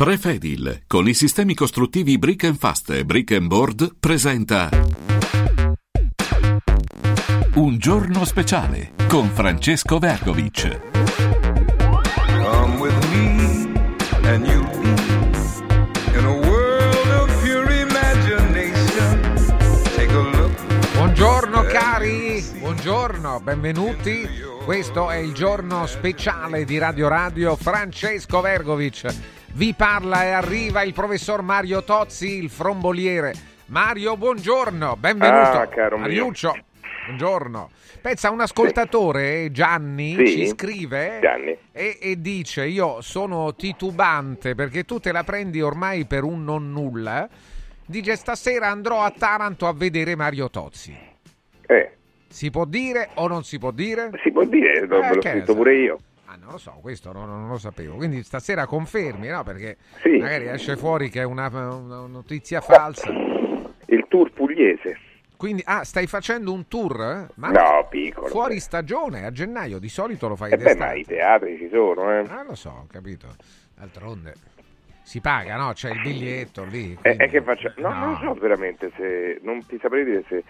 Prefedil, con i sistemi costruttivi Brick and Fast e Brick and Board, presenta Un giorno speciale con Francesco Vergovic. Come with me and you in a world of pure imagination. Take a look. Buongiorno cari, buongiorno, benvenuti. Questo è il giorno speciale di Radio Radio. Francesco Vergovic vi parla e arriva il professor Mario Tozzi, il fromboliere. Mario, buongiorno, benvenuto. Ah, caro mio. Mariuccio, buongiorno. Pensa, un ascoltatore, Gianni, Sì. ci scrive Gianni. e, e dice: Io sono titubante perché tu te la prendi ormai per un non nulla. Dice: Stasera andrò a Taranto a vedere Mario Tozzi. Eh, Si può dire o non si può dire? si può dire, Eh, l'ho scritto pure io. Non lo so, questo non, non lo sapevo. Quindi stasera confermi, no? Perché Sì. magari esce fuori che è una, una notizia falsa. Il tour pugliese. Quindi, ah, stai facendo un tour? eh? Ma No, piccolo. fuori stagione, a gennaio, di solito lo fai E beh, d'estate. ma i teatri ci sono, eh. Ah, lo so, ho capito. D'altronde si paga, no? C'è il biglietto lì. E quindi- e che faccio? No, non so veramente se... Non ti saprei dire se...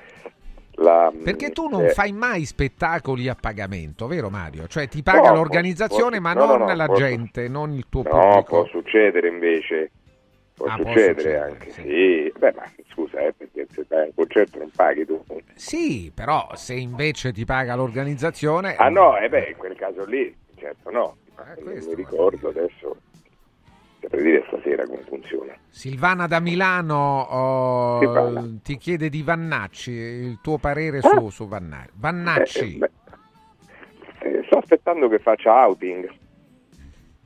La, Perché tu non eh, fai mai spettacoli a pagamento, vero Mario? Cioè ti paga No, l'organizzazione, può- ma no, no, non no, la può- gente, non il tuo No, pubblico. può succedere invece. Può Ah, può succedere succedere, anche, sì. sì. Beh, ma scusa, eh, perché se fai un concerto non paghi tu. Sì, però se invece ti paga l'organizzazione... Ah no, eh beh, in quel caso lì, certo no. Eh, Non questo, mi ricordo adesso. Saprei dire stasera come funziona. Silvana da Milano oh, Silvana. ti chiede di Vannacci, il tuo parere su, su Vanna- Vannacci. Eh, beh, eh, sto aspettando che faccia outing.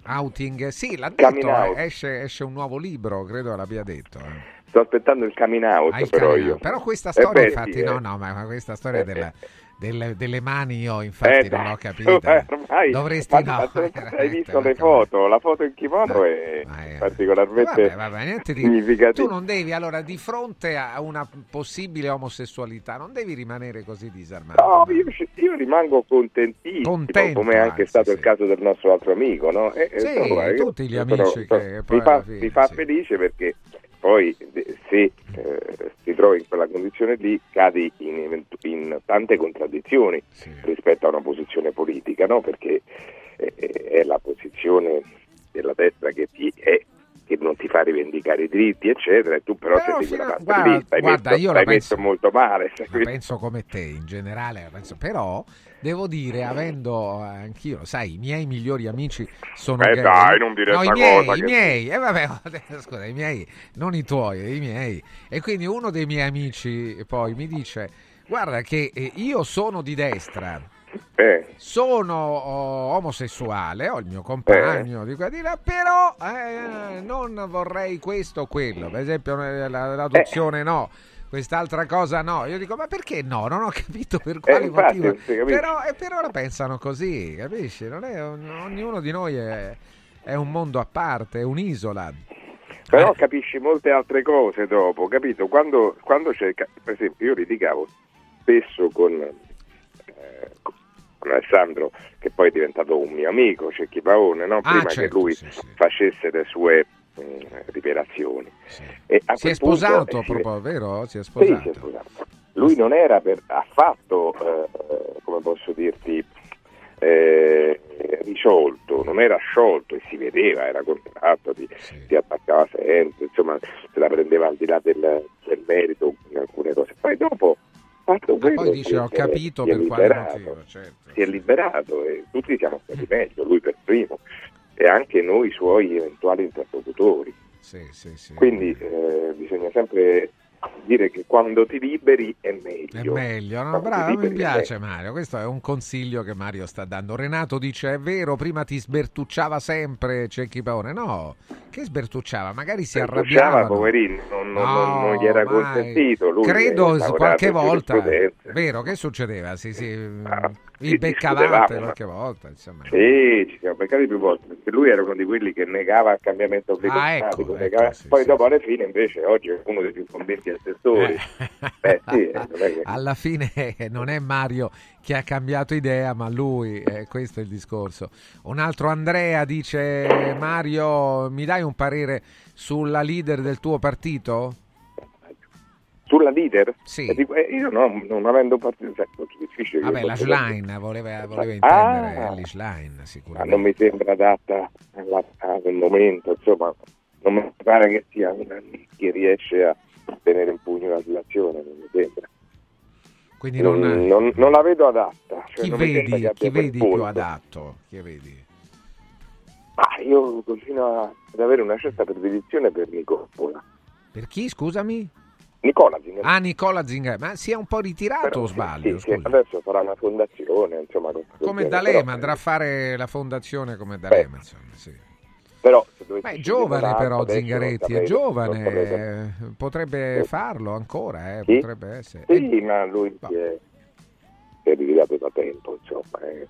Outing, sì, l'ha detto, eh, esce, esce un nuovo libro, credo l'abbia detto. eh. Sto aspettando il coming out, Ah, però coming io. out. Però questa Eh, storia, infatti, eh. no, no, ma, questa storia Eh, della- eh. Delle, delle mani io infatti Eh, non capita. eh, ormai, Dovresti ma- no. hai visto le foto? La foto in kimono è Ma particolarmente Vabbè, vabbè, niente significativa. Tu non devi, allora, di fronte a una possibile omosessualità, non devi rimanere così disarmato. No, io, io rimango contentissimo, Contento, come è anche anzi, stato sì. il caso del nostro altro amico, no? E- e Sì, insomma, tutti gli amici sono- che poi mi fa, fine, mi fa sì. felice perché poi eh, se eh, ti trovi in quella condizione lì cadi in, in tante contraddizioni Sì. rispetto a una posizione politica, no? Perché eh, è la posizione della destra che ti è che non ti fa rivendicare i diritti, eccetera, e tu però, Però sei di quella parte guarda- lì, stai guarda, messo, io stai penso- molto male. penso come te in generale, penso- però devo dire, avendo anch'io, lo sai, i miei migliori amici sono Eh, gay. dai, non dire no, i miei, cosa i che- miei, e vabbè, scusa, i miei, non i tuoi, i miei. E quindi uno dei miei amici poi mi dice, guarda che eh, io sono di destra, Eh, sono oh, omosessuale, ho il mio compagno di qua di là, però eh, non vorrei questo o quello, per esempio eh, la- l'adozione no. Quest'altra cosa no, io dico ma perché no? Non ho capito per quale infatti, motivo. Però, eh, però la pensano così, capisci? Non è un- ognuno di noi è, è un mondo a parte, è un'isola. Però Eh, capisci molte altre cose dopo, capito? Quando, quando c'è, per esempio, io litigavo spesso con, eh, con Alessandro, che poi è diventato un mio amico, Cecchi Paone, no? Ah, prima certo, che lui sì, sì. facesse le sue mh, rivelazioni. sì. E a Si è punto- sposato eh, sì, proprio, vero? Si è Sì, sposato. si è sposato. Lui non era per, affatto, eh, come posso dirti, eh, risolto, non era sciolto e si vedeva, era contratto, ti, Sì. si attaccava sempre, insomma se la prendeva al di là del, del merito in alcune cose. Poi dopo, fatto quello, poi dice ho capito per quale liberato, motivo, certo. Si è liberato e tutti siamo stati meglio, lui per primo e anche noi suoi eventuali interlocutori. Sì, sì, sì. Quindi eh, bisogna sempre dire che quando ti liberi è meglio. È meglio, no? Bravo, mi piace. Mario. Questo è un consiglio che Mario sta dando. Renato dice: È vero, prima ti sbertucciava sempre Cecchi Paone. No, che sbertucciava? Magari si arrabbiava. poverino, non, No, non- non gli era mai. consentito. Lui Credo qualche volta. Vero, che succedeva? Sì, sì. Ah. Vi beccavate qualche volta, insomma. Sì, ci siamo beccati più volte, perché lui era uno di quelli che negava il cambiamento obbligatorio. ecco, negava- ecco, sì, poi sì, dopo alla fine invece oggi è uno dei più convinti assessori. Beh, eh, è che- Alla fine eh, non è Mario che ha cambiato idea, ma lui, eh, questo è il discorso. Un altro Andrea dice: Mario, mi dai un parere sulla leader del tuo partito? Sulla leader? Sì. Dico, eh, io no, non avendo partito, sai, è molto difficile. Vabbè, la Schlein voleva, voleva Ah! intendere Ellie Schlein, Ma sicuramente. non mi sembra adatta al momento, insomma, non mi pare che sia una che riesce a tenere in pugno la situazione, non mi sembra. Quindi Non, non, non- non la vedo adatta. Cioè chi vedi, chi vedi più adatto? Chi vedi? Ma io continuo ad avere una certa predilezione per Nicola. Per chi, scusami? Nicola Zingaretti. Ah, Nicola Zingaretti. Ma si è un po' ritirato Però o sbaglio? sì, sì, adesso farà una fondazione, insomma. Come D'Alema, però- andrà a fare la fondazione come D'Alema, insomma, sì. Però, Ma è giovane però Zingaretti, è giovane, eh, potrebbe Sì. farlo ancora, eh, Sì? potrebbe essere. Eh, Sì, ma lui No. si è, si è ritirato da tempo, insomma. eh.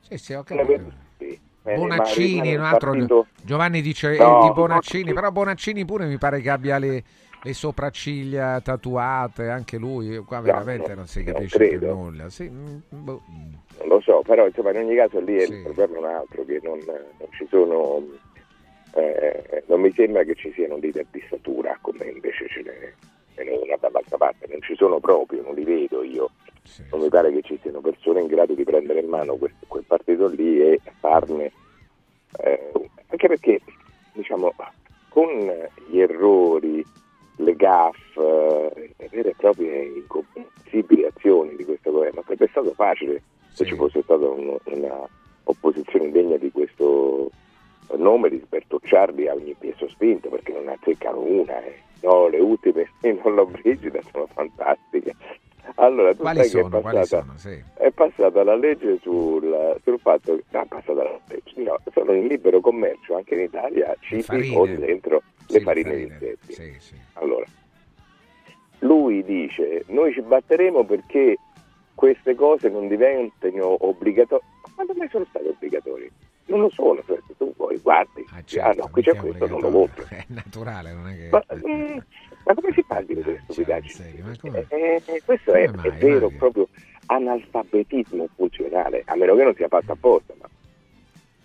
sì, sì, ho capito. Eh, Bonaccini, un altro partito- Giovanni dice No, eh, di Bonaccini, no, però Bonaccini pure mi pare che abbia le, le sopracciglia tatuate, anche lui, qua veramente no, non si non capisce più credo. nulla. Sì, mm, boh. Non lo so, però insomma in ogni caso lì è Sì. il problema è un altro, che non, non ci sono, eh, non mi sembra che ci siano leader di statura come invece ce n'è una dall'altra parte, non ci sono proprio, non li vedo io, Sì, non mi pare che ci siano persone in grado di prendere in mano quel, quel partito lì e farne, eh, anche perché diciamo con gli errori, le gaffe, le vere e proprie incomprensibili azioni di questo governo, sarebbe stato facile se Sì. ci fosse stata un- una opposizione degna di questo nome di sbertocciarli a ogni piè sospinto perché non azzeccano una eh. no le ultime non l'ho brigida sono fantastiche allora tu Quali sai che è sono? Passata, sono? Sì. è passata la legge sul, sul fatto che no, è passata la legge no, sono in libero commercio anche in Italia cibi farine. con dentro Sì, le farine di insetti Sì, sì. allora, lui dice, noi ci batteremo perché queste cose non diventino obbligatorie. Ma quando mai sono state obbligatorie? Non lo sono, cioè, tu vuoi, guardi, Ah, ah, certo, no, qui c'è questo, non lo compro. È naturale, non è che... Ma, mm, ma come si fa a dire Eh, queste cioè, stupidaggini? ma come? Eh, eh, questo è, Come mai, è vero, proprio analfabetismo funzionale, a meno che non sia fatto apposta, ma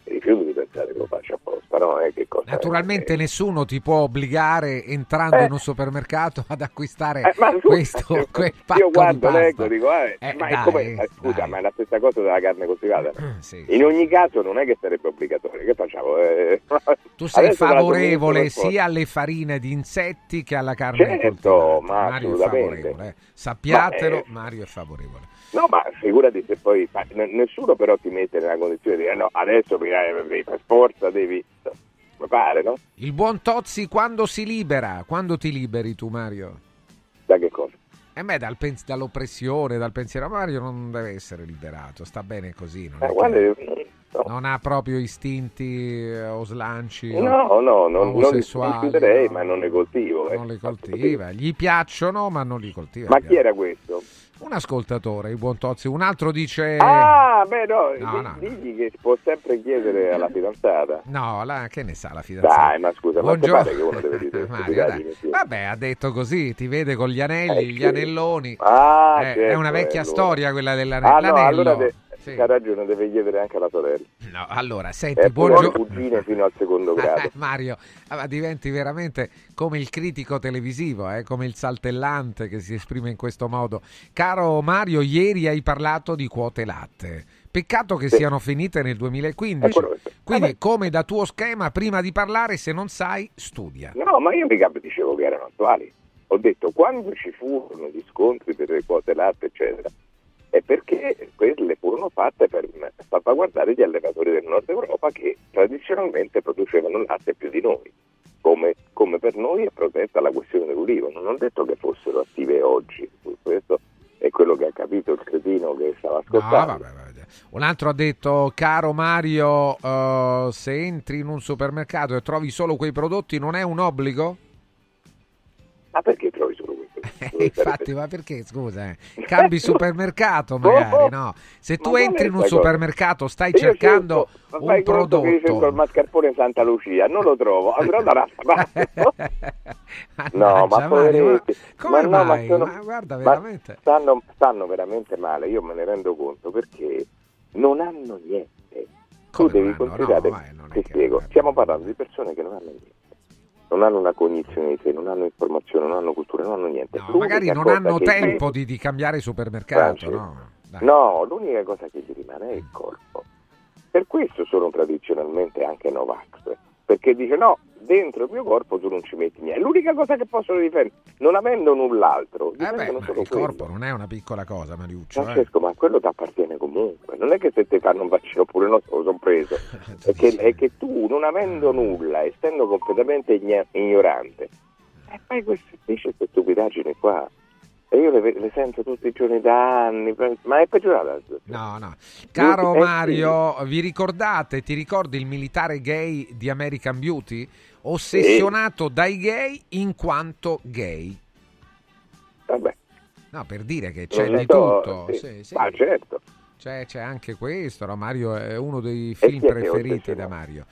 rifiuto di pensare che lo faccia apposta, no? Eh, Naturalmente eh, nessuno ti può obbligare entrando Eh. in un supermercato ad acquistare Eh, ma questo eh, quel pacco io guardo, leggo, dico, eh, Eh, ma è dai, come, scusa, dai. ma è la stessa cosa della carne coltivata. Sì, In ogni caso non è che sarebbe obbligatorio, che facciamo? Tu sei adesso favorevole sia alle farine di insetti che alla carne Certo, coltivata. ma Mario è assolutamente. sappiatelo, Ma, Mario è favorevole. No, ma figurati se poi ma nessuno però ti mette nella condizione di dire no, adesso per forza devi mi pare, no? Il buon Tozzi quando si libera? Quando ti liberi tu, Mario? Da che cosa? E beh, dal pens- dall'oppressione, dal pensiero Mario non deve essere liberato, sta bene così, non, è Eh, guarda, no. non ha proprio istinti eh, o slanci o- No, no, non, non li chiuderei, no. ma non ne coltivo. eh. non li coltiva, gli piacciono ma non li coltiva. Ma chi era questo? Un ascoltatore, il buon Tozzi, un altro dice... Ah, beh no, No, no, no. digli che può sempre chiedere alla fidanzata. No, la, che ne sa la fidanzata? Dai, ma scusa, ma Buongiorno. pare che uno deve dire Mario, dai. Vabbè, ha detto così, ti vede con gli anelli, Eh, gli sì. anelloni. Ah, Eh, è certo, una vecchia allora. storia quella dell'anello. Ah no, allora de- Sì. ha ragione, deve chiedere anche alla sorella. No, allora, senti, buongiorno. cugine fino al secondo grado. Mario, ah, ma diventi veramente come il critico televisivo, eh, come il saltellante che si esprime in questo modo. Caro Mario, ieri hai parlato di quote latte. Peccato che Sì. siano finite nel 2015. È quello che- Quindi, Vabbè. come da tuo schema, prima di parlare, se non sai, studia. No, ma io mica dicevo che erano attuali. Ho detto quando ci furono gli scontri per le quote latte, eccetera, è perché quelle furono fatte per salvaguardare gli allevatori del nord Europa che tradizionalmente producevano latte più di noi. Come, come per noi è protetta la questione dell'ulivo. Non ho detto che fossero attive oggi. Questo è quello che ha capito il cretino che stava No, ascoltando. vabbè, vabbè. Un altro ha detto, caro Mario, eh, se entri in un supermercato e trovi solo quei prodotti, non è un obbligo? Ma perché trovi solo infatti, ma perché scusa? Eh? Cambi supermercato magari, no? Se tu Ma entri in un supermercato, stai Io cercando cerco- un che io cerco il prodotto. mascarpone in Santa Lucia, non lo trovo, andrò da un'altra parte. No, ma poveretti. come Ma no, ma sono- Ma guarda, veramente. stanno, stanno veramente male, io me ne rendo conto perché non hanno niente. Come tu devi hanno? considerare, No, ti spiego, stiamo parlando di persone che non hanno niente. Non hanno una cognizione di sé, non hanno informazione, non hanno cultura, non hanno niente. No, magari non hanno tempo di, di cambiare supermercato, no? No, l'unica cosa che gli rimane è il corpo. Per questo sono tradizionalmente anche Novax, perché dice no, dentro il mio corpo tu non ci metti niente. È l'unica cosa che possono difendere, non avendo null'altro, Eh beh, il quello. corpo non è una piccola cosa, Mariuccio. eh. Francesco, ma quello ti appartiene comunque. Non è che se ti fanno un vaccino pure no, te lo sono preso. È che, è che tu, non avendo nulla, essendo completamente ignorante, e fai queste, stupidaggini qua. E io le, le sento tutti i giorni da anni, ma è peggiorata la situazione. No, no. Caro Eh. Mario, vi ricordate, ti ricordi il militare gay di American Beauty? Ossessionato dai gay in quanto gay. Vabbè. No, per dire che c'è di tutto. sì. Sì, sì. Ma certo. C'è, c'è anche questo, no? Mario è uno dei E film preferiti da? Mario.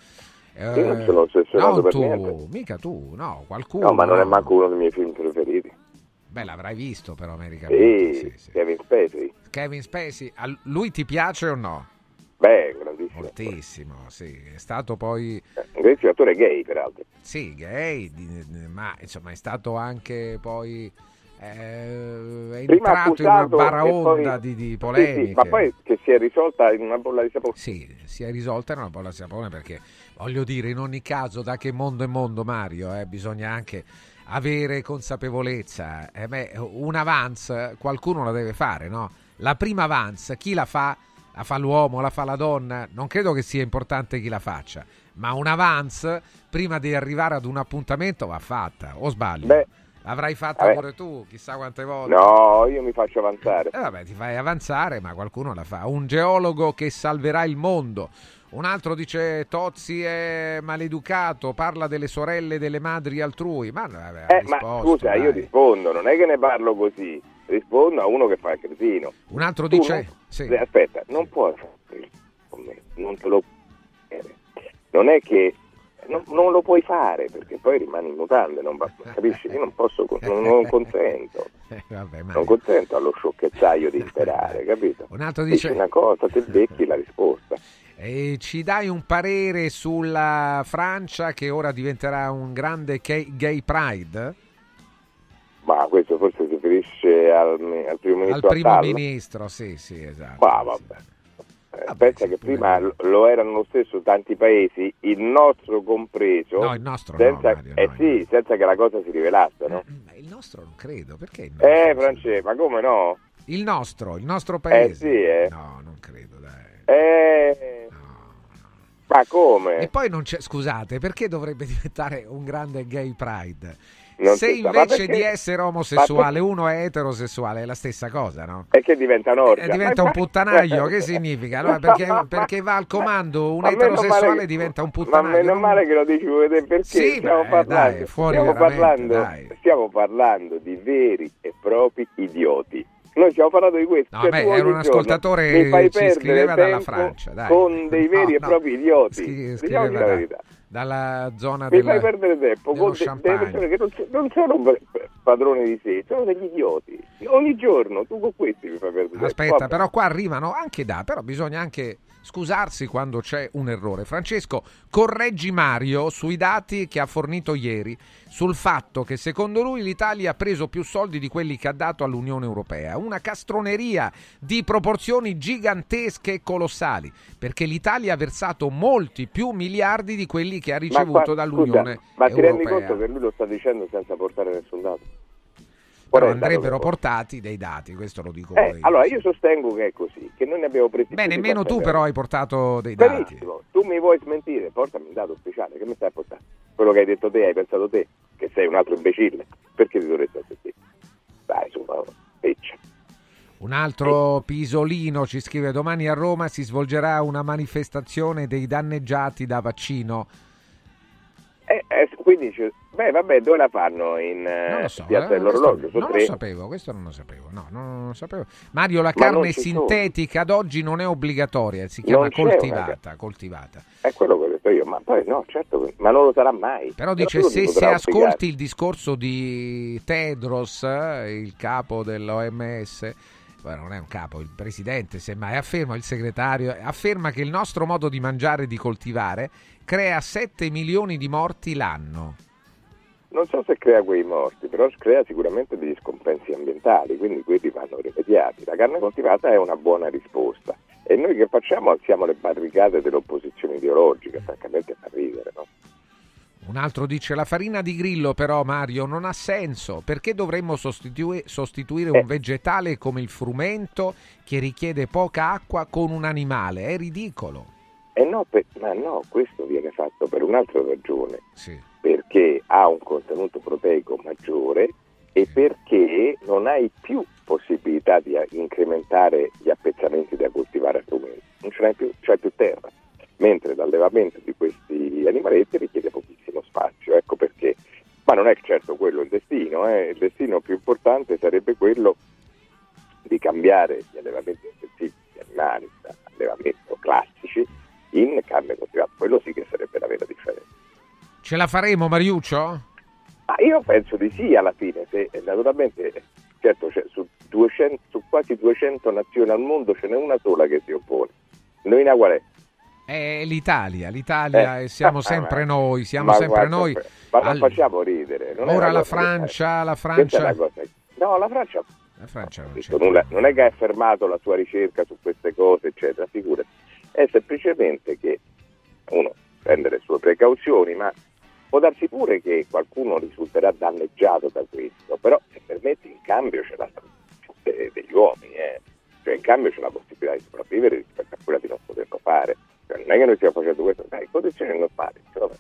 Io non sono ossessionato non per tu, niente. mica tu, no, qualcuno. No, ma non è manco uno dei miei film preferiti. Beh, l'avrai visto però American Beauty. Sì, Sì, sì. Kevin Spacey. Kevin Spacey, a lui ti piace o no? Beh, grandissimo. Moltissimo, sì. È stato poi, Eh, Un grandissimo attore gay, peraltro. sì, gay, ma insomma è stato anche poi... eh, è Prima entrato in una baraonda poi- di, di Sì, polemiche. sì, ma poi che si è risolta in una bolla di sapone. Sì, si è risolta in una bolla di sapone perché voglio dire, in ogni caso, da che mondo è mondo, Mario, eh, bisogna anche avere consapevolezza. Eh, beh, un avance qualcuno la deve fare, no? La prima avance, chi la fa? La fa l'uomo, la fa la donna? Non credo che sia importante chi la faccia, ma un avance prima di arrivare ad un appuntamento va fatta, o sbaglio? Beh, L'avrai fatta vabbè. pure tu, chissà quante volte. no, io mi faccio avanzare. Eh vabbè, ti fai avanzare, ma qualcuno la fa. Un geologo che salverà il mondo. Un altro dice Tozzi è maleducato, parla delle sorelle delle madri altrui. Ma, vabbè, Eh, ma risposto, scusa, io dai. rispondo, non è che ne parlo così, rispondo a uno che fa il cretino. Un altro Tu dice... non- sì. Aspetta, non puoi fare il commento, non te lo. Non è che non, non lo puoi fare perché poi rimani in mutande, non va- capisci? Io non posso, non, non consento, Eh, vabbè, ma- non consento allo sciocchezzaio di sperare, capito? Un altro Dici dice... una cosa, te becchi la risposta. E ci dai un parere sulla Francia che ora diventerà un grande gay, pride? Ma questo forse si riferisce al, al primo Al ministro primo Attal? ministro, sì, sì, esatto. Ma vabbè. Eh, Vabbè, pensa sì, che prima lo- lo erano lo stesso tanti paesi, il nostro compreso, No, il nostro no, senza, Mario, eh no, sì, no. senza che la cosa si rivelasse, no? Ma il nostro non credo, perché nostro? Eh, Francesco, ma come no? Il nostro, il nostro paese. sì, eh. No, non credo, dai. Eh, No, no. Ma come? E poi non c'è, scusate, perché dovrebbe diventare un grande gay pride? Non Se ma invece perché- di essere omosessuale ma uno è eterosessuale è la stessa cosa, no? E che diventa norca. Eh, diventa Ma- un puttanaio, che significa? Allora, perché, perché va al comando un Ma meno eterosessuale che- diventa un Ma puttanaio. meno non- male che lo dici perché Sì, stiamo, beh, parlando, dai, fuori stiamo, parlando, stiamo parlando di veri e propri idioti. Noi stiamo parlando di questo. No, Cioè, beh, era un ascoltatore fai ci scriveva dalla Francia, dai. con dei veri No, e no. propri idioti. Scri- Diciamoci scriveva la da- verità. dalla zona Mi del fai perdere tempo con de- delle champagne. persone che non, so- non sono padroni di sé, sono degli idioti. Ogni giorno tu con questi mi fai perdere tempo. Aspetta, però qua arrivano anche da, però bisogna anche scusarsi quando c'è un errore. Francesco, correggi Mario sui dati che ha fornito ieri sul fatto che secondo lui l'Italia ha preso più soldi di quelli che ha dato all'Unione Europea. Una castroneria di proporzioni gigantesche e colossali, perché l'Italia ha versato molti più miliardi di quelli che ha Ma ricevuto qua- dall'Unione scusa, Ma ti rendi Europea. conto che lui lo sta dicendo senza portare nessun dato? Però andrebbero portati dei dati, questo lo dico Eh, allora io sostengo che è così, che noi ne abbiamo presi Beh, nemmeno tu però hai portato dei dati. Tu mi vuoi smentire, portami un dato speciale, che mi stai a portare? Quello che hai detto te, hai pensato te, che sei un altro imbecille. Perché ti dovresti sentire? Dai, su, va, piccia. Un altro Pisolino ci scrive domani a Roma si svolgerà una manifestazione dei danneggiati da vaccino. Eh, eh, quindi, beh, vabbè, dove la fanno? In eh, so, Piazza eh, dell'Orologio? questo non tre? lo sapevo, questo non lo sapevo. No, non lo sapevo. Mario, la Ma carne ci sono. sintetica ad oggi non è obbligatoria, si chiama c'è una coltivata, coltivata. È quello che ho detto io, ma poi no, certo, ma non lo sarà mai. Però dice se, se ascolti obbligare. il discorso di Tedros, eh, il capo dell'OMS, non è un capo, il presidente semmai, afferma il segretario, afferma che il nostro modo di mangiare e di coltivare crea 7 milioni di morti l'anno. Non so se crea quei morti, però crea sicuramente degli scompensi ambientali, quindi quelli vanno rimediati. La carne coltivata è una buona risposta. E noi che facciamo? Alziamo le barricate dell'opposizione ideologica, francamente fa ridere, no? Un altro dice la farina di grillo però Mario non ha senso perché dovremmo sostitui- sostituire un Eh. vegetale come il frumento che richiede poca acqua con un animale, è ridicolo. E no, per- ma no, questo viene fatto per un'altra ragione, Sì. Perché ha un contenuto proteico maggiore e perché non hai più possibilità di incrementare gli appezzamenti da coltivare a frumento, non ce n'hai più, c'hai più terra, mentre l'allevamento di questi animaletti richiede pochissimo spazio, ecco perché. Ma non è certo quello il destino, eh. il destino più importante sarebbe quello di cambiare gli allevamenti Ce la faremo Mariuccio? Ma io penso di sì alla fine, se eh, naturalmente certo c'è su, 200 su quasi 200 nazioni al mondo ce n'è una sola che si oppone. Indovina qual è? È l'Italia, l'Italia Eh. e siamo Ah, sempre noi, siamo sempre guarda, noi. Ma Al- facciamo ridere. non Ora la Francia, la Francia, la. No, la Francia la Francia non c'è. nulla, non è che ha fermato la sua ricerca su queste cose, eccetera, figurati. È semplicemente che uno prende le sue precauzioni, ma può darsi pure che qualcuno risulterà danneggiato da questo, però se permetti in cambio c'è la salute degli uomini, eh. cioè in cambio c'è la possibilità di sopravvivere rispetto a quella di non poterlo fare. Cioè, non è che noi stiamo facendo questo, dai, in condizioni normali, insomma.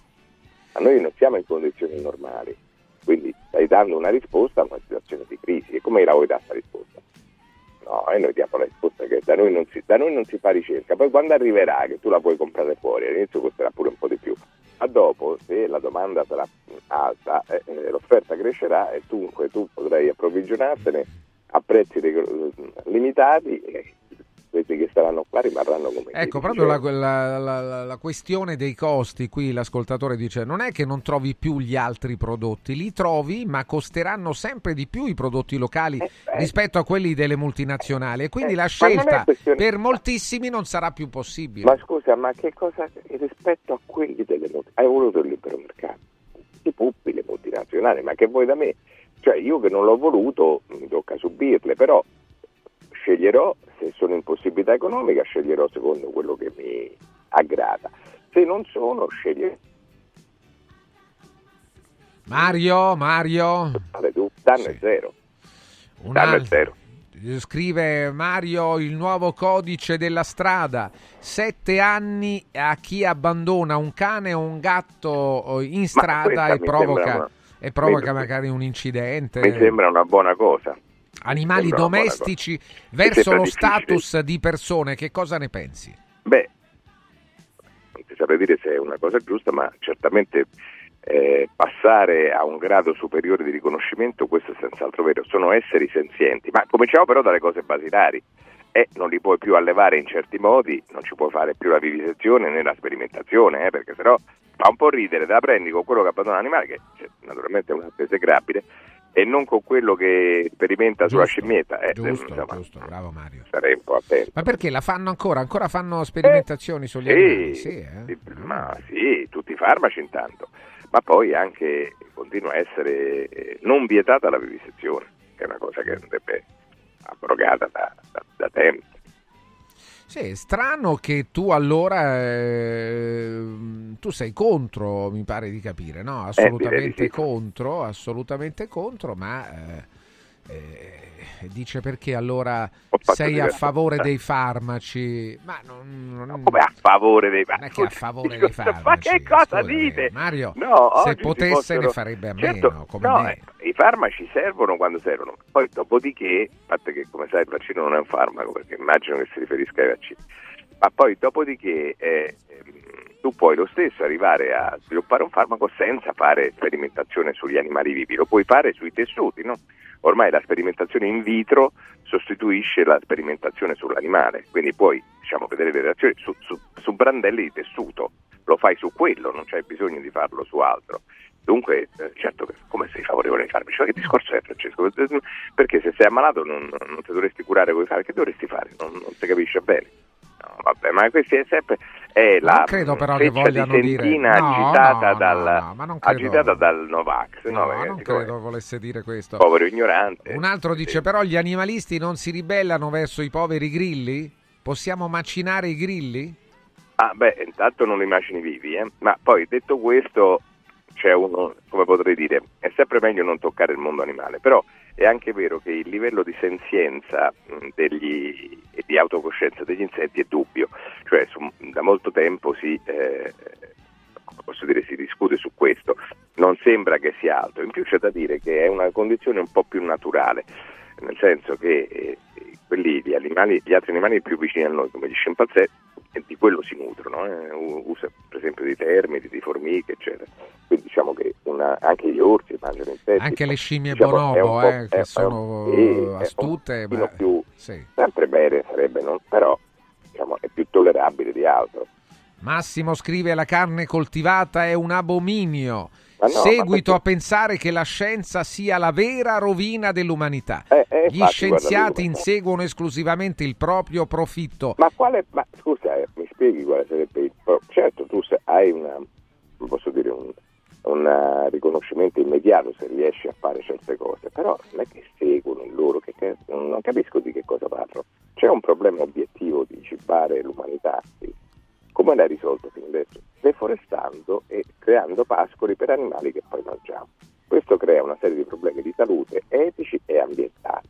ma noi non siamo in condizioni normali, quindi stai dando una risposta a una situazione di crisi e come la vuoi dare questa risposta? No, e noi diamo la risposta che da noi, si, da noi non si fa ricerca, poi quando arriverà che tu la puoi comprare fuori, all'inizio costerà pure un po' di più, ma dopo se la domanda sarà alta eh, eh, l'offerta crescerà e dunque tu potrai approvvigionartene a prezzi limitati quelli che saranno qua rimarranno come Ecco, proprio la, dicevo. la- la- la- la questione dei costi, qui l'ascoltatore dice, non è che non trovi più gli altri prodotti, li trovi ma costeranno sempre di più i prodotti locali Eh, rispetto a quelli delle multinazionali e quindi Eh, la scelta questione- per moltissimi non sarà più possibile. Ma scusa, ma che cosa rispetto a quelli delle multinazionali? Hai voluto il libero mercato? I puppi, le multinazionali, ma che vuoi da me? Cioè io che non l'ho voluto mi tocca subirle, però sceglierò, se sono in possibilità economica, sceglierò secondo quello che mi aggrada. Se non sono, sceglierò Mario, Mario, danno Sì. è zero. un Danno è zero. Scrive Mario il nuovo codice della strada, sette anni a chi abbandona un cane o un gatto eh, in strada e provoca, una- e provoca mi- magari un incidente. Mi sembra una buona cosa. Animali una buona domestici verso lo difficile. status di persone, che cosa ne pensi? Beh, non ti saprei dire se è una cosa giusta, ma certamente eh, passare a un grado superiore di riconoscimento, questo è senz'altro vero. Sono esseri senzienti, ma cominciamo però dalle cose basilari. E non li puoi più allevare in certi modi, non ci puoi fare più la vivisezione né la sperimentazione, eh, perché sennò fa un po' ridere, te la prendi con quello che abbandona l'animale, che cioè, naturalmente è un atto esecrabile, e non con quello che sperimenta sulla Giusto, scimmietta. Eh, giusto, insomma, giusto, bravo Mario. Sarei un po' attento. Ma perché la fanno ancora? Ancora fanno sperimentazioni sugli Sì, animali? Sì, eh? ma sì, tutti i farmaci intanto, ma poi anche continua a essere eh, non vietata la vivisezione, che è una cosa che andrebbe abrogata da, da- da tempo. Sì, è strano che tu allora ehm, tu sei contro, mi pare di capire, no? di Assolutamente sì. contro, assolutamente contro, ma eh, eh, dice perché allora sei a favore dei farmaci? Ma non, non- Come a favore dei non è che a favore dei farmaci. Ma che cosa scusami, dite? Mario, No, se potesse possono- ne farebbe a Certo, meno, come no, me. eh, I farmaci servono quando servono, poi dopodiché, a parte che come sai il vaccino non è un farmaco, perché immagino che si riferisca ai vaccini, ma poi dopodiché eh, tu puoi lo stesso arrivare a sviluppare un farmaco senza fare sperimentazione sugli animali vivi, lo puoi fare sui tessuti, no? Ormai la sperimentazione in vitro sostituisce la sperimentazione sull'animale, quindi puoi diciamo, vedere le reazioni su, su, su brandelli di tessuto, lo fai su quello, non c'è bisogno di farlo su altro. Dunque, eh, certo come sei favorevole ai farmaci? Ma che discorso è Francesco? Perché se sei ammalato non, non ti dovresti curare come fare? Che dovresti fare? Non, non si capisce bene. No, vabbè, ma questi è sempre è la non credo però che vogliano di dire no, agitata, no, dal, no, agitata dal Novax. No, No, non credo volesse dire questo. Povero ignorante. Un altro dice Sì. però gli animalisti non si ribellano verso i poveri grilli? Possiamo macinare i grilli? Ah, beh, intanto non li immagini vivi, eh. ma poi detto questo, c'è uno, come potrei dire, è sempre meglio non toccare il mondo animale, però è anche vero che il livello di senzienza degli, e di autocoscienza degli insetti è dubbio, cioè su- da molto tempo si, eh, dire, si discute su questo, non sembra che sia alto, in più c'è da dire che è una condizione un po' più naturale, nel senso che eh, quelli, gli, animali, gli altri animali più vicini a noi, come gli scimpanzé, e di quello si nutrono, eh, usa per esempio di termiti, di formiche, eccetera. Quindi diciamo che una- anche gli orsi mangiano insetti. Anche le scimmie Diciamo, un bonobo, eh, che un- sono un astute, pochino ma... più sì. sempre bene sarebbe, non- però diciamo, è più tollerabile di altro. Massimo scrive la carne coltivata è un abominio. No, Seguito a pensare che la scienza sia la vera rovina dell'umanità. Eh, eh, Gli infatti, scienziati guarda, lui- inseguono esclusivamente il proprio profitto. Ma quale, ma scusa, eh, mi spieghi quale sarebbe il Certo, tu hai una, posso dire, un, un eh, riconoscimento immediato se riesci a fare certe cose, però non è che seguono loro, che, che- non capisco di che cosa parlo. C'è un problema obiettivo di cibare l'umanità, sì. come l'hai risolto fino adesso? Deforestando e creando pascoli per animali che poi mangiamo. Questo crea una serie di problemi di salute etici e ambientali.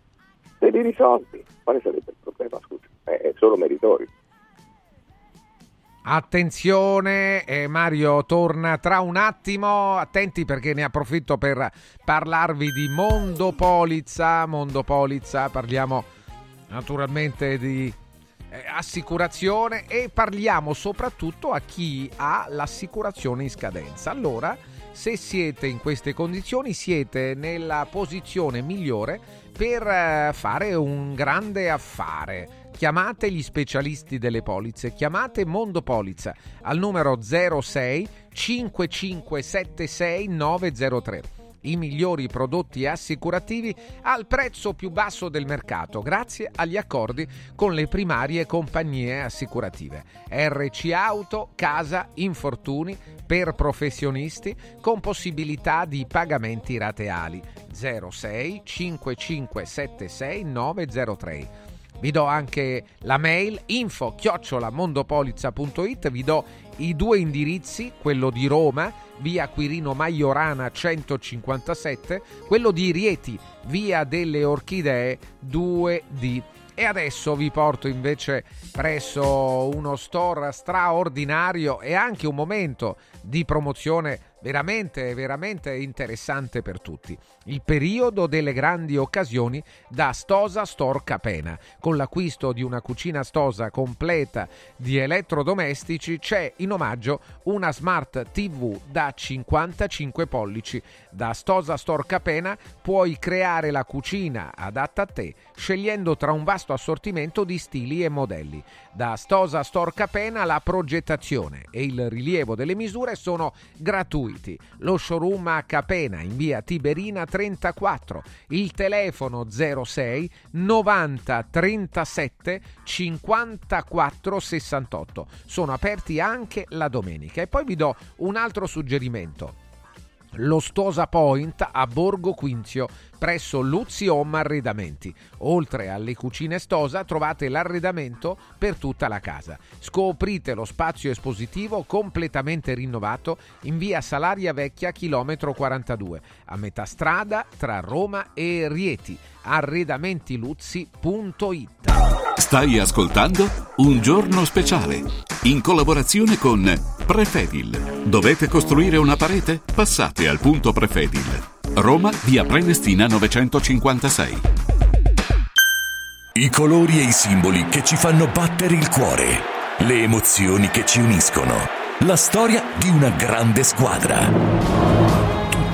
Se li risolvi, quale sarebbe il problema? Scusa, è solo meritorio. Attenzione, eh, Mario torna tra un attimo. Attenti perché ne approfitto per parlarvi di Mondopolizza. Mondopolizza, parliamo naturalmente di eh, assicurazione e parliamo soprattutto a chi ha l'assicurazione in scadenza. Allora, se siete in queste condizioni, siete nella posizione migliore per eh, fare un grande affare. Chiamate gli specialisti delle polizze, chiamate Mondo Polizza al numero 06 5576 903 i migliori prodotti assicurativi al prezzo più basso del mercato grazie agli accordi con le primarie compagnie assicurative. RC Auto, Casa, Infortuni per professionisti con possibilità di pagamenti rateali 06 5576 903. Vi do anche la mail info chiocciolamondopolizza.it, vi do i due indirizzi, quello di Roma, via Quirino Maiorana 157, quello di Rieti, via delle Orchidee 2D. E adesso vi porto invece presso uno store straordinario e anche un momento di promozione veramente, veramente interessante per tutti. Il periodo delle grandi occasioni da Stosa Store Capena. Con l'acquisto di una cucina Stosa completa di elettrodomestici c'è in omaggio una Smart TV da 55 pollici. Da Stosa Store Capena puoi creare la cucina adatta a te scegliendo tra un vasto assortimento di stili e modelli. Da Stosa Store Capena la progettazione e il rilievo delle misure sono gratuiti. Lo showroom a Capena in via Tiberina 34, il telefono 06 90 37 54 68. Sono aperti anche la domenica. E poi vi do un altro suggerimento lo Stosa Point a Borgo Quinzio presso Luzzi Home Arredamenti. Oltre alle cucine Stosa trovate l'arredamento per tutta la casa. Scoprite lo spazio espositivo completamente rinnovato in via Salaria Vecchia chilometro 42 a metà strada tra Roma e Rieti. Arredamentiluzzi.it Stai ascoltando Un giorno speciale in collaborazione con Prefedil. Dovete costruire una parete? Passate al punto Prefedil. Roma, via Prenestina 956. I colori e i simboli che ci fanno battere il cuore. le emozioni che ci uniscono, la storia di una grande squadra.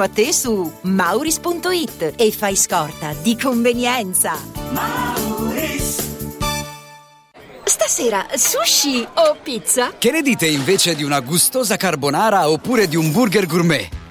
a te su mauris.it e fai scorta di convenienza. Mauris. Stasera sushi o pizza? Che ne dite invece di una gustosa carbonara oppure di un burger gourmet?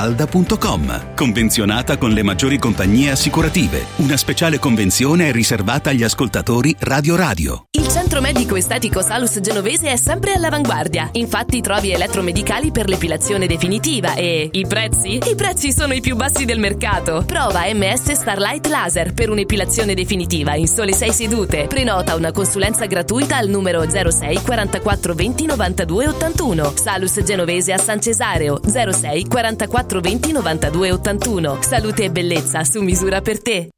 mafalda.com. Convenzionata con le maggiori compagnie assicurative. Una speciale convenzione è riservata agli ascoltatori Radio Radio. Il centro medico estetico Salus Genovese è sempre all'avanguardia. Infatti trovi elettromedicali per l'epilazione definitiva e i prezzi? I prezzi sono i più bassi del mercato. Prova MS Starlight Laser per un'epilazione definitiva in sole 6 sedute. Prenota una consulenza gratuita al numero 06 44 20 92 81. Salus Genovese a San Cesareo 06 44 420 92 81. Salute e bellezza su misura per te.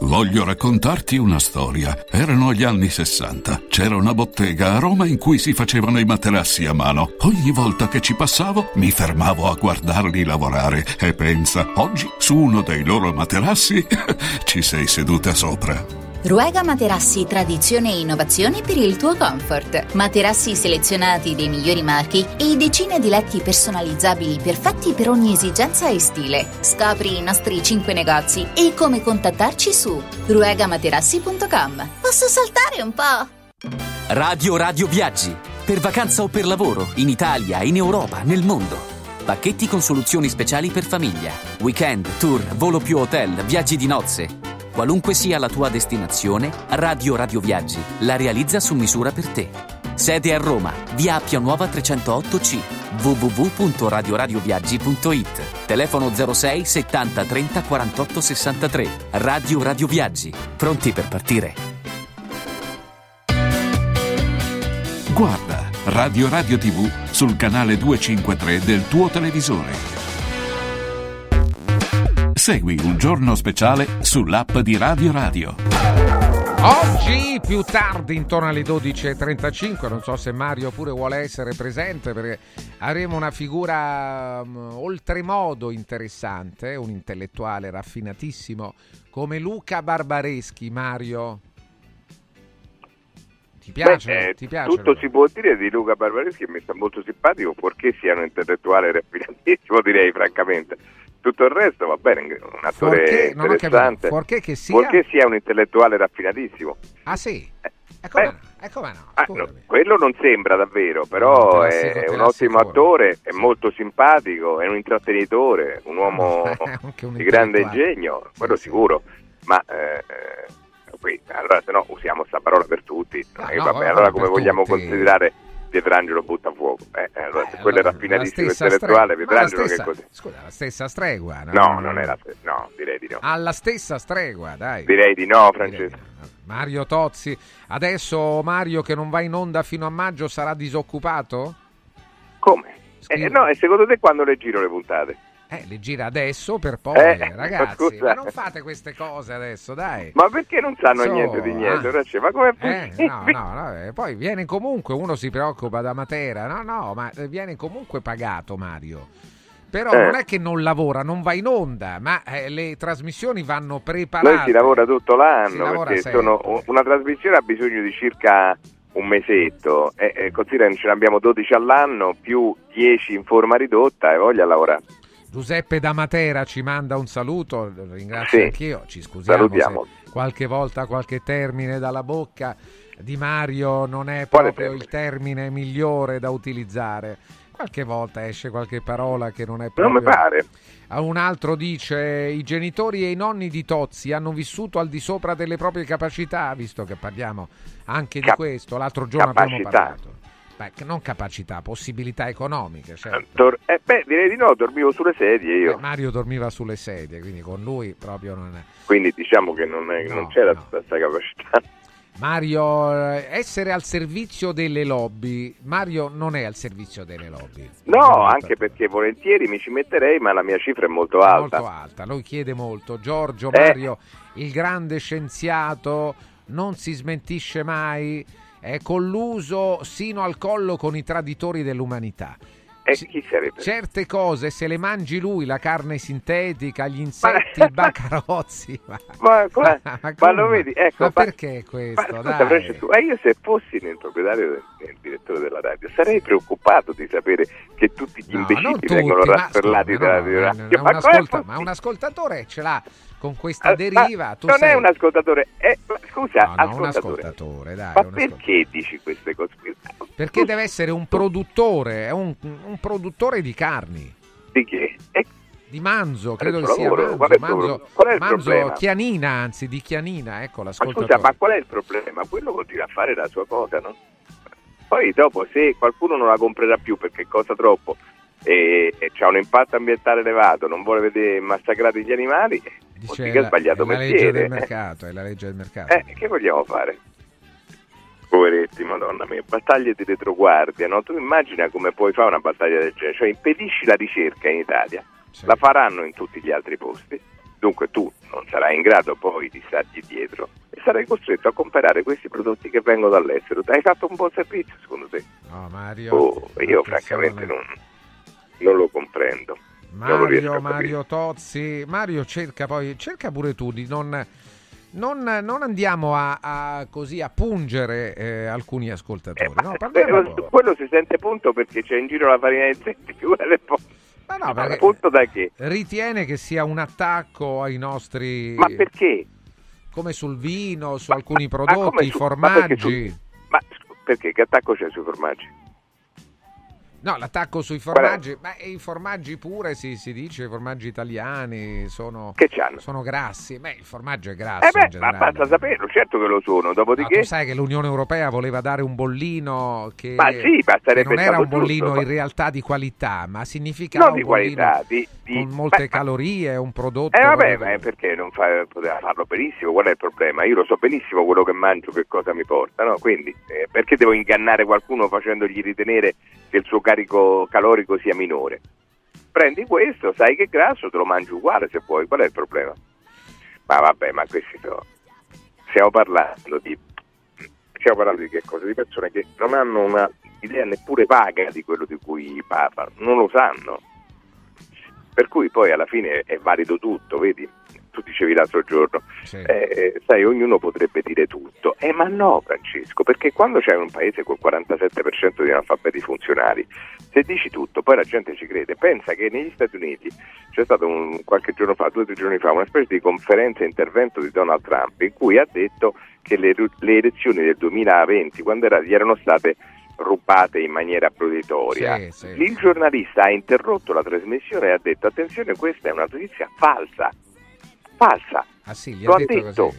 Voglio raccontarti una storia. Erano gli anni 60. C'era una bottega a Roma in cui si facevano i materassi a mano. Ogni volta che ci passavo mi fermavo a guardarli lavorare e pensa, oggi su uno dei loro materassi ci sei seduta sopra. Ruega Materassi Tradizione e Innovazione per il tuo comfort. Materassi selezionati dei migliori marchi e decine di letti personalizzabili perfetti per ogni esigenza e stile. Scopri i nostri 5 negozi e come contattarci su ruegamaterassi.com. Posso saltare un po'? Radio Radio Viaggi. Per vacanza o per lavoro, in Italia, in Europa, nel mondo. Pacchetti con soluzioni speciali per famiglia. Weekend, tour, volo più hotel, viaggi di nozze. Qualunque sia la tua destinazione, Radio Radio Viaggi la realizza su misura per te. Sede a Roma, via Appia Nuova 308C, www.radioradioviaggi.it. Telefono 06 70 30 48 63. Radio Radio Viaggi, pronti per partire. Guarda Radio Radio TV sul canale 253 del tuo televisore. Segui un giorno speciale sull'app di Radio Radio. Oggi più tardi, intorno alle 12.35, non so se Mario pure vuole essere presente perché avremo una figura um, oltremodo interessante, un intellettuale raffinatissimo come Luca Barbareschi. Mario, ti piace? Beh, eh, ti piace tutto Luca? si può dire di Luca Barbareschi mi sta molto simpatico, purché sia un intellettuale raffinatissimo, direi francamente. Tutto il resto va bene, un attore capito, interessante. fuorché che sia- Purché sia un intellettuale raffinatissimo. Ah sì? Eh, come beh, no? E come no? ah, no, quello non sembra davvero, però è te un ottimo attore, è molto simpatico, è un intrattenitore, un uomo un di grande ingegno, quello sicuro. Ma eh, eh, qui, allora se no usiamo sta parola per tutti. Ah, no, vabbè, allora come vogliamo tutti. considerare Pietrangelo Buttafuoco? Eh, eh, allora, se quello è La raffinatissimo stessa intellettuale, Pietrangelo che stessa- cos'è? Scusa, la stessa stregua? No, non è la stessa, no, direi di no. Alla stessa stregua, dai. Direi di no, Francesco. Mario Tozzi, adesso Mario che non va in onda fino a maggio sarà disoccupato? Come? Eh, no, e secondo te quando le giro le puntate? Eh, le gira adesso per poi, Eh, ragazzi, scusa. ma non fate queste cose adesso, dai. Ma perché non sanno So, niente di niente? ah. Ma come Eh, no, no, no, eh, poi viene comunque, uno si preoccupa da Matera, no, no, ma eh, viene comunque pagato Mario. Però Eh. non è che non lavora, non va in onda, ma eh, le trasmissioni vanno preparate. Noi si lavora tutto l'anno sono- una trasmissione ha bisogno di circa un mesetto e, e considera che ce ne abbiamo 12 all'anno più 10 in forma ridotta e voglia lavorare. Giuseppe da Matera ci manda un saluto, lo ringrazio Sì. anch'io, ci scusiamo qualche volta qualche termine dalla bocca di Mario non è Quale proprio termine? il termine migliore da utilizzare. Qualche volta esce qualche parola che non è Non proprio... mi pare. Un altro dice i genitori e i nonni di Tozzi hanno vissuto al di sopra delle proprie capacità, visto che parliamo anche di Cap- questo. L'altro giorno abbiamo capacità. parlato. Beh, non capacità, possibilità economiche, certo. Tor- eh, beh, direi di no, dormivo sulle sedie io. Eh, Mario dormiva sulle sedie, quindi con lui proprio non è. Quindi diciamo che non, è- non c'era tutta questa capacità. Mario, eh, essere al servizio delle lobby. Mario non è al servizio delle lobby. No, anche perché volentieri mi ci metterei, ma la mia cifra è molto alta. Molto alta, lui chiede molto. Giorgio Eh. Mario, il grande scienziato, non si smentisce mai, è colluso sino al collo con i traditori dell'umanità. E chi sarebbe? Certe cose, se le mangi lui, la carne sintetica, gli insetti, i bacarozzi. Ma, Ma, come- ma ma lo vedi? Ecco, Ma perché questo? Ma Francesco, ma io se fossi nel proprietario del nel direttore della radio sarei preoccupato di sapere che tutti gli No, imbecilli tutti, vengono scusa, dalla radio. no, Ma un ascolta- un ascoltatore ce l'ha con questa Ah, deriva. ma non sei... è un ascoltatore, è, ma scusa, No, no, un ascoltatore. ascoltatore, dai, ma un ascoltatore. perché dici queste cose? Perché deve essere un produttore, è un, un produttore di carni. Di che? E Di manzo, credo che sia manzo, Qual è il manzo, manzo chianina, anzi di chianina, ecco Ma l'ascoltatore. scusa, ma qual è il problema? Quello continua a fare la sua cosa, no? Poi dopo se qualcuno non la comprerà più perché costa troppo e, e ha un impatto ambientale elevato, non vuole vedere massacrati gli animali, vuol Dice, ha la- sbagliato è la legge del mercato, è la legge del mercato. Eh, che vogliamo fare? Poveretti, madonna mia, battaglie di retroguardia, no? Tu immagina come puoi fare una battaglia del genere, cioè impedisci la ricerca in Italia, la faranno in tutti gli altri posti, dunque tu non sarai in grado poi di stargli dietro e sarai costretto a comprare questi prodotti che vengono dall'estero. Hai fatto un buon servizio secondo te? No, Mario. Oh, io francamente non, non lo comprendo. Mario. Mario Tozzi, Mario cerca poi, cerca pure tu di non, non, non andiamo a, a così a pungere eh, alcuni ascoltatori. no, Eh, un po'. quello si sente punto perché c'è in giro la farina di insetti, figurati poi. Ma no, perché Punto da che? ritiene che sia un attacco ai nostri... Ma perché? Come sul vino, su alcuni come prodotti, i ma perché formaggi. su- Ma perché? Che attacco c'è sui formaggi? No, l'attacco sui formaggi, ma i formaggi pure si, si dice, i formaggi italiani sono, sono grassi. Beh, il formaggio è grasso Eh in beh, ma basta saperlo, certo che lo sono, No, dopodiché... tu sai che l'Unione Europea voleva dare un bollino che, Ma sì, ma che non era un bollino giusto, in ma- realtà di qualità, ma significava non di un bollino qualità, di... di- con molte ma- calorie, un prodotto... Eh vabbè, ma perché non fa, poteva farlo benissimo? Qual è il problema? Io lo so benissimo quello che mangio, che cosa mi porta, no? Quindi eh, perché devo ingannare qualcuno facendogli ritenere che il suo carico calorico sia minore? Prendi questo, sai che è grasso, te lo mangi uguale se vuoi, qual è il problema? Ma vabbè, ma questi sono... stiamo parlando di stiamo parlando di che cosa? Di persone che non hanno una idea neppure vaga di quello di cui parlano, non lo sanno. Per cui poi alla fine è valido tutto, vedi? Tu dicevi l'altro giorno, eh, sai, ognuno potrebbe dire tutto. Eh, ma no, Francesco, perché quando c'è un paese col 47% di analfabeti funzionali, se dici tutto, poi la gente ci crede. Pensa che negli Stati Uniti c'è stato un, qualche giorno fa, due o tre giorni fa, una specie di conferenza e intervento di Donald Trump in cui ha detto che le, le elezioni del 2020, quando era, gli erano state rubate in maniera proditoria. Sì, sì. Il giornalista ha interrotto la trasmissione e ha detto attenzione questa è una notizia falsa, falsa. Ah sì, gli Lo ha detto, detto.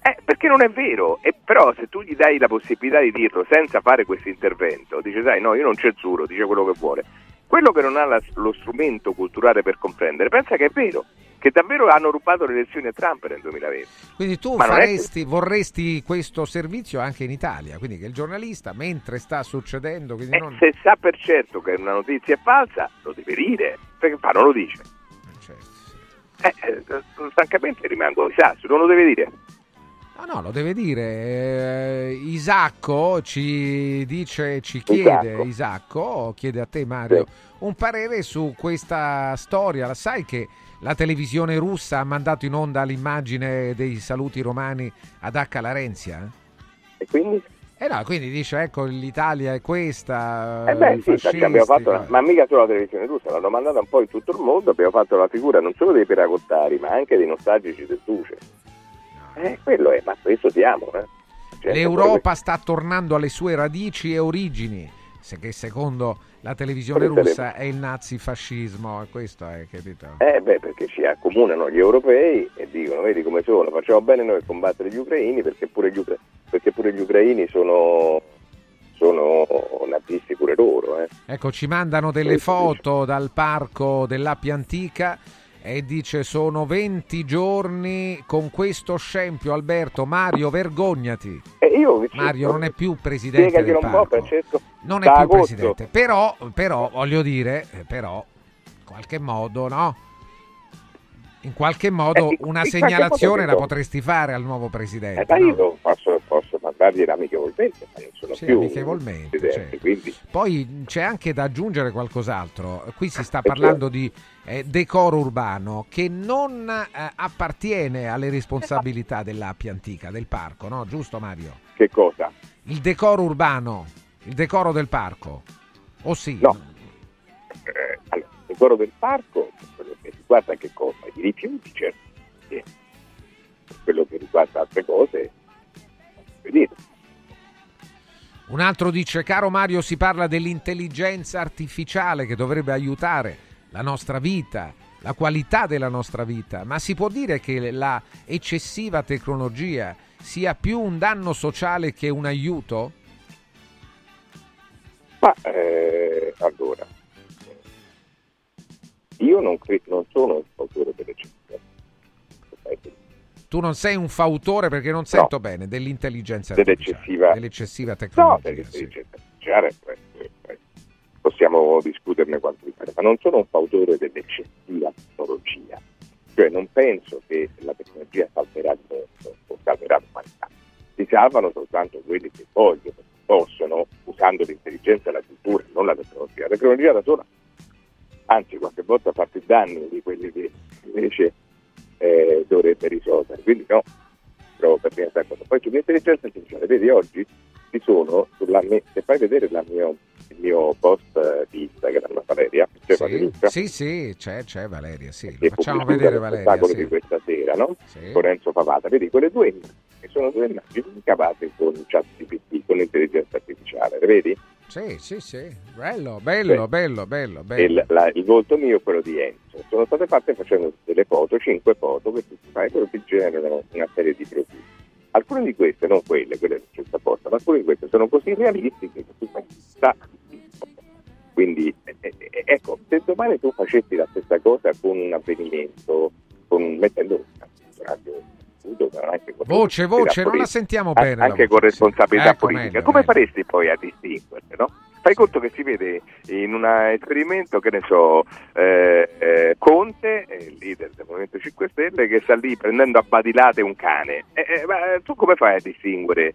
Eh, perché non è vero, e però se tu gli dai la possibilità di dirlo senza fare questo intervento, dice sai no, io non censuro, dice quello che vuole. Quello che non ha la- lo strumento culturale per comprendere, pensa che è vero, che davvero hanno rubato le elezioni a Trump nel 2020. Quindi tu è che- faresti, vorresti questo servizio anche in Italia, quindi che il giornalista, mentre sta succedendo, Eh, non... se sa per certo che una notizia è falsa, lo deve dire, perché fa non lo dice. Eh, eh, francamente rimango sasso, non lo deve dire. No, no, lo deve dire. Eh, Isacco ci dice, ci chiede, Isacco. Isacco, chiede a te Mario, un parere su questa storia. La sai che la televisione russa ha mandato in onda l'immagine dei saluti romani ad H. Larenzia? E quindi? Eh no, quindi dice, ecco, l'Italia è questa, Eh beh, sì, perché abbiamo fatto una- ma mica solo la televisione russa, l'hanno mandata un po' in tutto il mondo, abbiamo fatto la figura non solo dei peracottari, ma anche dei nostalgici del Duce. Eh, quello è, ma questo siamo, eh. Cioè, L'Europa sta tornando alle sue radici e origini, che secondo la televisione russa è il nazifascismo, questo è, capito? Eh beh, perché ci accomunano gli europei e dicono, vedi come sono, facciamo bene noi a combattere gli ucraini perché pure gli, ucra- perché pure gli ucraini sono, sono nazisti pure loro. Eh. Ecco, ci mandano delle foto dal parco dell'Appia Antica e dice sono 20 giorni con questo scempio Alberto Mario vergognati E io, Mario non è più presidente del po', parco Francesco. non è più agosto. presidente però, però voglio dire eh, però in qualche modo no in qualche modo Eh, una segnalazione la potresti fare al nuovo Eh, presidente ma no? io posso, mandargliela amichevolmente, sono Sì, più amichevolmente, certo. quindi Poi c'è anche da aggiungere qualcos'altro. Qui si sta Eh, parlando di eh, decoro urbano che non eh, appartiene alle responsabilità dell'Appia Antica, del parco, no? Giusto Mario? che cosa? Il decoro urbano, il decoro del parco. O sì? No. Eh, allora, il decoro del parco, quello che riguarda che cosa? I rifiuti, certo. Sì. Quello che riguarda altre cose, vedete. Un altro dice, caro Mario, si parla dell'intelligenza artificiale che dovrebbe aiutare la nostra vita, la qualità della nostra vita, ma si può dire che la eccessiva tecnologia sia più un danno sociale che un aiuto? Ma eh, allora, io non, cre- non sono un fautore dell'eccezione. Tu non sei un fautore perché non sento bene dell'intelligenza Dell'eccessiva- dell'eccessiva No, tecnologia. perché sì. possiamo discuterne quanto vi pare, ma non sono un fautore dell'eccessiva tecnologia. Cioè non penso che la tecnologia salverà il mondo o salverà l'umanità. Si salvano soltanto quelli che vogliono, possono, usando l'intelligenza e la cultura, non la tecnologia. La tecnologia da sola, anzi qualche volta fa più danni di quelli che invece eh, dovrebbe risolvere. Quindi no, proprio per diventare cosa. Poi sull'intelligenza artificiale, vedi oggi ci sono, sulla me- se fai vedere la mio, il mio post eh, di Instagram, Valeria, c'è Valeria, Sì, sì, c'è, c'è Valeria, sì. Lo facciamo vedere Valeria. spettacolo sì. di questa sera, no? Sì. Con Enzo Favata, vedi quelle due immagini, che sono due immagini ricavate con ChatGPT, con l'intelligenza artificiale, le vedi? Sì, sì, sì, bello, bello, Sì. bello, bello, bello. il, la- il volto mio e quello di Enzo sono state fatte facendo delle foto, cinque foto che tu ti fai, quello ti generano una serie di profili. Alcune di queste, non quelle, quelle che c'è apposta, ma alcune di queste sono così realistiche che tu sta- Quindi, eh, eh, eh, ecco, se domani tu facessi la stessa cosa con un avvenimento, con, mettendo un radio scudo, ma anche con Voce, voce, non la sentiamo a- bene. Anche voce, con sì. responsabilità Ecco, politica. meglio, Come meglio. faresti poi a distinguerle, no? Fai conto che si vede in un esperimento, che ne so, eh, eh, Conte, eh, il leader del Movimento 5 Stelle, che sta lì prendendo a badilate un cane. Eh, eh, ma tu come fai a distinguere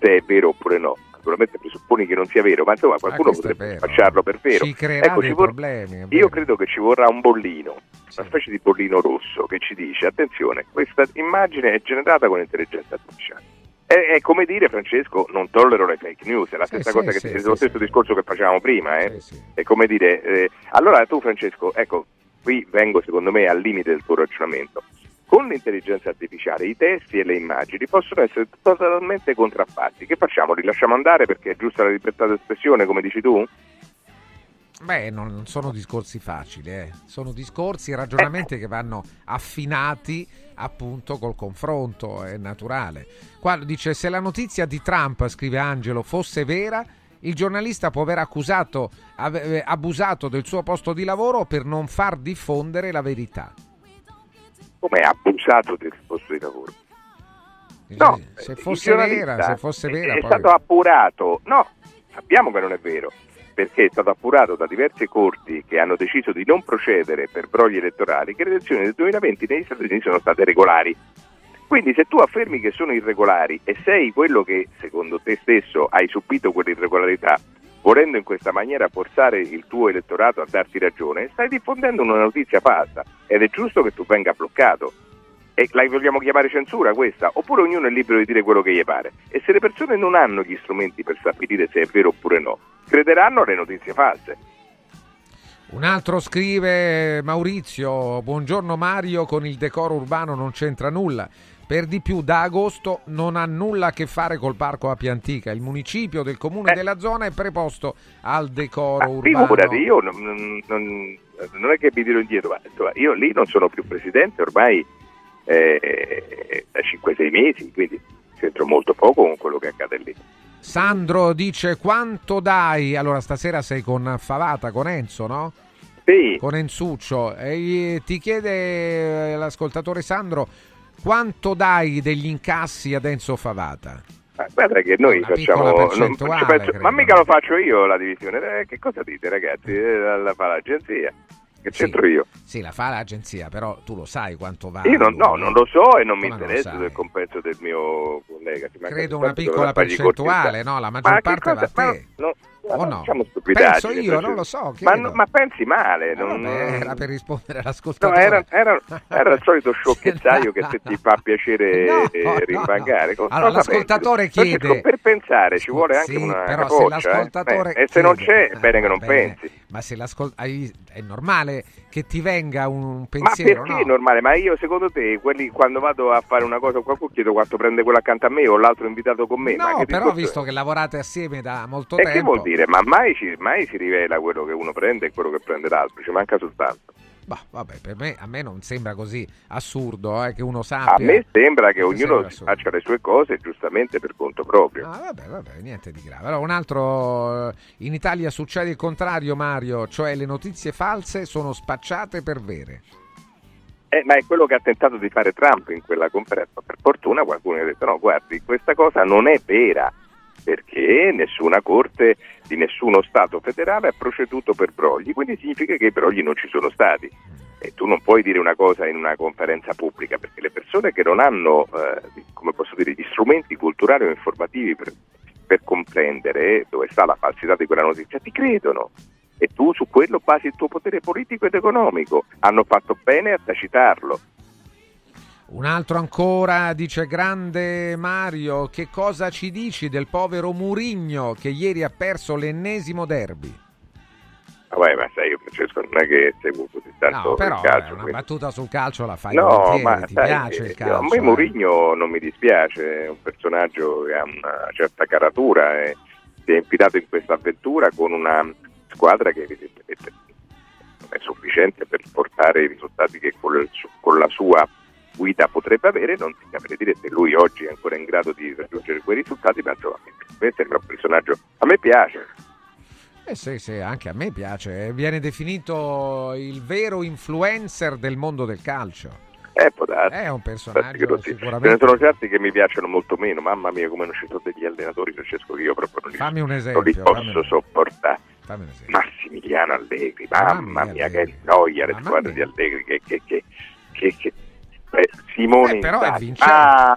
se è vero oppure no? Naturalmente presupponi che non sia vero, ma insomma qualcuno è potrebbe facciarlo per vero. Ci creerà Ecco, vor- problemi. Io credo che ci vorrà un bollino, una specie di bollino rosso che ci dice attenzione, questa immagine è generata con intelligenza artificiale. È, è come dire, Francesco, non tollero le fake news, è la Sì, stessa sì, cosa che sì, è sì, lo sì. stesso discorso che facevamo prima, eh? È come dire, eh, allora tu Francesco, ecco, qui vengo secondo me al limite del tuo ragionamento. Con l'intelligenza artificiale i testi e le immagini possono essere totalmente contraffatti. Che facciamo? Li lasciamo andare perché è giusta la libertà d'espressione, come dici tu? Beh, non sono discorsi facili, eh. sono discorsi e ragionamenti che vanno affinati appunto col confronto, è naturale. Qua dice se la notizia di Trump, scrive Angelo, fosse vera, il giornalista può aver accusato, ave- abusato del suo posto di lavoro per non far diffondere la verità. Come ha abusato del posto di lavoro? No, se fosse vera, se fosse vera, è poi- stato appurato. No, sappiamo che non è vero, perché è stato appurato da diverse corti che hanno deciso di non procedere per brogli elettorali che le elezioni del 2020 negli Stati Uniti sono state regolari. Quindi se tu affermi che sono irregolari e sei quello che secondo te stesso hai subito quell'irregolarità, volendo in questa maniera forzare il tuo elettorato a darti ragione, stai diffondendo una notizia falsa ed è giusto che tu venga bloccato. E la vogliamo chiamare censura questa? Oppure ognuno è libero di dire quello che gli pare? E se le persone non hanno gli strumenti per stabilire se è vero oppure no, crederanno alle notizie false. Un altro scrive Maurizio, buongiorno Mario, con il decoro urbano non c'entra nulla. Per di più, da agosto non ha nulla a che fare col parco Api Antica. Il municipio del comune della zona è preposto al decoro urbano. Figurati, io non, non- non- è che mi tiro indietro, ma io lì non sono più presidente ormai eh, da 5-6 mesi, quindi c'entro molto poco con quello che accade lì. Sandro dice quanto dai? Allora stasera sei con Favata, con Enzo, no? Sì. Con Enzuccio. E ti chiede eh, l'ascoltatore Sandro quanto dai degli incassi ad Enzo Favata? Ma guarda che noi Una facciamo, non- penso- ma mica lo faccio io la divisione, Eh, che cosa dite ragazzi? Eh, La, la fa l'agenzia, che c'entro io? Sì, la fa l'agenzia, però tu lo sai quanto va. Io non, no, non lo so e non mi Come lo interessa del compenso del mio collega. Credo una piccola percentuale, no? La Ma maggior che parte va a cosa- ma te. no, O non no? Facciamo stupidaggini, Penso io, Francesco. non lo so, Ma, ma pensi male. Eh, non- vabbè, era per rispondere No, all'ascoltatore. era, era- era il solito sciocchezzaio che se ti fa piacere No, eh, no, rinvangare. Cosa- Allora, l'ascoltatore pensi? Francesco, chiede- per pensare ci vuole anche Sì, una però se capoccia, eh. l'ascoltatore Beh, e se non c'è è bene che non bene. pensi. Ma se l'ascol- hai- è normale che ti venga un Ma pensiero, perché no? è normale? Ma io secondo te quelli, quando vado a fare una cosa con qualcuno chiedo quanto prende quello accanto a me o l'altro invitato con me? Ma No, però discorso visto che lavorate assieme da molto E tempo. che vuol dire? Ma mai, ci- mai si rivela quello che uno prende e quello che prende l'altro, ci manca soltanto. Bah, vabbè, per me, a me non sembra così assurdo eh, che uno A sappia. me sembra che ognuno faccia le sue cose giustamente per conto proprio. Ah, vabbè, vabbè, niente di grave. Allora, un altro. eh, In Italia succede il contrario, Mario, cioè le notizie false sono spacciate per vere. Eh, ma è quello che ha tentato di fare Trump in quella conferenza. Per fortuna qualcuno ha detto no, guardi, questa cosa non è vera, perché nessuna corte di nessuno Stato federale ha proceduto per brogli, quindi significa che i brogli non ci sono stati. E tu non puoi dire una cosa in una conferenza pubblica, perché le persone che non hanno, eh, come posso dire, gli strumenti culturali o informativi per, per comprendere dove sta la falsità di quella notizia, ti credono. E tu su quello basi il tuo potere politico ed economico. Hanno fatto bene a tacitarlo. Un altro ancora dice grande Mario, che cosa ci dici del povero Murigno che ieri ha perso l'ennesimo derby? Vabbè, ma sai, io Francesco non è che seguo così tanto No, però il calcio. eh, una quindi- battuta sul calcio la fai No, ma ti sai, piace eh, il calcio. a me eh? Mourinho non mi dispiace, è un personaggio che ha una certa caratura e si è infilato in questa avventura con una squadra che evidentemente non è sufficiente per portare i risultati che con, con la sua guida potrebbe avere, non si saprei dire se lui oggi è ancora in grado di raggiungere quei risultati, ma insomma, me sembra un personaggio, a me piace. Eh sì, sì, anche a me piace. Viene definito il vero influencer del mondo del calcio. Eh, può darsi. È un personaggio sì. Ce ne sicuramente. sono certi che mi piacciono molto meno, mamma mia come non ci sono degli allenatori Francesco che io proprio non li, Fammi un non esempio. li fammi posso un- sopportare. fammi un esempio. Massimiliano Allegri, Mamma mamma mia, Allegri. che noia le Mamma squadre mia. di Allegri, che, che, che, che, Simone Eh, però è vincente.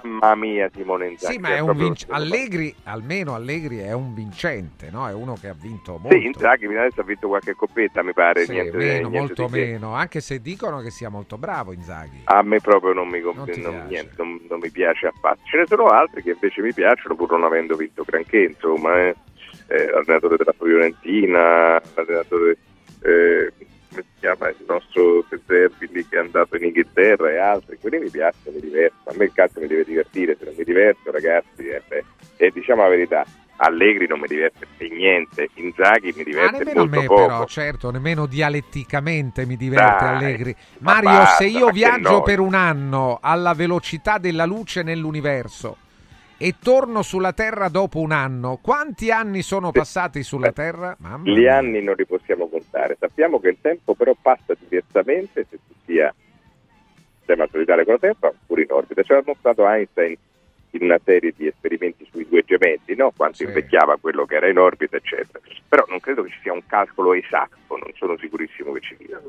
mamma mia Simone Inzaghi. Sì, ma è un proprio- vinc- Allegri, almeno Allegri è un vincente, no? È uno che ha vinto molto. Sì, Inzaghi adesso ha vinto qualche coppetta mi pare, Sì, niente, meno, niente molto di che. meno, anche se dicono che sia molto bravo Inzaghi. A me proprio non mi, conv- Non non- niente, non- non mi piace affatto. Ce ne sono altri che invece mi piacciono pur non avendo vinto granché, insomma, eh. Eh, l'allenatore della Fiorentina, l'allenatore eh, come si chiama il nostro lì che è andato in Inghilterra e altri, quelli mi piacciono, mi diverto. A me il calcio mi deve divertire, se non mi diverto ragazzi, eh, beh, e diciamo la verità, Allegri non mi diverte per niente, Inzaghi mi Ah, diverte nemmeno a molto me poco. però, certo, nemmeno dialetticamente mi diverte Dai, Allegri. ma Mario, basta, se io ma viaggio per un anno alla velocità della luce nell'universo e torno sulla Terra dopo un anno, quanti anni sono passati sulla Terra? Mamma Gli mia. anni non li possiamo contare. Sappiamo che il tempo però passa diversamente se tu sia sistema solitario con la Terra oppure in orbita. Ce l'ha mostrato Einstein in una serie di esperimenti sui due gemelli, no? quanto invecchiava quello che era in orbita, eccetera. Però non credo che ci sia un calcolo esatto, non sono sicurissimo che ci sia.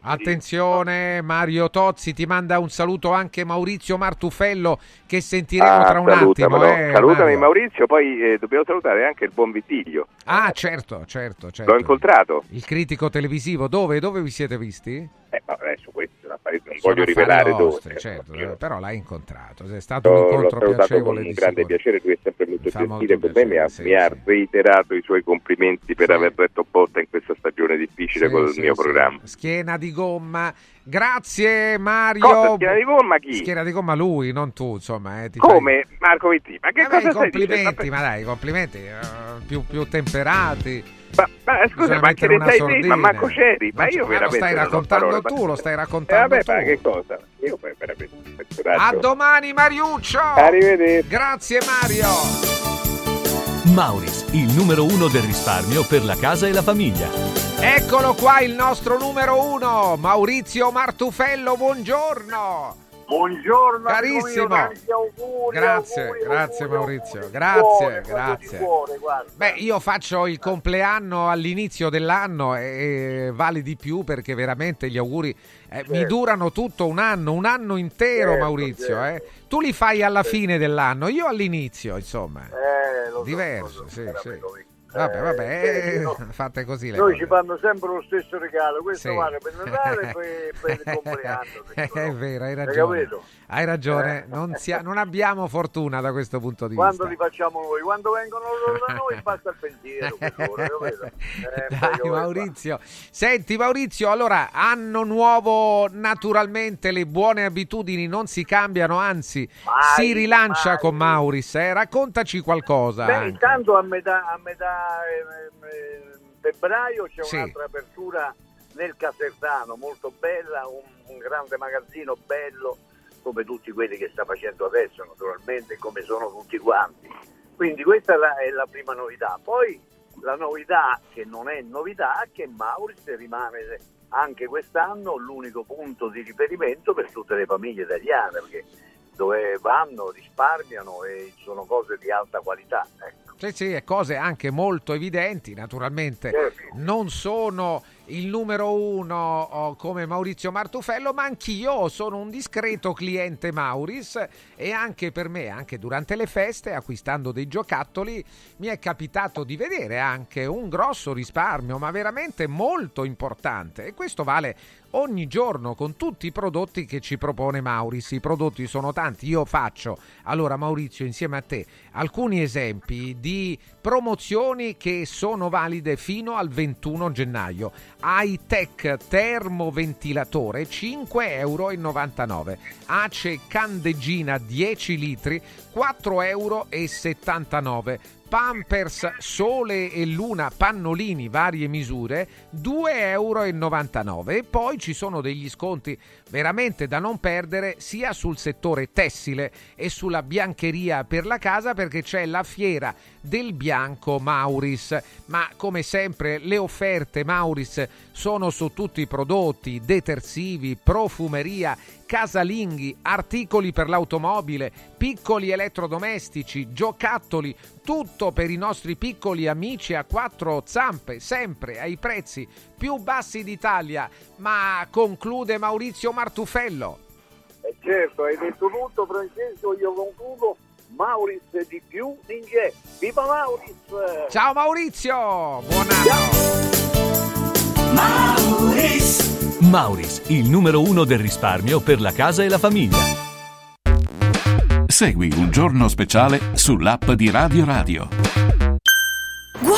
Attenzione, Mario Tozzi ti manda un saluto anche Maurizio Martufello che sentiremo Ah, tra un attimo. eh, Salutami Mario. Maurizio, poi eh, dobbiamo salutare anche il buon Vitiglio. Ah, certo, certo, certo. L'ho incontrato. Il critico televisivo, dove? Dove vi siete visti? Eh, ma adesso questo non Sono voglio rivelare vostri, dove. certo, eh, però l'hai incontrato, è stato un l'ho incontro salutato con piacevole un grande piacere, lui è sempre molto Fa gentile molto con me, mi sì, mi ha reiterato i suoi complimenti per aver retto botta in questa stagione difficile Sì, con il sì, mio sì. programma. Schiena di gomma. Grazie Mario. Cosa, schiena di gomma chi? Schiena di gomma lui, non tu, insomma. eh, ti fai- Come Marco Vitti? Ma che Vabbè, cosa stai dicendo? complimenti, ma dai, complimenti eh, più, più temperati. Ma, ma scusa, Bisogna ma che ne sai te? Ma manco c'eri? Ma Non io veramente Lo stai raccontando tu, ma- lo stai Eh, raccontando vabbè, tu. ma che cosa? Io veramente. A domani Mariuccio. Arrivederci. Grazie Mario. Mauris, il numero uno del risparmio per la casa e la famiglia. Eccolo qua il nostro numero uno, Maurizio Martufello, buongiorno. Buongiorno, Carissimo. auguri, Grazie, auguri, grazie auguri, Maurizio, grazie, cuore, grazie. cuore. Beh, io faccio il compleanno all'inizio dell'anno e, vale di più perché veramente gli auguri eh, mi durano tutto un anno, un anno intero Certo, Maurizio. certo. eh. Tu li fai alla fine dell'anno, io all'inizio, insomma. Eh, lo so, Diverso, lo so, sì, sì. Vabbè, vabbè, Eh, eh, no. fate così Noi cose. ci fanno sempre lo stesso regalo, questo Sì. vale per Natale e per, per il compleanno. È vero, hai ragione. Hai ragione, Eh. non, sia- non abbiamo fortuna da questo punto di Quando vista. li facciamo noi, quando vengono loro da noi basta il pensiero. Eh, Dai io- Maurizio, senti Maurizio, allora anno nuovo, naturalmente le buone abitudini non si cambiano, anzi Mai, si rilancia mai. con Mauris, eh? raccontaci qualcosa. Beh, intanto a metà, a metà febbraio c'è Sì. un'altra apertura nel Casertano, molto bella, un, un grande magazzino bello, come tutti quelli che sta facendo adesso, naturalmente, come sono tutti quanti. Quindi questa è la, è la prima novità. Poi la novità, che non è novità, è che Mauris rimane anche quest'anno l'unico punto di riferimento per tutte le famiglie italiane, perché dove vanno risparmiano e sono cose di alta qualità. Ecco. Sì, sì, e cose anche molto evidenti, naturalmente Certo. non sono il numero uno oh, come Maurizio Martufello, ma anch'io sono un discreto cliente Mauris e anche per me, anche durante le feste, acquistando dei giocattoli, mi è capitato di vedere anche un grosso risparmio, ma veramente molto importante. E questo vale ogni giorno con tutti i prodotti che ci propone Mauris. I prodotti sono tanti, io faccio allora Maurizio insieme a te alcuni esempi di promozioni che sono valide fino al 21 gennaio. Hightech termoventilatore 5,99 euro. Ace candeggina 10 litri 4,79 euro. Pampers Sole e Luna Pannolini varie misure 2,99 euro e poi ci sono degli sconti veramente da non perdere sia sul settore tessile e sulla biancheria per la casa perché c'è la fiera del bianco Mauris. Ma come sempre le offerte Mauris sono su tutti i prodotti detersivi profumeria casalinghi, articoli per l'automobile, piccoli elettrodomestici, giocattoli, tutto per i nostri piccoli amici a quattro zampe, sempre ai prezzi più bassi d'Italia. Ma conclude Maurizio Martufello. E certo, hai detto tutto Francesco, io concludo. Mauris di più Ninja. Viva Mauris! Ciao Maurizio! Buon anno! Mauris! Mauris, il numero uno del risparmio per la casa e la famiglia. Segui un giorno speciale sull'app di Radio Radio.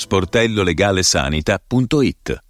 sportellolegalesanita.it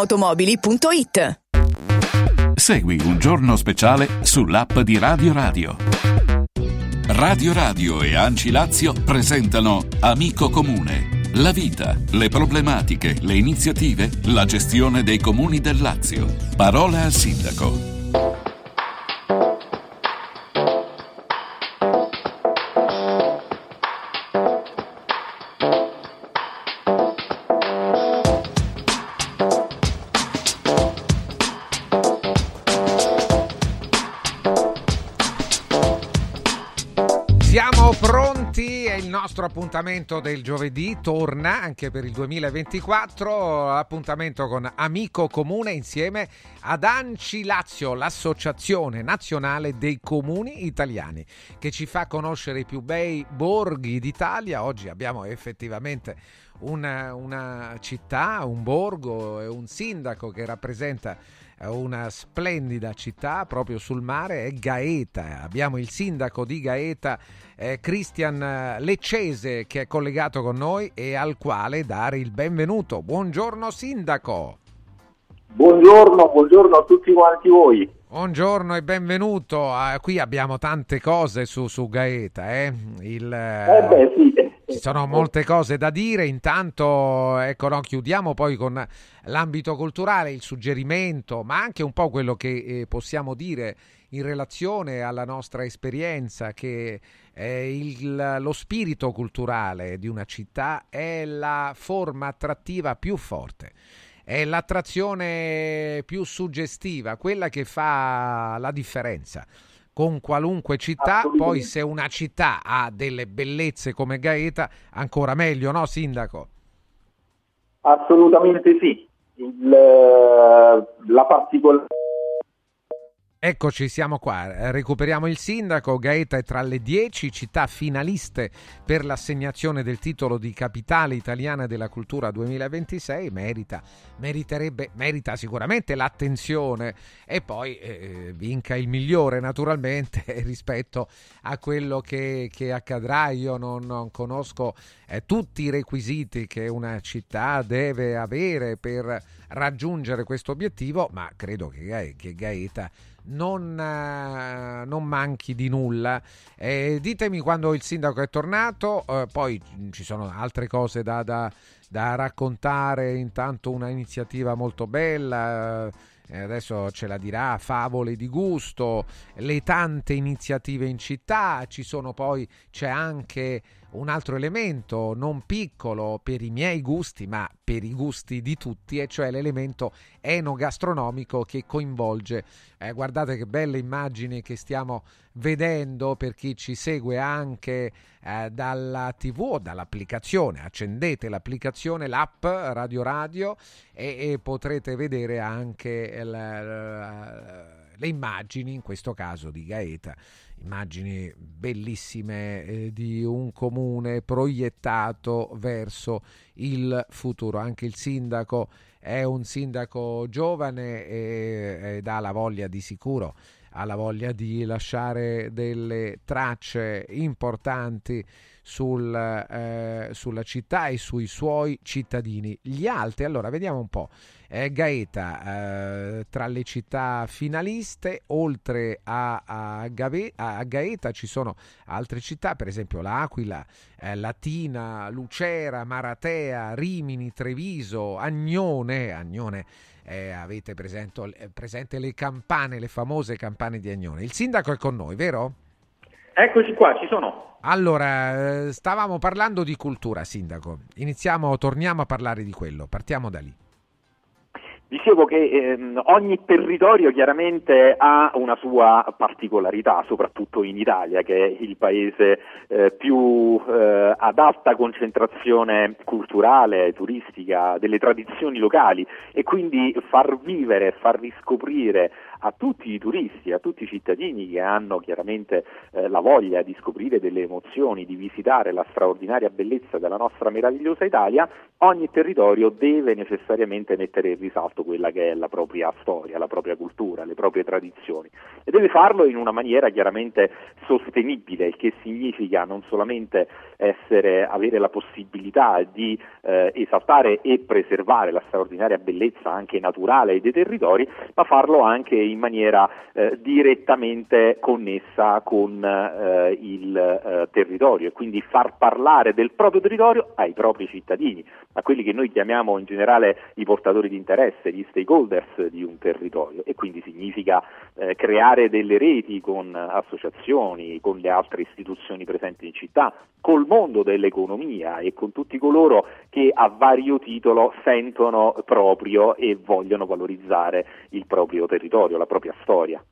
ValentinoAutomobili.it Segui un giorno speciale sull'app di Radio Radio. Radio Radio e Anci Lazio presentano Amico Comune. La vita, le problematiche, le iniziative, la gestione dei comuni del Lazio. Parola al sindaco. Nostro appuntamento del giovedì torna anche per il 2024, appuntamento con Amico Comune insieme ad Anci Lazio, l'associazione nazionale dei comuni italiani che ci fa conoscere i più bei borghi d'Italia. Oggi abbiamo effettivamente una, una città, un borgo e un sindaco che rappresenta una splendida città proprio sul mare è Gaeta. Abbiamo il sindaco di Gaeta, eh, Cristian Leccese, che è collegato con noi e al quale dare il benvenuto. Buongiorno sindaco. Buongiorno, buongiorno a tutti quanti voi. Buongiorno e benvenuto. Ah, qui abbiamo tante cose su, su Gaeta. Eh? Il, Eh beh, sì. ci sono molte cose da dire. Intanto, ecco, no, chiudiamo poi con l'ambito culturale, il suggerimento, ma anche un po' quello che eh, possiamo dire in relazione alla nostra esperienza, che eh, il- lo spirito culturale di una città è la forma attrattiva più forte. È l'attrazione più suggestiva, quella che fa la differenza con qualunque città. Poi, se una città ha delle bellezze come Gaeta, ancora meglio, no, Sindaco? Assolutamente sì. Il, eh, la particolarità Eccoci, siamo qua. Eh, Recuperiamo il sindaco. Gaeta è tra le 10 città finaliste per l'assegnazione del titolo di capitale italiana della cultura 2026. Merita, merita sicuramente l'attenzione e poi eh, vinca il migliore, naturalmente, rispetto a quello che, che accadrà. Io non, non conosco eh, tutti i requisiti che una città deve avere per raggiungere questo obiettivo, ma credo che, che Gaeta non, eh, non manchi di nulla. Eh, ditemi quando il sindaco è tornato, eh, poi ci sono altre cose da, da- da raccontare, intanto una iniziativa molto bella. eh, adesso ce la dirà, favole di gusto, le tante iniziative in città, ci sono poi, c'è anche un altro elemento non piccolo per i miei gusti, ma per i gusti di tutti, e cioè l'elemento enogastronomico che coinvolge, eh, guardate che belle immagini che stiamo vedendo per chi ci segue anche eh, dalla tv o dall'applicazione, accendete l'applicazione, l'app Radio Radio e, e potrete vedere anche il- le immagini, in questo caso di Gaeta, immagini bellissime eh, di un comune proiettato verso il futuro. Anche il sindaco è un sindaco giovane e, ed ha la voglia di sicuro ha la voglia di lasciare delle tracce importanti sul, eh, sulla città e sui suoi cittadini. Gli altri, allora vediamo un po'. Eh, Gaeta, eh, tra le città finaliste, oltre a, a, Gave- a, Gaeta ci sono altre città, per esempio l'Aquila, eh, Latina, Lucera, Maratea, Rimini, Treviso, Agnone. Agnone eh, avete presento, eh, presente le campane, le famose campane di Agnone. Il sindaco è con noi, vero? Eccoci qua, ci sono. Allora, eh, stavamo parlando di cultura, sindaco. Iniziamo, torniamo a parlare di quello. Partiamo da lì. Dicevo che ehm, ogni territorio chiaramente ha una sua particolarità, soprattutto in Italia, che è il paese eh, più eh, ad alta concentrazione culturale, turistica, delle tradizioni locali e quindi far vivere, far riscoprire a tutti i turisti, a tutti i cittadini che hanno chiaramente eh, la voglia di scoprire delle emozioni, di visitare la straordinaria bellezza della nostra meravigliosa Italia, ogni territorio deve necessariamente mettere in risalto quella che è la propria storia, la propria cultura, le proprie tradizioni e deve farlo in una maniera chiaramente sostenibile, il che significa non solamente essere, avere la possibilità di eh, esaltare e preservare la straordinaria bellezza anche naturale dei territori, ma farlo anche in maniera eh, direttamente connessa con eh, il eh, territorio e quindi far parlare del proprio territorio ai propri cittadini, a quelli che noi chiamiamo in generale i portatori di interesse, gli stakeholders di un territorio e quindi significa eh, creare delle reti con associazioni, con le altre istituzioni presenti in città, col mondo dell'economia e con tutti coloro che a vario titolo sentono proprio e vogliono valorizzare il proprio territorio, la propria storia.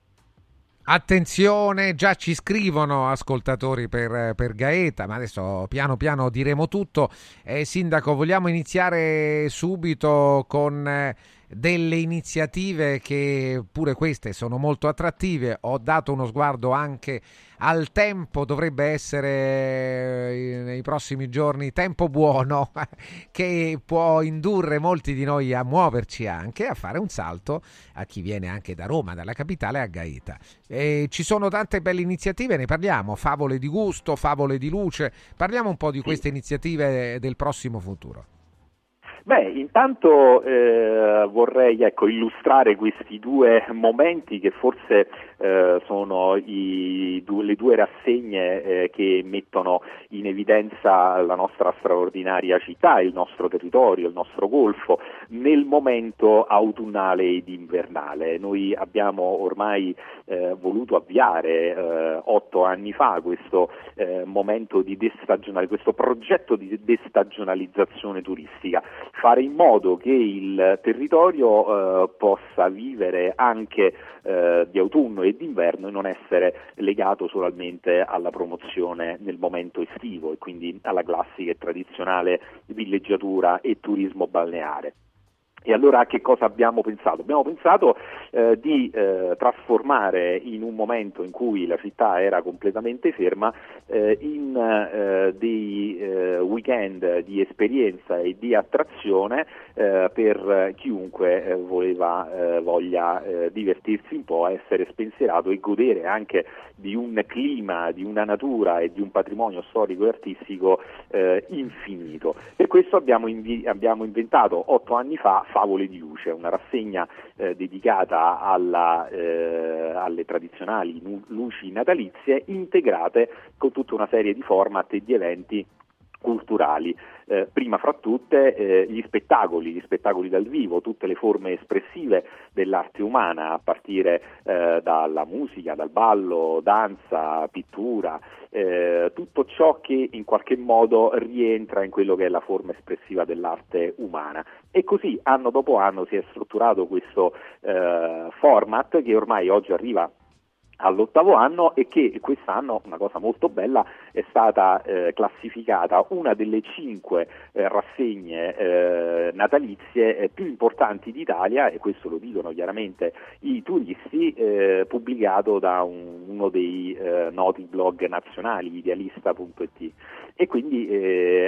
Attenzione, già ci scrivono ascoltatori per, per, Gaeta, ma adesso piano piano diremo tutto. Eh, sindaco, vogliamo iniziare subito con eh, delle iniziative che pure queste sono molto attrattive. Ho dato uno sguardo anche al tempo, dovrebbe essere eh, nei prossimi giorni tempo buono che può indurre molti di noi a muoverci anche, a fare un salto a chi viene anche da Roma, dalla capitale, a Gaeta. E ci sono tante belle iniziative, ne parliamo, favole di gusto, favole di luce, parliamo un po' di queste iniziative del prossimo futuro. Beh, intanto eh, vorrei ecco, illustrare questi due momenti che forse eh, sono i, le due rassegne eh, che mettono in evidenza la nostra straordinaria città, il nostro territorio, il nostro golfo, nel momento autunnale ed invernale. Noi abbiamo ormai eh, voluto avviare eh, otto anni fa questo eh, momento di destagionale, questo progetto di destagionalizzazione turistica fare in modo che il territorio possa vivere anche eh, di autunno e d'inverno e non essere legato solamente alla promozione nel momento estivo e quindi alla classica e tradizionale villeggiatura e turismo balneare. E allora a che cosa abbiamo pensato? Abbiamo pensato eh, di eh, trasformare in un momento in cui la città era completamente ferma eh, in eh, dei eh, weekend di esperienza e di attrazione eh, per chiunque voleva, voglia divertirsi un po', essere spensierato e godere anche di un clima, di una natura e di un patrimonio storico e artistico infinito. Per questo abbiamo, invi- abbiamo inventato otto anni fa Favole di Luce, una rassegna eh, dedicata alla, eh, alle tradizionali luci natalizie integrate con tutta una serie di format e di eventi culturali, eh, prima fra tutte eh, gli spettacoli, gli spettacoli dal vivo, tutte le forme espressive dell'arte umana, a partire eh, dalla musica, dal ballo, danza, pittura, eh, tutto ciò che in qualche modo rientra in quello che è la forma espressiva dell'arte umana. E così anno dopo anno si è strutturato questo eh, format che ormai oggi arriva all'ottavo anno e che quest'anno, una cosa molto bella, è stata eh, classificata una delle cinque eh, rassegne eh, natalizie eh, più importanti d'Italia e questo lo dicono chiaramente i turisti, eh, pubblicato da un, uno dei eh, noti blog nazionali, idealista.it e quindi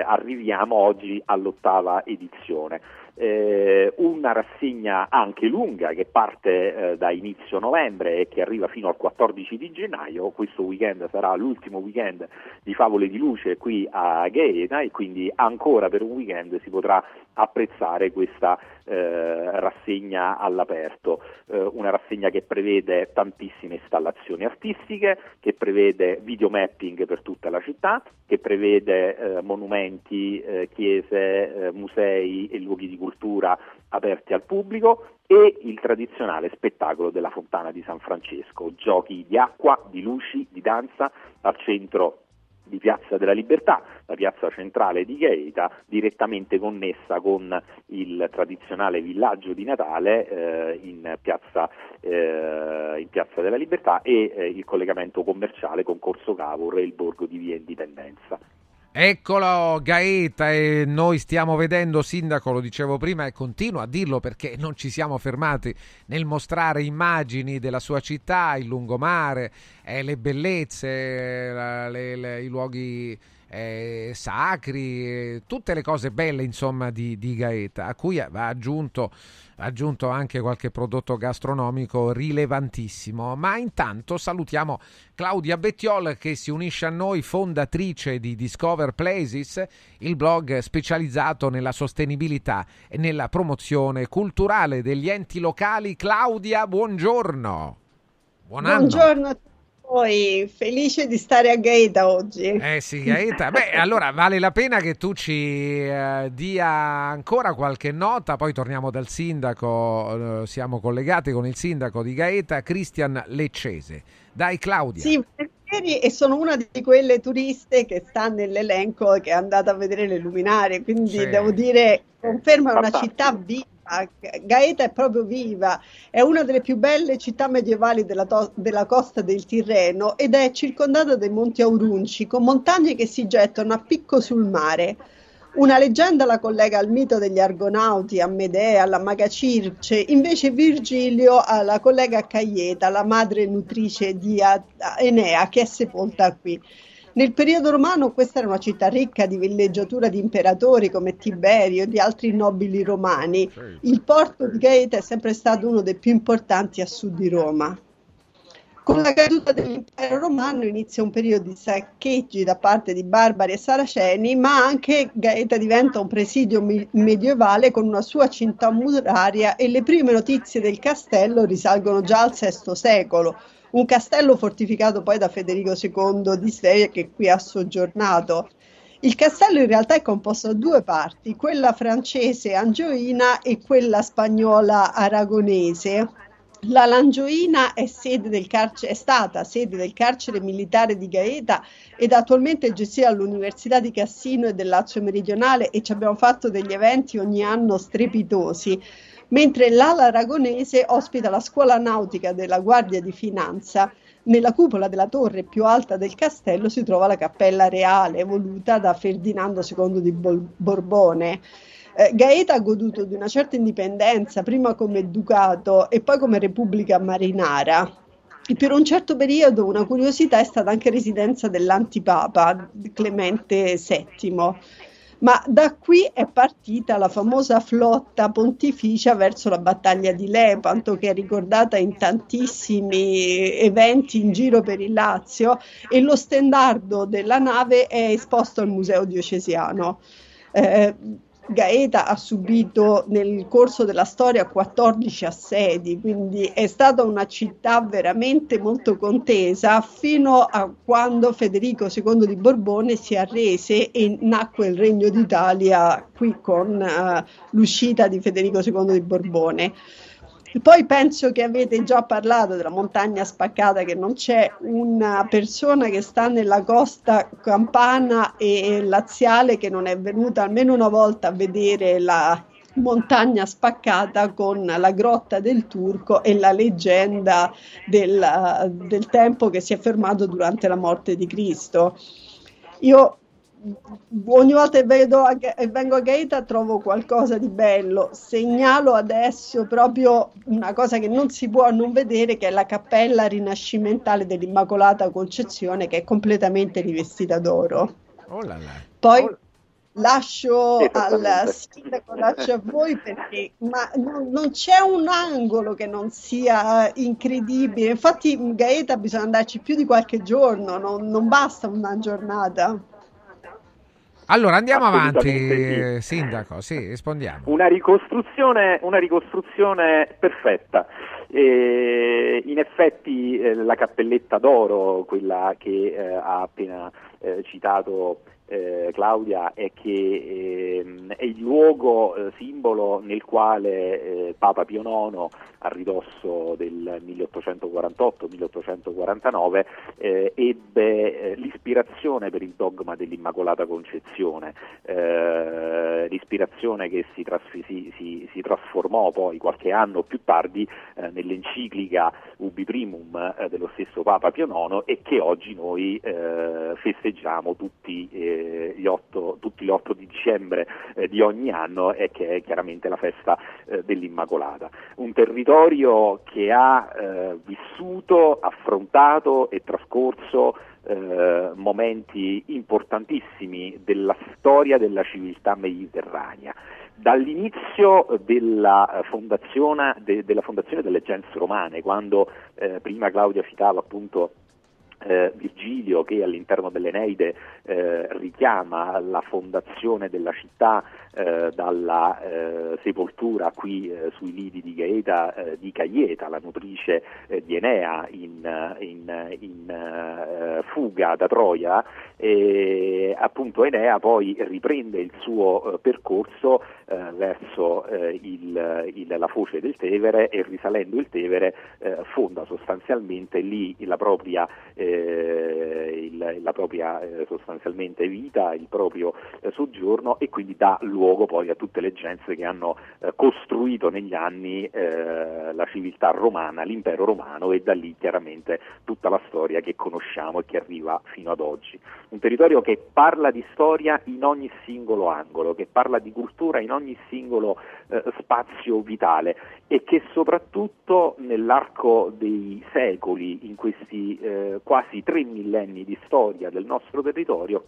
arriviamo oggi all'ottava edizione eh, una rassegna anche lunga che parte eh, da inizio novembre e che arriva fino al 14 di gennaio. Questo weekend sarà l'ultimo weekend di Favole di Luce qui a Gaeta e quindi ancora per un weekend si potrà apprezzare questa eh, rassegna all'aperto, eh, una rassegna che prevede tantissime installazioni artistiche, che prevede videomapping per tutta la città, che prevede eh, monumenti, eh, chiese, eh, musei e luoghi di cultura aperti al pubblico e il tradizionale spettacolo della fontana di San Francesco, giochi di acqua, di luci, di danza al centro di Piazza della Libertà, la piazza centrale di Gaeta, direttamente connessa con il tradizionale villaggio di Natale eh, in, piazza, eh, in, piazza, della Libertà e eh, il collegamento commerciale con Corso Cavour e il borgo di Via Indipendenza. Eccolo Gaeta e noi stiamo vedendo, Sindaco, lo dicevo prima e continuo a dirlo perché non ci siamo fermati nel mostrare immagini della sua città, il lungomare, eh, le bellezze, eh, le, le, i luoghi eh, sacri, eh, tutte le cose belle insomma di, di Gaeta, a cui va aggiunto, aggiunto anche qualche prodotto gastronomico rilevantissimo. Ma intanto salutiamo Claudia Bettiol che si unisce a noi, fondatrice di Discover Places, il blog specializzato nella sostenibilità e nella promozione culturale degli enti locali. Claudia, buongiorno. Buon Buongiorno a poi felice di stare a Gaeta oggi. Eh sì, Gaeta. Beh, allora vale la pena che tu ci eh, dia ancora qualche nota, poi torniamo dal sindaco, eh, siamo collegati con il sindaco di Gaeta, Cristian Leccese. Dai Claudia. Sì, e sono una di quelle turiste che sta nell'elenco che è andata a vedere le luminarie, quindi sì. devo dire, conferma una città viva Gaeta è proprio viva, è una delle più belle città medievali della, to- della, costa del Tirreno ed è circondata dai Monti Aurunci, con montagne che si gettano a picco sul mare. Una leggenda la collega al mito degli Argonauti, a Medea, alla maga Circe, invece Virgilio la collega a Caieta, la madre nutrice di Enea, che è sepolta qui. Nel periodo romano questa era una città ricca di villeggiatura di imperatori come Tiberio e di altri nobili romani. Il porto di Gaeta è sempre stato uno dei più importanti a sud di Roma. Con la caduta dell'impero romano inizia un periodo di saccheggi da parte di barbari e saraceni, ma anche Gaeta diventa un presidio mi- medievale con una sua cinta muraria e le prime notizie del castello risalgono già al VI secolo un castello fortificato poi da Federico II di Svevia che qui ha soggiornato. Il castello in realtà è composto da due parti, quella francese angioina e quella spagnola aragonese. La Langioina è, carcere, è, stata sede del carcere militare di Gaeta ed attualmente è gestita dall'Università di Cassino e del Lazio Meridionale e ci abbiamo fatto degli eventi ogni anno strepitosi mentre l'ala aragonese ospita la scuola nautica della Guardia di Finanza. Nella cupola della torre più alta del castello si trova la cappella reale voluta da Ferdinando II di Borbone. Eh, Gaeta ha goduto di una certa indipendenza, prima come ducato e poi come repubblica marinara. E per un certo periodo una curiosità è stata anche residenza dell'antipapa Clemente VII ma da qui è partita la famosa flotta pontificia verso la battaglia di Lepanto che è ricordata in tantissimi eventi in giro per il Lazio e lo stendardo della nave è esposto al Museo Diocesiano. Eh, Gaeta ha subito nel corso della storia 14 assedi, quindi è stata una città veramente molto contesa fino a quando Federico II di Borbone si arrese e nacque il Regno d'Italia qui con uh, l'uscita di Federico II di Borbone. Poi penso che avete già parlato della montagna spaccata, che non c'è una persona che sta nella costa campana e laziale che non è venuta almeno una volta a vedere la montagna spaccata con la grotta del Turco e la leggenda del, del tempo che si è fermato durante la morte di Cristo. io ogni volta che vedo e vengo a Gaeta trovo qualcosa di bello. Segnalo adesso proprio una cosa che non si può non vedere, che è la cappella rinascimentale dell'Immacolata Concezione, che è completamente rivestita d'oro. Oh là là. Poi oh. lascio al sindaco, lascio a voi perché ma non, non, c'è un angolo che non sia incredibile. Infatti in Gaeta bisogna andarci più di qualche giorno, non, non basta una giornata. Allora andiamo avanti, sì. Sindaco, sì, rispondiamo. Una ricostruzione, una ricostruzione perfetta. E in effetti eh, la cappelletta d'oro, quella che eh, ha appena eh, citato eh, Claudia è che eh, è il luogo eh, simbolo nel quale eh, Papa Pio IX a ridosso del 1848-1849 eh, ebbe eh, l'ispirazione per il dogma dell'Immacolata Concezione, l'ispirazione che si, trasf- si, si, si, trasformò poi qualche anno più tardi nell'enciclica Ubi Primum dello stesso Papa Pio IX e che oggi noi festeggiamo tutti gli 8, tutti gli 8 di dicembre eh, di ogni anno e che è chiaramente la festa eh, dell'Immacolata. Un territorio che ha eh, vissuto, affrontato e trascorso eh, momenti importantissimi della storia della civiltà mediterranea. Dall'inizio della fondazione, de, della fondazione delle gens romane, quando eh, prima Claudia citava appunto eh, Virgilio che all'interno dell'Eneide eh, richiama la fondazione della città eh, dalla eh, sepoltura qui eh, sui lidi di Gaeta eh, di Caieta, la nutrice di Enea in, in, in fuga da Troia. E appunto Enea poi riprende il suo percorso verso il, il, la foce del Tevere e risalendo il Tevere fonda sostanzialmente lì la propria eh, il, la propria eh, sostanzialmente vita, il proprio eh, soggiorno e quindi dà luogo poi a tutte le genze che hanno eh, costruito negli anni eh, la civiltà romana, l'impero romano e da lì chiaramente tutta la storia che conosciamo e che arriva fino ad oggi. Un territorio che parla di storia in ogni singolo angolo, che parla di cultura in ogni singolo eh, spazio vitale e che soprattutto nell'arco dei secoli, in questi eh, quasi tre millenni di storia del nostro territorio,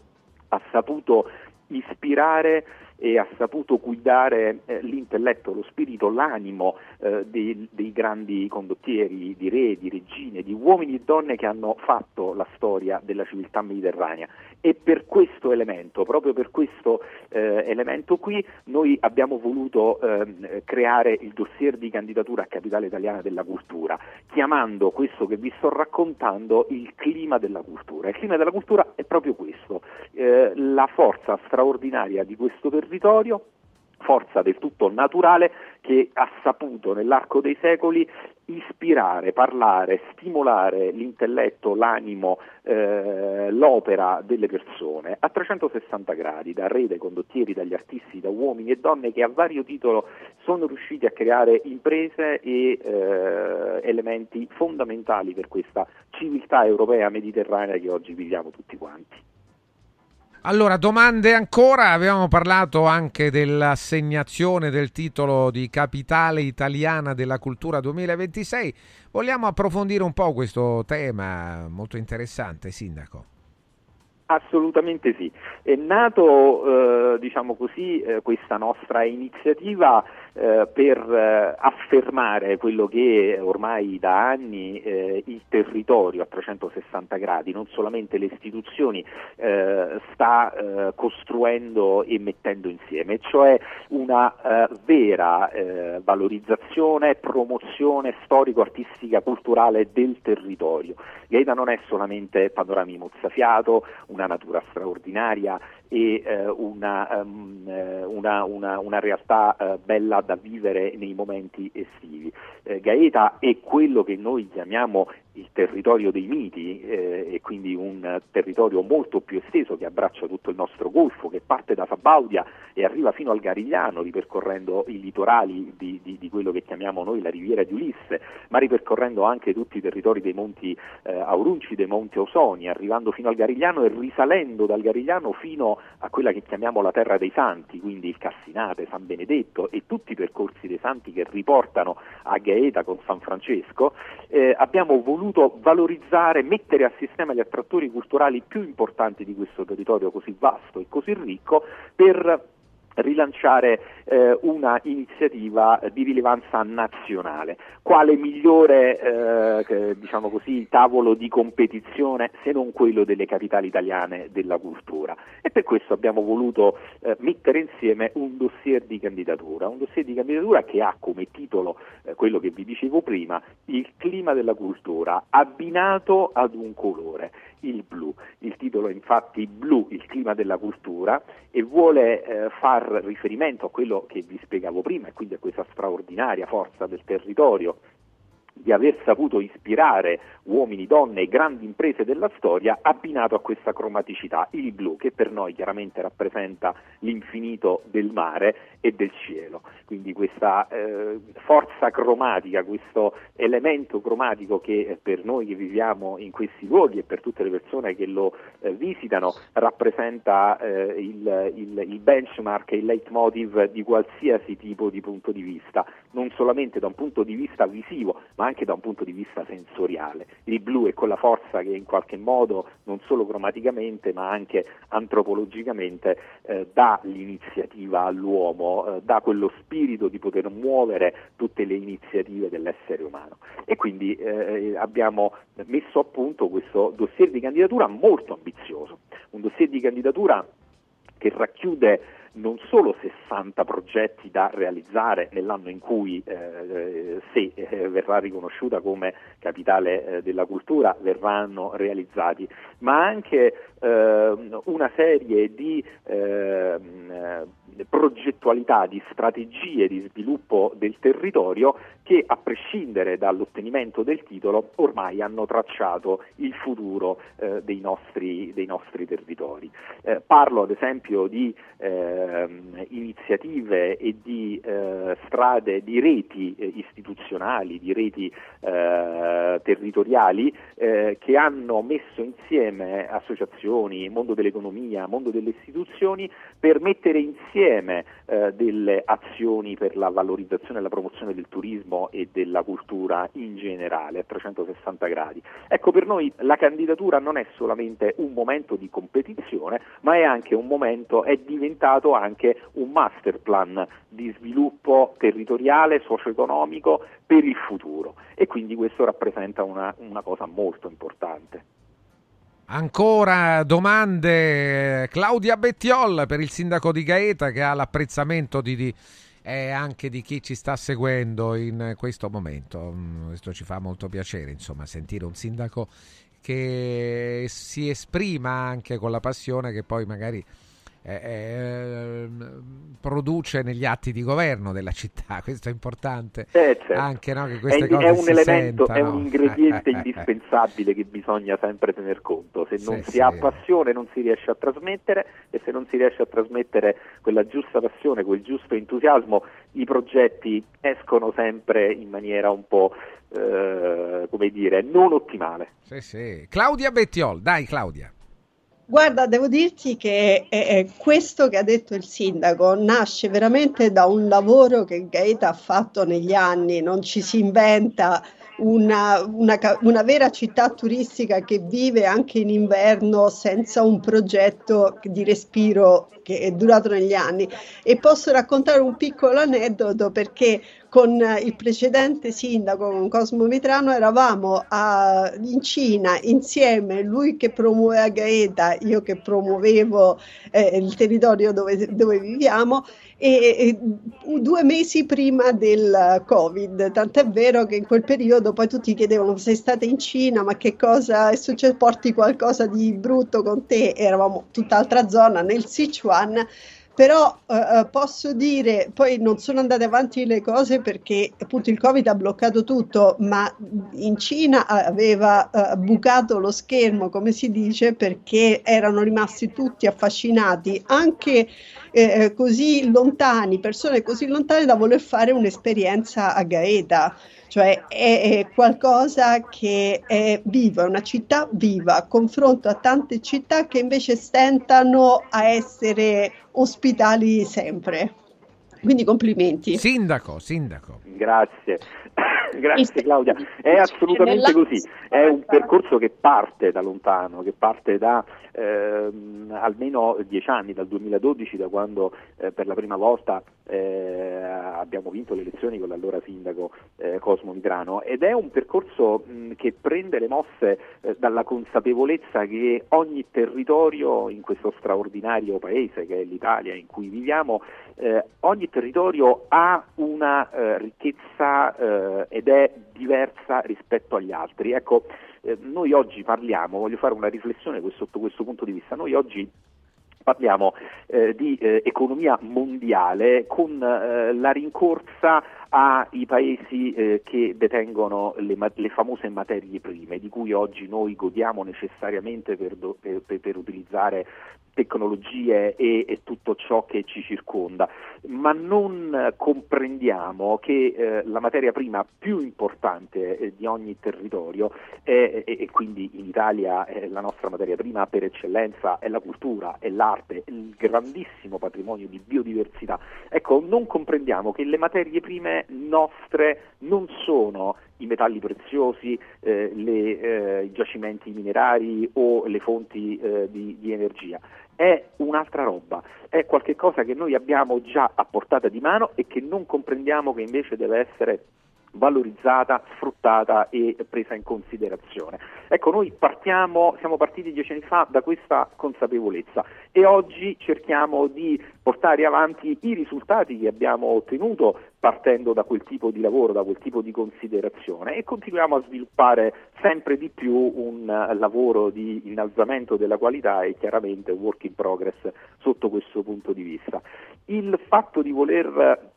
ha saputo ispirare e ha saputo guidare eh, l'intelletto, lo spirito, l'animo eh, dei, dei, grandi condottieri, di re, di regine, di uomini e donne che hanno fatto la storia della civiltà mediterranea. E per questo elemento, proprio per questo eh, elemento qui, noi abbiamo voluto ehm, creare il dossier di candidatura a capitale italiana della cultura, chiamando questo che vi sto raccontando il clima della cultura. Il clima della cultura è proprio questo, eh, la forza straordinaria di questo territorio territorio, forza del tutto naturale che ha saputo nell'arco dei secoli ispirare, parlare, stimolare l'intelletto, l'animo, eh, l'opera delle persone a 360 gradi, da re, dai condottieri, dagli artisti, da uomini e donne che a vario titolo sono riusciti a creare imprese e eh, elementi fondamentali per questa civiltà europea mediterranea che oggi viviamo tutti quanti. Allora, domande ancora. Abbiamo parlato anche dell'assegnazione del titolo di capitale italiana della cultura 2026. Vogliamo approfondire un po' questo tema molto interessante, Sindaco? Assolutamente sì. È nato, eh, diciamo così, eh, questa nostra iniziativa eh, per eh, affermare quello che ormai da anni eh, il territorio a 360 gradi, non solamente le istituzioni, eh, sta eh, costruendo e mettendo insieme, cioè una eh, vera valorizzazione, promozione storico-artistica, culturale del territorio. Gaeta non è solamente panorami mozzafiato, una natura straordinaria, e eh, una, um, una, una, una, realtà eh, bella da vivere nei momenti estivi. Eh, Gaeta è quello che noi chiamiamo il territorio dei miti eh, e quindi un territorio molto più esteso che abbraccia tutto il nostro golfo, che parte da Sabaudia e arriva fino al Garigliano, ripercorrendo i litorali di, di, di quello che chiamiamo noi la riviera di Ulisse, ma ripercorrendo anche tutti i territori dei monti eh, Aurunci, dei monti Ausoni, arrivando fino al Garigliano e risalendo dal Garigliano fino a quella che chiamiamo la terra dei santi, quindi il Cassinate, San Benedetto e tutti i percorsi dei santi che riportano a Gaeta con San Francesco, eh, abbiamo voluto voluto valorizzare, mettere a sistema gli attrattori culturali più importanti di questo territorio così vasto e così ricco per rilanciare eh, una iniziativa di rilevanza nazionale. Quale migliore eh, diciamo così, tavolo di competizione se non quello delle capitali italiane della cultura? E per questo abbiamo voluto eh, mettere insieme un dossier di candidatura, un dossier di candidatura che ha come titolo eh, quello che vi dicevo prima, il clima della cultura abbinato ad un colore il blu. Il titolo è infatti Blu, il clima della cultura e vuole eh, far riferimento a quello che vi spiegavo prima e quindi a questa straordinaria forza del territorio di aver saputo ispirare uomini, donne e grandi imprese della storia abbinato a questa cromaticità, il blu che per noi chiaramente rappresenta l'infinito del mare e del cielo, quindi questa eh, forza cromatica, questo elemento cromatico che per noi che viviamo in questi luoghi e per tutte le persone che lo eh, visitano rappresenta eh, il, il, il benchmark e il leitmotiv di qualsiasi tipo di punto di vista, non solamente da un punto di vista visivo ma anche da un punto di vista sensoriale. Il blu è quella forza che in qualche modo, non solo cromaticamente, ma anche antropologicamente, eh, dà l'iniziativa all'uomo, eh, dà quello spirito di poter muovere tutte le iniziative dell'essere umano. E quindi eh, abbiamo messo a punto questo dossier di candidatura molto ambizioso, un dossier di candidatura che racchiude non solo 60 progetti da realizzare nell'anno in cui, eh, se eh, verrà riconosciuta come capitale eh, della cultura, verranno realizzati, ma anche ehm, una serie di ehm, progettualità, di strategie di sviluppo del territorio che a prescindere dall'ottenimento del titolo ormai hanno tracciato il futuro eh, dei, nostri, dei, nostri, territori. Eh, parlo ad esempio di eh, iniziative e di eh, strade, di reti eh, istituzionali, di reti eh, territoriali che hanno messo insieme associazioni, mondo dell'economia, mondo delle istituzioni per mettere insieme delle azioni per la valorizzazione e la promozione del turismo e della cultura in generale a 360 gradi. Ecco, per noi la candidatura non è solamente un momento di competizione, ma è anche un momento, è diventato anche un master plan di sviluppo territoriale, socio-economico per il futuro e quindi questo rappresenta una, una cosa molto importante. Ancora domande, Claudia Bettiol per il sindaco di Gaeta che ha l'apprezzamento di, di e anche di chi ci sta seguendo in questo momento. Mm, questo ci fa molto piacere, insomma, sentire un sindaco che si esprima anche con la passione che poi magari eh, eh, produce negli atti di governo della città, questo è importante. Eh, certo. Anche no, che queste è, cose è un elemento, sentano. è un ingrediente indispensabile che bisogna sempre tener conto. Se non Sì, si sì. ha passione non si riesce a trasmettere e se non si riesce a trasmettere quella giusta passione, quel giusto entusiasmo, i progetti escono sempre in maniera un po' eh, come dire, non ottimale. Sì, sì. Claudia Bettiol, dai Claudia. Guarda, devo dirti che eh, eh, questo che ha detto il sindaco nasce veramente da un lavoro che Gaeta ha fatto negli anni, non ci si inventa una, una una vera città turistica che vive anche in inverno senza un progetto di respiro che è durato negli anni. E posso raccontare un piccolo aneddoto perché con il precedente sindaco, con Cosmo Mitrano, eravamo a- in Cina insieme, lui che promuoveva Gaeta, io che promuovevo eh, il territorio dove, dove viviamo, e, e due mesi prima del Covid, tant'è vero che in quel periodo poi tutti chiedevano sei stata in Cina, ma che cosa è successo? Porti qualcosa di brutto con te? Eravamo tutt'altra zona nel Sichuan però eh, posso dire, poi non sono andate avanti le cose perché appunto il Covid ha bloccato tutto, ma in Cina aveva eh, bucato lo schermo, come si dice, perché erano rimasti tutti affascinati, anche eh, così lontani, persone così lontane da voler fare un'esperienza a Gaeta cioè è, è, qualcosa che è viva, una città viva, a confronto a tante città che invece stentano a essere ospitali sempre. Quindi complimenti. Sindaco, sindaco. Grazie. Grazie Claudia, è assolutamente così, è un percorso che parte da lontano, che parte da ehm, almeno dieci anni, dal 2012, da quando eh, per la prima volta eh, abbiamo vinto le elezioni con l'allora sindaco eh, Cosmo Mitrano ed è un percorso mh, che prende le mosse eh, dalla consapevolezza che ogni territorio in questo straordinario paese che è l'Italia in cui viviamo, eh, ogni territorio ha una eh, ricchezza ed è diversa rispetto agli altri. Ecco, eh, noi oggi parliamo, voglio fare una riflessione sotto questo punto di vista, noi oggi parliamo eh, di eh, economia mondiale con eh, la rincorsa ai paesi eh, che detengono le, le, famose materie prime di cui oggi noi godiamo necessariamente per, do, per, per utilizzare tecnologie e, e, tutto ciò che ci circonda, ma non comprendiamo che eh, la materia prima più importante eh, di ogni territorio è, e, e, quindi in Italia eh, la nostra materia prima per eccellenza è la cultura, è l'arte, il grandissimo patrimonio di biodiversità. Ecco, non comprendiamo che le materie prime nostre non sono i metalli preziosi, eh, le, eh, i giacimenti minerari o le fonti eh, di, di energia è un'altra roba, è qualcosa che noi abbiamo già a portata di mano e che non comprendiamo che invece deve essere valorizzata, sfruttata e presa in considerazione. Ecco, noi partiamo, siamo partiti dieci anni fa da questa consapevolezza e oggi cerchiamo di portare avanti i risultati che abbiamo ottenuto partendo da quel tipo di lavoro, da quel tipo di considerazione e continuiamo a sviluppare sempre di più un lavoro di innalzamento della qualità e chiaramente un work in progress sotto questo punto di vista. Il fatto di voler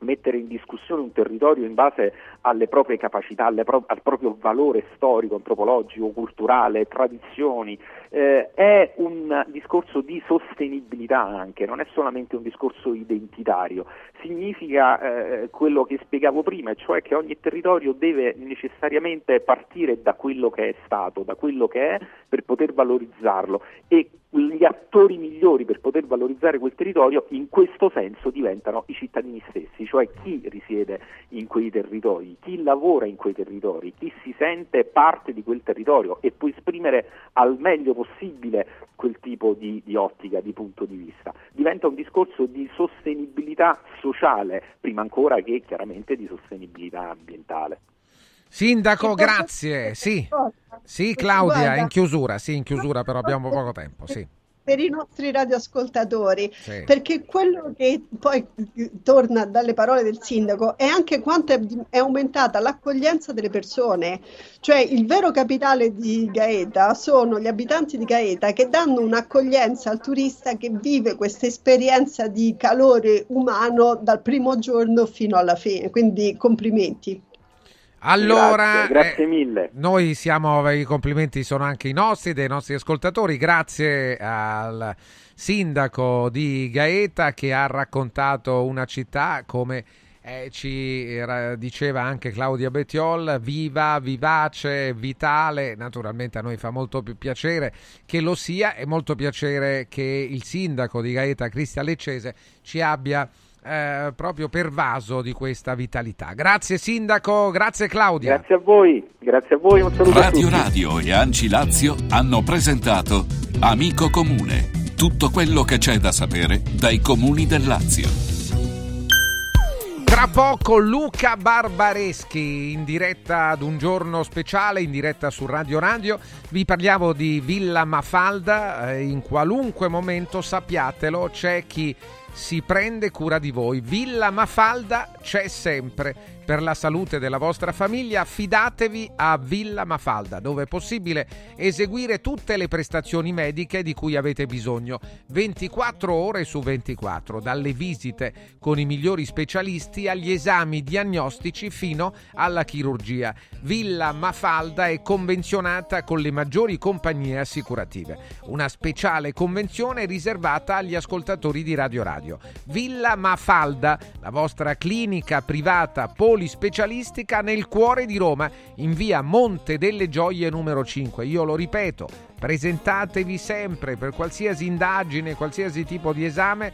mettere in discussione un territorio in base alle proprie capacità, pro- al proprio valore storico, antropologico, culturale, tradizioni, eh, è un discorso di sostenibilità anche, non è solamente un discorso identitario, significa eh, quello che spiegavo prima, cioè che ogni territorio deve necessariamente partire da quello che è stato, da quello che è per poter valorizzarlo. E gli attori migliori per poter valorizzare quel territorio in questo senso diventano i cittadini stessi, cioè chi risiede in quei territori, chi lavora in quei territori, chi si sente parte di quel territorio e può esprimere al meglio possibile quel tipo di, di ottica, di punto di vista. Diventa un discorso di sostenibilità sociale, prima ancora che chiaramente di sostenibilità ambientale. Sindaco, grazie. Sì, sì Claudia, in chiusura, sì, in chiusura, però abbiamo poco tempo, sì. Per i nostri radioascoltatori, sì. perché quello che poi torna dalle parole del sindaco è anche quanto è, è, aumentata l'accoglienza delle persone, cioè il vero capitale di Gaeta sono gli abitanti di Gaeta che danno un'accoglienza al turista che vive questa esperienza di calore umano dal primo giorno fino alla fine, quindi complimenti. Allora, grazie, grazie mille. Eh, noi siamo, i complimenti sono anche i nostri, dei nostri ascoltatori. Grazie al sindaco di Gaeta che ha raccontato una città come eh, ci era, diceva anche Claudia Bettiol, viva, vivace, vitale. Naturalmente a noi fa molto più piacere che lo sia e molto piacere che il sindaco di Gaeta, Cristian Leccese, ci abbia eh, proprio pervaso di questa vitalità. Grazie Sindaco, grazie Claudia. Grazie a voi, grazie a voi, un saluto Radio Radio e Anci Lazio hanno presentato Amico Comune, tutto quello che c'è da sapere dai comuni del Lazio. Tra poco Luca Barbareschi in diretta ad un giorno speciale, in diretta su Radio Radio. Vi parliamo di Villa Mafalda. Eh, in qualunque momento, sappiatelo, c'è chi si prende cura di voi. Villa Mafalda c'è sempre. Per la salute della vostra famiglia affidatevi a Villa Mafalda, dove è possibile eseguire tutte le prestazioni mediche di cui avete bisogno, 24 ore su 24, dalle visite con i migliori specialisti agli esami diagnostici fino alla chirurgia. Villa Mafalda è convenzionata con le maggiori compagnie assicurative. Una speciale convenzione riservata agli ascoltatori di Radio Radio. Villa Mafalda, la vostra clinica privata polispecialistica nel cuore di Roma, in via Monte delle Gioie numero 5. Io lo ripeto, presentatevi sempre per qualsiasi indagine, qualsiasi tipo di esame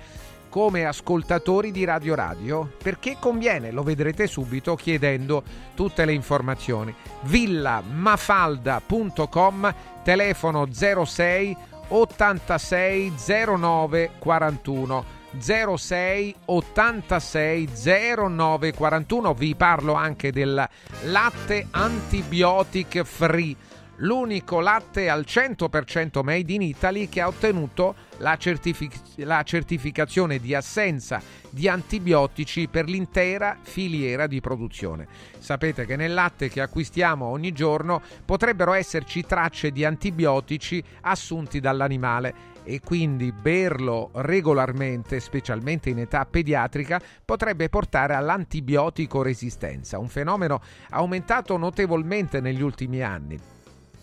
come ascoltatori di Radio Radio perché conviene, lo vedrete subito chiedendo tutte le informazioni. villamafalda.com telefono 06 86 09 41 06 86 09 41 vi parlo anche del latte antibiotic free l'unico latte al 100% made in Italy che ha ottenuto la, certific- la, certificazione di assenza di antibiotici per l'intera filiera di produzione. Sapete che nel latte che acquistiamo ogni giorno potrebbero esserci tracce di antibiotici assunti dall'animale e quindi berlo regolarmente, specialmente in età pediatrica, potrebbe portare all'antibiotico resistenza, un fenomeno aumentato notevolmente negli ultimi anni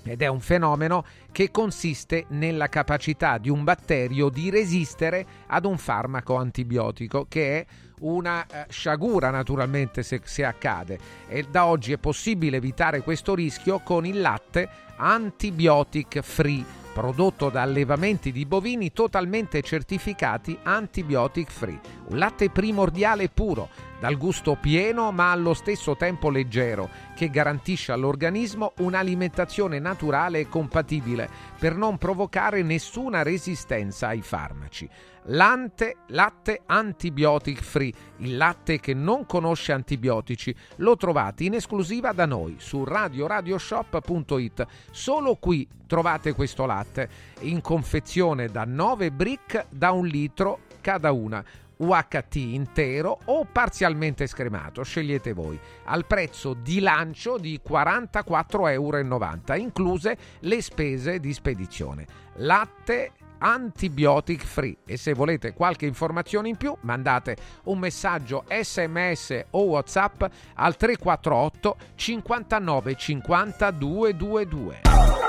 ed è un fenomeno che consiste nella capacità di un batterio di resistere ad un farmaco antibiotico, che è una eh, sciagura naturalmente se, se accade. E da oggi è possibile evitare questo rischio con il latte antibiotic free prodotto da allevamenti di bovini totalmente certificati antibiotic free. Un latte primordiale puro, dal gusto pieno ma allo stesso tempo leggero, che garantisce all'organismo un'alimentazione naturale e compatibile per non provocare nessuna resistenza ai farmaci. Lante, latte antibiotic free, il latte che non conosce antibiotici, lo trovate in esclusiva da noi su radioradioshop.it. Solo qui trovate questo latte in confezione da 9 brick da un litro cada una. UHT intero o parzialmente scremato, scegliete voi, al prezzo di lancio di 44,90 euro, incluse le spese di spedizione. Latte antibiotic free e se volete qualche informazione in più mandate un messaggio sms o whatsapp al 348 59 50 222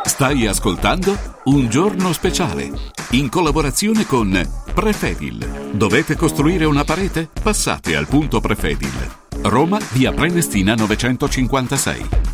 Stai ascoltando Un giorno speciale in collaborazione con Prefedil. Dovete costruire una parete? Passate al punto Prefedil. Roma, via Prenestina 956.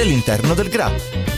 all'interno del GRA.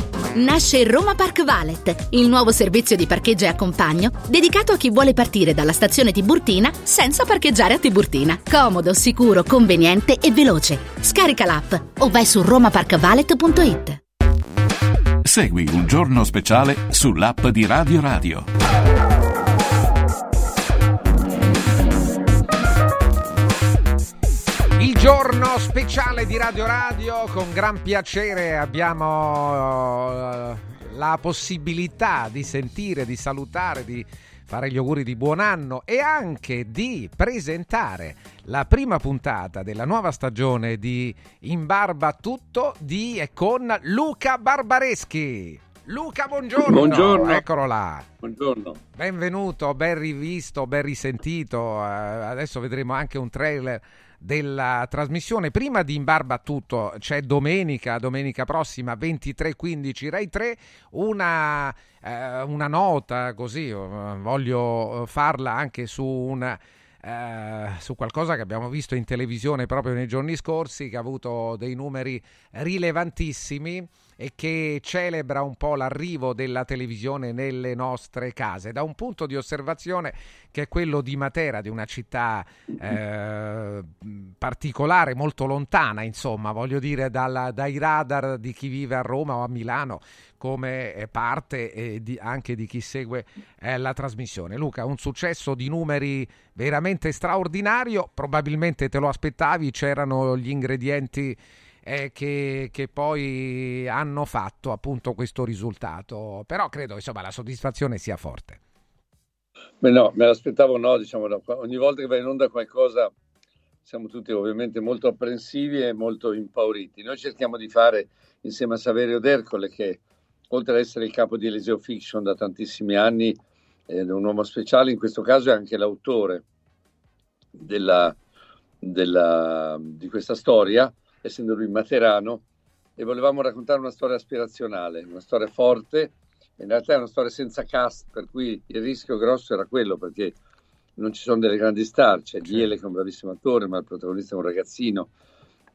Nasce Roma Park Valet, il nuovo servizio di parcheggio e accompagno dedicato a chi vuole partire dalla stazione Tiburtina senza parcheggiare a Tiburtina. Comodo, sicuro, conveniente e veloce. Scarica l'app o vai su romaparkvalet.it. Segui un giorno speciale sull'app di Radio Radio. Il giorno speciale di Radio Radio, con gran piacere abbiamo eh, la possibilità di sentire, di salutare, di fare gli auguri di buon anno e anche di presentare la prima puntata della nuova stagione di In Barba Tutto di e con Luca Barbareschi. Luca, buongiorno. Buongiorno. Eccolo là. Buongiorno. Benvenuto, ben rivisto, ben risentito. Eh, adesso vedremo anche un trailer della trasmissione. Prima di In Barba Tutto c'è domenica, domenica prossima 23.15 Rai 3, una, eh, una nota così, eh, voglio farla anche su una... Uh, su qualcosa che abbiamo visto in televisione proprio nei giorni scorsi, che ha avuto dei numeri rilevantissimi e che celebra un po' l'arrivo della televisione nelle nostre case, da un punto di osservazione che è quello di Matera, di una città eh, particolare, molto lontana, insomma, voglio dire, dalla, dai radar di chi vive a Roma o a Milano, come parte eh, di, anche di chi segue eh, la trasmissione. Luca, un successo di numeri veramente straordinario, probabilmente te lo aspettavi, c'erano gli ingredienti eh, che, che, poi hanno fatto appunto questo risultato. Però credo insomma la soddisfazione sia forte. Beh no, me l'aspettavo no, diciamo, ogni volta che va in onda qualcosa siamo tutti ovviamente molto apprensivi e molto impauriti. Noi cerchiamo di fare insieme a Saverio D'Ercole che oltre ad essere il capo di Eliseo Fiction da tantissimi anni, è un uomo speciale, in questo caso è anche l'autore della, della, di questa storia, essendo lui materano, e volevamo raccontare una storia aspirazionale, una storia forte, in realtà è una storia senza cast, per cui il rischio grosso era quello, perché non ci sono delle grandi star, c'è Diele che è un bravissimo attore, ma il protagonista è un ragazzino,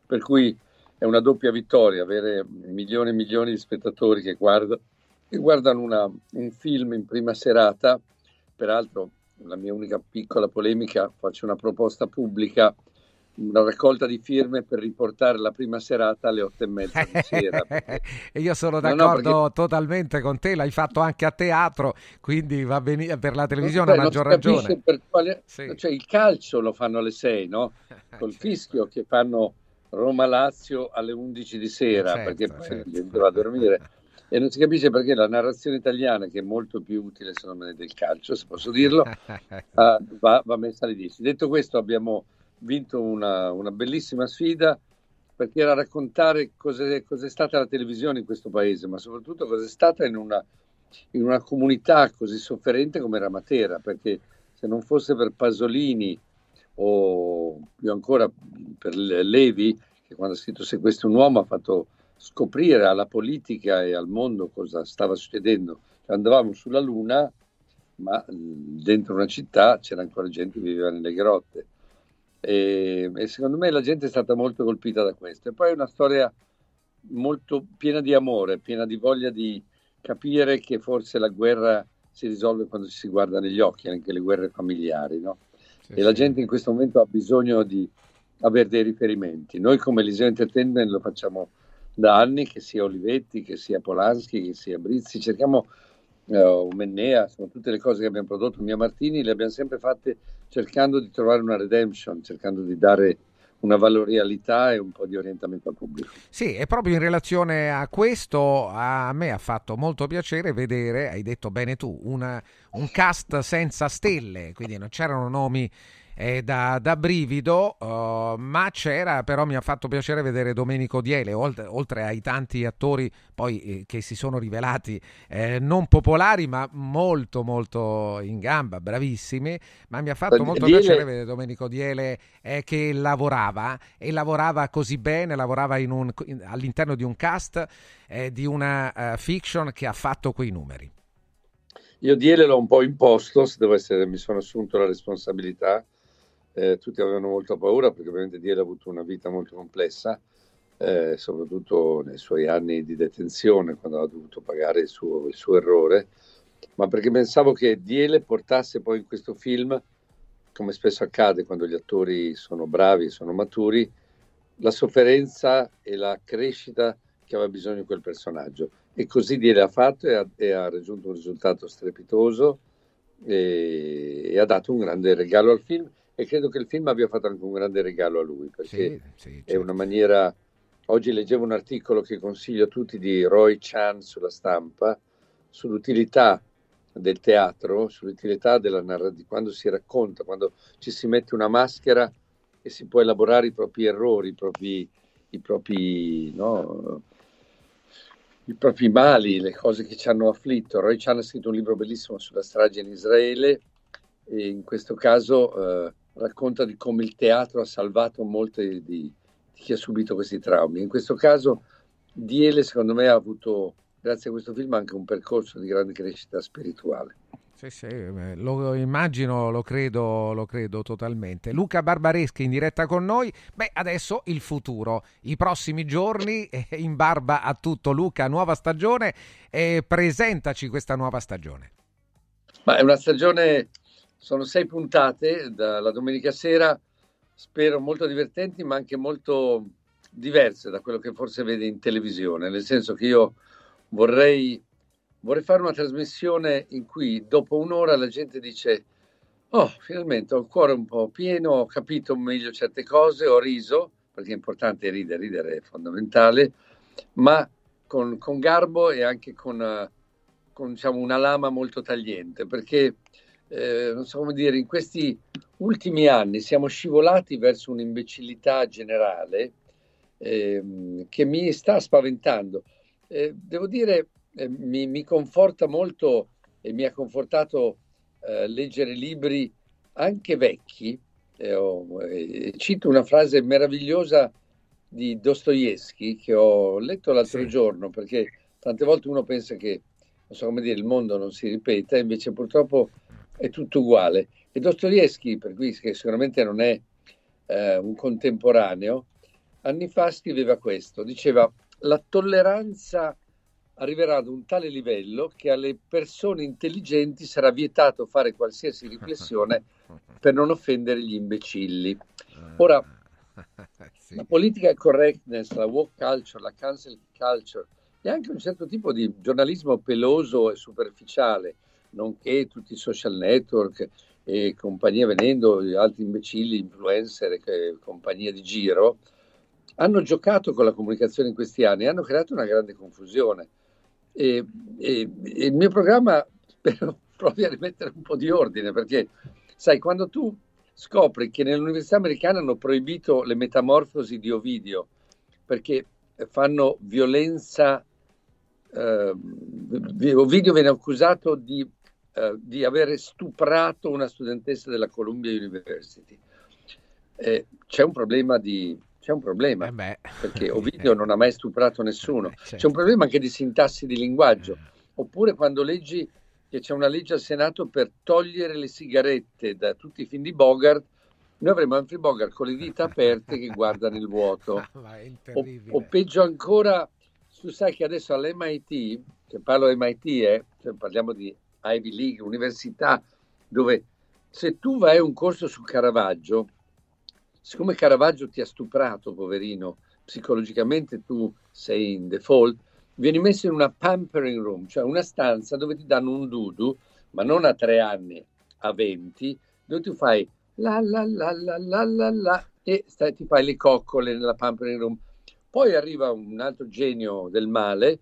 per cui è una doppia vittoria avere milioni e milioni di spettatori che, guarda, che guardano una, un film in prima serata, peraltro la mia unica piccola polemica, faccio una proposta pubblica, una raccolta di firme per riportare la prima serata alle otto e mezza di sera. e io sono d'accordo no, no, perché... totalmente con te, l'hai fatto anche a teatro, quindi va bene per la televisione a maggior ragione. Quale... Sì. Cioè, il calcio lo fanno alle sei, no? Col fischio che fanno Roma-Lazio alle 11 di sera, certo, perché poi certo. la gente va a dormire. E non si capisce perché la narrazione italiana, che è molto più utile secondo me del calcio, se posso dirlo, uh, va, va, messa alle 10. Detto questo, abbiamo vinto una, una bellissima sfida perché era raccontare cos'è, cos'è, stata la televisione in questo paese, ma soprattutto cos'è stata in una, in una comunità così sofferente come era Matera, perché se non fosse per Pasolini o più ancora per Levi, che quando ha scritto Se questo è un uomo ha fatto scoprire alla politica e al mondo cosa stava succedendo. Cioè, andavamo sulla Luna, ma dentro una città c'era ancora gente che viveva nelle grotte. E, e, secondo me la gente è stata molto colpita da questo. E poi è una storia molto piena di amore, piena di voglia di capire che forse la guerra si risolve quando ci si guarda negli occhi, anche le guerre familiari, no? Sì, e sì. la gente in questo momento ha bisogno di avere dei riferimenti. Noi come Eliseo Entertainment lo facciamo da anni, che sia Olivetti, che sia Polanski, che sia Brizzi, cerchiamo uh, Mennea, sono tutte le cose che abbiamo prodotto, Mia Martini, le abbiamo sempre fatte cercando di trovare una redemption, cercando di dare una valorialità e un po' di orientamento al pubblico. Sì, e proprio in relazione a questo a me ha fatto molto piacere vedere, hai detto bene tu, una, un cast senza stelle, quindi non c'erano nomi eh, da, da, brivido, uh, ma c'era, però mi ha fatto piacere vedere Domenico Diele, oltre, oltre ai tanti attori poi eh, che si sono rivelati eh, non popolari, ma molto molto in gamba, bravissimi, ma mi ha fatto molto Diele... piacere vedere Domenico Diele eh, che lavorava e lavorava così bene, lavorava in un, in, all'interno di un cast eh, di una uh, fiction che ha fatto quei numeri. Io Diele l'ho un po' imposto, se devo essere, mi sono assunto la responsabilità eh, tutti avevano molta paura perché ovviamente Diele ha avuto una vita molto complessa, eh, soprattutto nei suoi anni di detenzione, quando ha dovuto pagare il suo, il suo errore, ma perché pensavo che Diele portasse poi in questo film, come spesso accade quando gli attori sono bravi e sono maturi, la sofferenza e la crescita che aveva bisogno quel personaggio. E così Diele ha fatto e ha, e ha raggiunto un risultato strepitoso e, e ha dato un grande regalo al film e credo che il film abbia fatto anche un grande regalo a lui perché sì, sì, certo. è una maniera oggi leggevo un articolo che consiglio a tutti di Roy Chan sulla stampa sull'utilità del teatro sull'utilità della narrativa quando si racconta quando ci si mette una maschera e si può elaborare i propri errori i propri, i propri no, i propri mali, le cose che ci hanno afflitto. Roy Chan ha scritto un libro bellissimo sulla strage in Israele e in questo caso eh, racconta di come il teatro ha salvato molto di, di, chi ha subito questi traumi. In questo caso Diele, secondo me, ha avuto, grazie a questo film, anche un percorso di grande crescita spirituale. Sì, sì, lo immagino, lo credo, lo credo totalmente. Luca Barbareschi in diretta con noi. Beh, adesso il futuro, i prossimi giorni in barba a tutto. Luca, nuova stagione e presentaci questa nuova stagione. Ma è una stagione sono sei puntate dalla domenica sera, spero molto divertenti, ma anche molto diverse da quello che forse vede in televisione, nel senso che io vorrei, vorrei fare una trasmissione in cui dopo un'ora la gente dice oh, finalmente ho il cuore un po' pieno, ho capito meglio certe cose, ho riso, perché è importante ridere, ridere è fondamentale, ma con, con garbo e anche con, con diciamo, una lama molto tagliente, perché eh, non so come dire, in questi ultimi anni siamo scivolati verso un'imbecillità generale eh, che mi sta spaventando. Eh, devo dire, eh, mi, mi, conforta molto e mi ha confortato eh, leggere libri anche vecchi. Ho, cito una frase meravigliosa di Dostoevsky che ho letto l'altro sì. giorno perché tante volte uno pensa che non so come dire, il mondo non si ripeta, invece purtroppo è tutto uguale. E Dostoevsky, per cui che sicuramente non è eh, un contemporaneo, anni fa scriveva questo, diceva la tolleranza arriverà ad un tale livello che alle persone intelligenti sarà vietato fare qualsiasi riflessione per non offendere gli imbecilli. Ora, sì. la politica correctness, la woke culture, la cancel culture e anche un certo tipo di giornalismo peloso e superficiale nonché tutti i social network e compagnia venendo, altri imbecilli, influencer e compagnia di giro, hanno giocato con la comunicazione in questi anni e hanno creato una grande confusione. E, e, e il mio programma spero provi a rimettere un po' di ordine, perché sai, quando tu scopri che nell'università americana hanno proibito le metamorfosi di Ovidio perché fanno violenza, eh, Ovidio viene accusato di eh, di avere stuprato una studentessa della Columbia University. Eh, c'è un problema di... C'è un problema, eh perché Ovidio non ha mai stuprato nessuno. Eh, certo. C'è un problema anche di sintassi di linguaggio. Oppure quando leggi che c'è una legge al Senato per togliere le sigarette da tutti i film di Bogart, noi avremo Humphrey Bogart con le dita aperte che guarda nel vuoto. o, o, peggio ancora, tu sai che adesso all'MIT, che parlo MIT, eh, cioè parliamo di Ivy League, università dove se tu vai a un corso su Caravaggio, siccome Caravaggio ti ha stuprato, poverino, psicologicamente tu sei in default, vieni messo in una pampering room, cioè una stanza dove ti danno un dudu, ma non a tre anni, a venti, dove tu fai la la la la la la la e stai, ti fai le coccole nella pampering room. Poi arriva un altro genio del male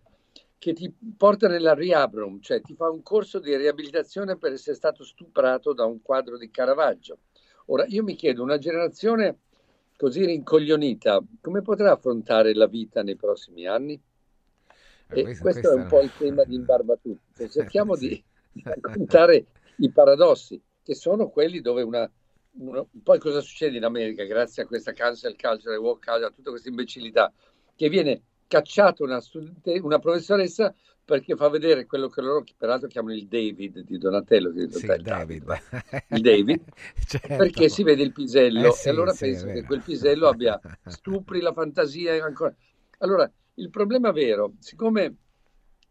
che ti porta nella rehab room, cioè ti fa un corso di riabilitazione per essere stato stuprato da un quadro di Caravaggio. Ora, io mi chiedo, una generazione così rincoglionita, come potrà affrontare la vita nei prossimi anni? Eh, e questo, questo è un po' il tema di Imbarbatutto. Cerchiamo sì. di, di raccontare i paradossi, che sono quelli dove una, una, Poi cosa succede in America grazie a questa cancel culture, walk culture, a tutta questa imbecillità, che viene cacciato una, una, professoressa perché fa vedere quello che loro peraltro chiamano il David di Donatello che sì, il David, il David. Certo. perché si vede il pisello eh sì, e allora sì, pensa che quel pisello abbia stupri la fantasia ancora. Allora il problema vero siccome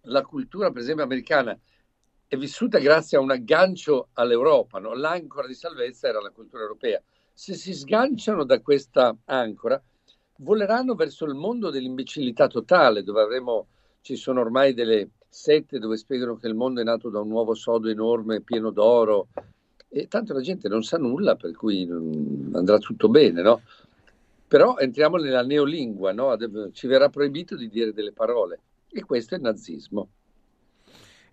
la cultura per esempio americana è vissuta grazie a un aggancio all'Europa no? l'ancora di salvezza era la cultura europea. Se si sganciano da questa ancora voleranno verso il mondo dell'imbecillità totale, dove avremo, ci sono ormai delle sette dove spiegano che il mondo è nato da un nuovo sodo enorme, pieno d'oro, e tanto la gente non sa nulla, per cui andrà tutto bene, no? Però entriamo nella neolingua, no? Ci verrà proibito di dire delle parole, e questo è il nazismo.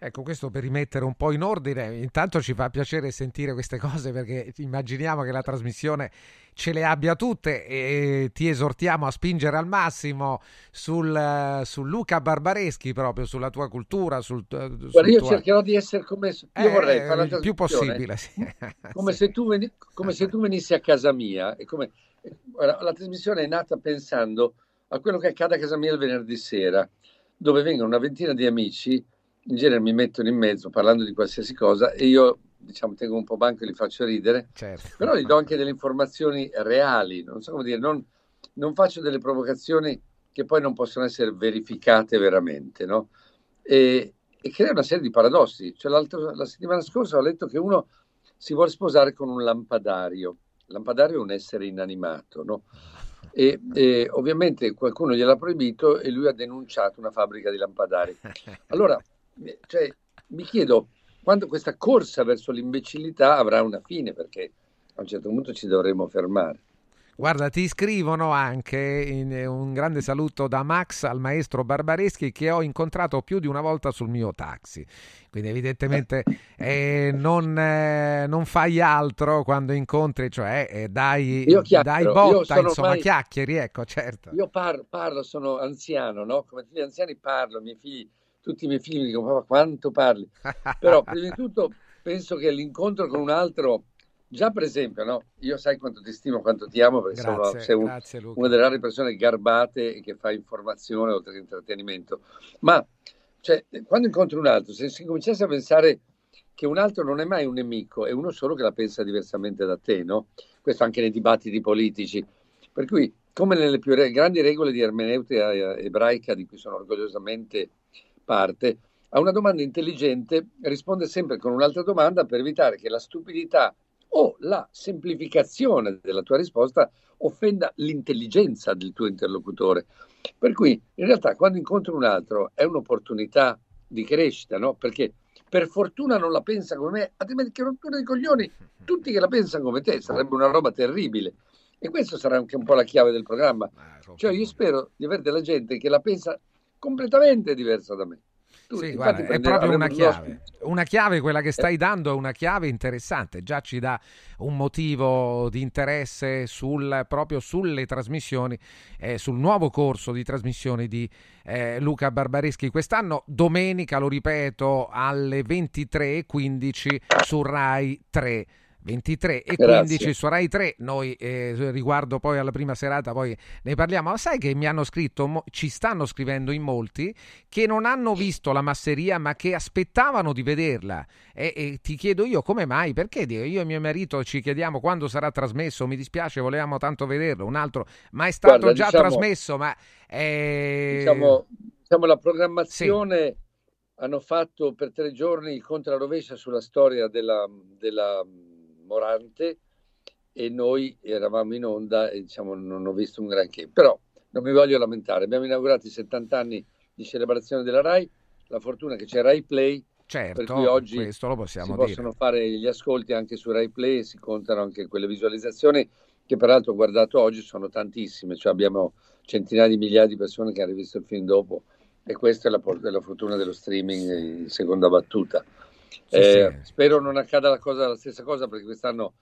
Ecco, questo per rimettere un po' in ordine, intanto ci fa piacere sentire queste cose perché immaginiamo che la trasmissione ce le abbia tutte e ti esortiamo a spingere al massimo sul, su Luca Barbareschi proprio, sulla tua cultura. Sul, Guarda, io tua... cercherò di essere come... Io eh, vorrei fare il più possibile, sì. come, se tu veni... come se tu venissi a casa mia e come... la trasmissione è nata pensando a quello che accade a casa mia il venerdì sera, dove vengono una ventina di amici in genere mi mettono in mezzo parlando di qualsiasi cosa e io diciamo tengo un po' banco e li faccio ridere, certo. però gli do anche delle informazioni reali, non so come dire, non, non, faccio delle provocazioni che poi non possono essere verificate veramente, no? E, e crea una serie di paradossi. Cioè, la settimana scorsa ho letto che uno si vuole sposare con un lampadario. Il lampadario è un essere inanimato, no? E, e, ovviamente qualcuno gliel'ha proibito e lui ha denunciato una fabbrica di lampadari. Allora, cioè, mi chiedo quando questa corsa verso l'imbecillità avrà una fine, perché a un certo punto ci dovremo fermare. Guarda, ti scrivono anche in, un grande saluto da Max al maestro Barbareschi che ho incontrato più di una volta sul mio taxi. Quindi evidentemente eh, non, eh, non, fai altro quando incontri, cioè eh, dai, dai, botta, insomma, mai... chiacchieri, ecco, certo. Io parlo, parlo, sono anziano, no? Come tutti gli anziani parlo, miei figli, tutti i miei figli mi dicono, papà, quanto parli? Però prima di tutto penso che l'incontro con un altro Già per esempio, no? io sai quanto ti stimo, quanto ti amo, perché grazie, sono, sei un, grazie, una delle rare persone garbate e che fa informazione oltre che intrattenimento. Ma cioè, quando incontri un altro, se si cominciasse a pensare che un altro non è mai un nemico, è uno solo che la pensa diversamente da te, no? Questo anche nei dibattiti politici. Per cui, come nelle più re- grandi regole di ermeneutica ebraica, di cui sono orgogliosamente parte, a una domanda intelligente risponde sempre con un'altra domanda per evitare che la stupidità o la semplificazione della tua risposta offenda l'intelligenza del tuo interlocutore. Per cui in realtà quando incontri un altro è un'opportunità di crescita, no? Perché per fortuna non la pensa come me, altrimenti che rottura di coglioni, tutti che la pensano come te, sarebbe una roba terribile. E questo sarà anche un po' la chiave del programma. Cioè io spero di avere della gente che la pensa completamente diversa da me. Tu, sì, guarda, è proprio una chiave. Una chiave, quella che stai dando, è una chiave interessante. Già ci dà un motivo di interesse sul, proprio sulle trasmissioni, eh, sul nuovo corso di trasmissioni di eh, Luca Barbareschi quest'anno. Domenica, lo ripeto, alle 23.15 su Rai 3. 23 e Grazie. 15 su Rai 3. Noi eh, riguardo poi alla prima serata poi ne parliamo. Ma sai che mi hanno scritto, mo, ci stanno scrivendo in molti che non hanno visto la masseria ma che aspettavano di vederla. E, e ti chiedo io come mai? Perché io e mio marito ci chiediamo quando sarà trasmesso. Mi dispiace, volevamo tanto vederlo. Un altro, ma è stato Guarda, già diciamo, trasmesso. Ma è... diciamo, diciamo la programmazione. Sì. Hanno fatto per tre giorni il contrarovescia sulla storia della, della Morante e noi eravamo in onda e diciamo non ho visto un granché, però non mi voglio lamentare, abbiamo inaugurato i 70 anni di celebrazione della RAI, la fortuna che c'è RAI Play, certo, per cui oggi questo lo possiamo si dire. possono fare gli ascolti anche su RAI Play e si contano anche quelle visualizzazioni che peraltro ho guardato oggi sono tantissime, cioè abbiamo centinaia di migliaia di persone che hanno rivisto il film dopo e questa è la, la fortuna dello streaming in seconda battuta. Eh, sì. Spero non accada la, cosa, la stessa cosa perché quest'anno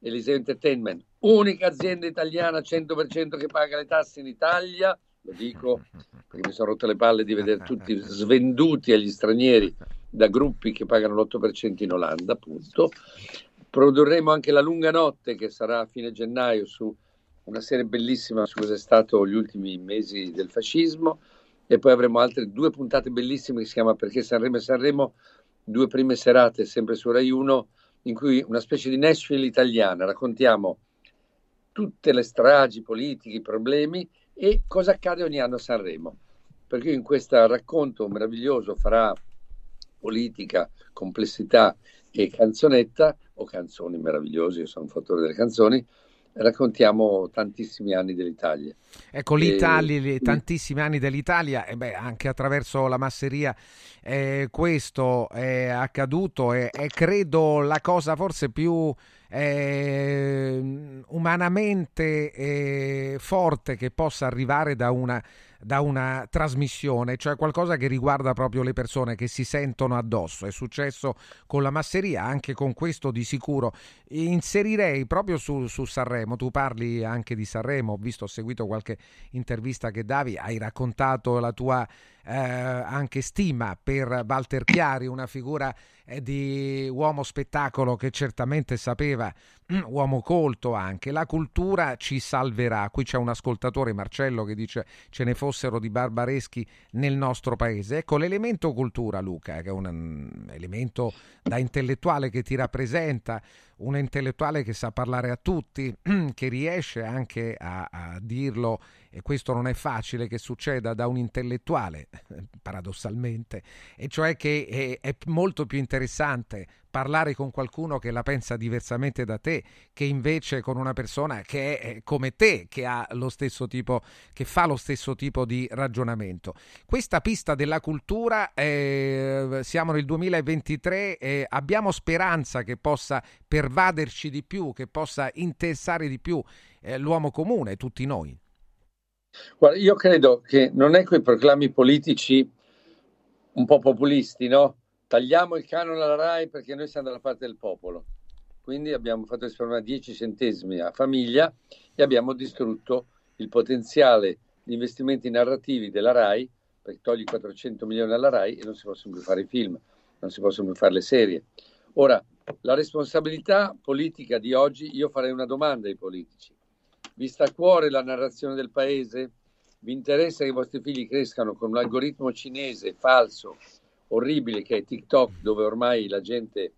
Eliseo Entertainment, unica azienda italiana 100% che paga le tasse in Italia, lo dico perché mi sono rotto le palle di vedere tutti svenduti agli stranieri da gruppi che pagano l'8% in Olanda, appunto. Produrremo anche La lunga notte che sarà a fine gennaio su una serie bellissima su cosa è stato gli ultimi mesi del fascismo e poi avremo altre due puntate bellissime che si chiama Perché Sanremo e Sanremo due prime serate sempre su Rai 1 in cui una specie di Nashville italiana, raccontiamo tutte le stragi politiche, i problemi e cosa accade ogni anno a Sanremo. Perché in questo racconto meraviglioso farà politica, complessità e canzonetta, o canzoni meravigliose, io sono un fattore delle canzoni, raccontiamo tantissimi anni dell'Italia. Ecco, l'Italia, e... tantissimi anni dell'Italia, e beh, anche attraverso la masseria eh, questo è accaduto e è credo la cosa forse più eh, umanamente eh, forte che possa arrivare da una da una trasmissione, cioè qualcosa che riguarda proprio le persone che si sentono addosso. È successo con la masseria, anche con questo di sicuro. Inserirei proprio su, su Sanremo, tu parli anche di Sanremo, ho visto, ho seguito qualche intervista che davi, hai raccontato la tua eh, anche stima per Walter Chiari, una figura eh, di uomo spettacolo che certamente sapeva, uomo colto anche, la cultura ci salverà. Qui c'è un ascoltatore, Marcello, che dice ce ne fossero di barbareschi nel nostro paese. Ecco l'elemento cultura, Luca, che è un, un elemento da intellettuale che ti rappresenta, un intellettuale che sa parlare a tutti, che riesce anche a, a dirlo e questo non è facile che succeda da un intellettuale, paradossalmente, e cioè che è, è molto più interessante parlare con qualcuno che la pensa diversamente da te, che invece con una persona che è come te, che tipo, che fa lo stesso tipo di ragionamento. Questa pista della cultura, eh, siamo nel 2023 e abbiamo speranza che possa pervaderci di più, che possa interessare di più eh, l'uomo comune, tutti noi? Guarda, io credo che non è quei proclami politici un po' populisti, no? Tagliamo il canone alla RAI perché noi siamo dalla parte del popolo. Quindi abbiamo fatto risparmiare 10 centesimi a famiglia e abbiamo distrutto il potenziale di investimenti narrativi della RAI, perché togli 400 milioni alla RAI e non si possono più fare i film, non si possono più fare le serie. Ora, la responsabilità politica di oggi, io farei una domanda ai politici. Vi sta a cuore la narrazione del paese? Vi interessa che i vostri figli crescano con un algoritmo cinese falso, orribile, che è TikTok, dove ormai la gente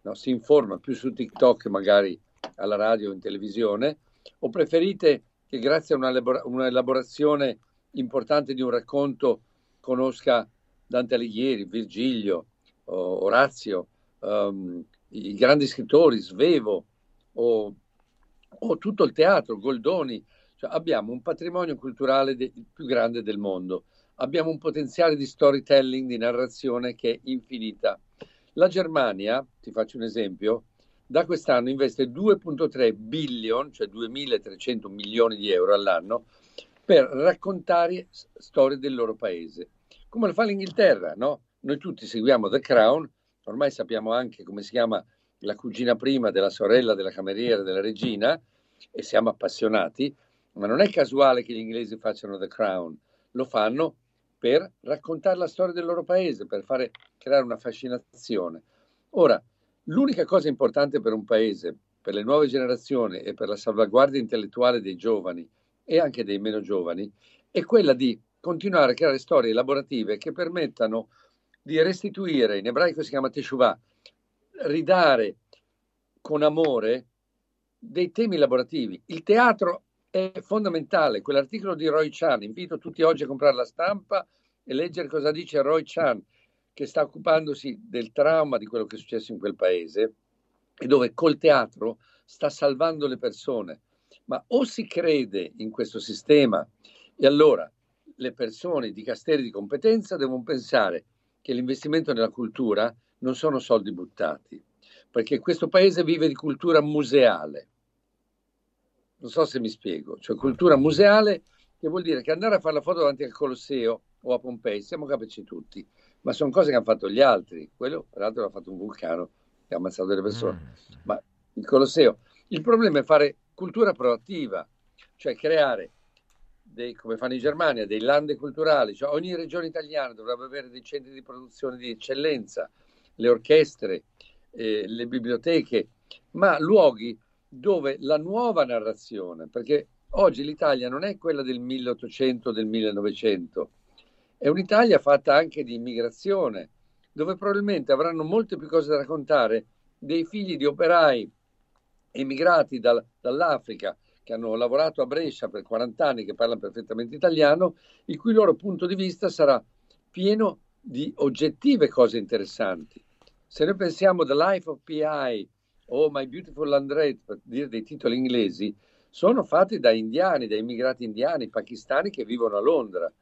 no, si informa più su TikTok magari alla radio o in televisione? O preferite che grazie a un'elaborazione importante di un racconto conosca Dante Alighieri, Virgilio, Orazio, um, i grandi scrittori, Svevo o, o, tutto il teatro, Goldoni. Cioè, abbiamo un patrimonio culturale de- più grande del mondo, abbiamo un potenziale di storytelling, di narrazione che è infinita. La Germania, ti faccio un esempio, da quest'anno investe 2,3 billion, cioè 2.300 milioni di euro all'anno, per raccontare storie del loro paese. Come lo fa l'Inghilterra, no? Noi tutti seguiamo The Crown, ormai sappiamo anche come si chiama la cugina prima della sorella della cameriera della regina e siamo appassionati, ma non è casuale che gli inglesi facciano The Crown, lo fanno per raccontare la storia del loro paese, per fare, creare una fascinazione. Ora, L'unica cosa importante per un paese, per le nuove generazioni e per la salvaguardia intellettuale dei giovani e anche dei meno giovani, è quella di continuare a creare storie elaborative che permettano di restituire, in ebraico si chiama teshuvah, ridare con amore dei temi elaborativi. Il teatro è fondamentale, quell'articolo di Roy Chan, invito tutti oggi a comprare la stampa e leggere cosa dice Roy Chan, che sta occupandosi del trauma di quello che è successo in quel paese e dove col teatro sta salvando le persone. Ma o si crede in questo sistema e allora le persone di casteri di competenza devono pensare che l'investimento nella cultura non sono soldi buttati, perché questo paese vive di cultura museale. Non so se mi spiego, cioè cultura museale che vuol dire che andare a fare la foto davanti al Colosseo o a Pompei, siamo capaci tutti, ma sono cose che hanno fatto gli altri. Quello, peraltro, l'ha fatto un vulcano che ha ammazzato delle persone. Mm. Ma il Colosseo. Il problema è fare cultura proattiva, cioè creare, dei, come fanno in Germania, dei lande culturali. Cioè ogni regione italiana dovrebbe avere dei centri di produzione di eccellenza, le orchestre, eh, le biblioteche, ma luoghi dove la nuova narrazione, perché oggi l'Italia non è quella del 1800, del 1900, è un'Italia fatta anche di immigrazione, dove probabilmente avranno molte più cose da raccontare dei figli di operai emigrati dal, dall'Africa che hanno lavorato a Brescia per 40 anni, che parlano perfettamente italiano, il cui loro punto di vista sarà pieno di oggettive cose interessanti. Se noi pensiamo The Life of P.I. o My Beautiful Landrette, per dire dei titoli inglesi, sono fatti da indiani, da immigrati indiani, pakistani che vivono a Londra.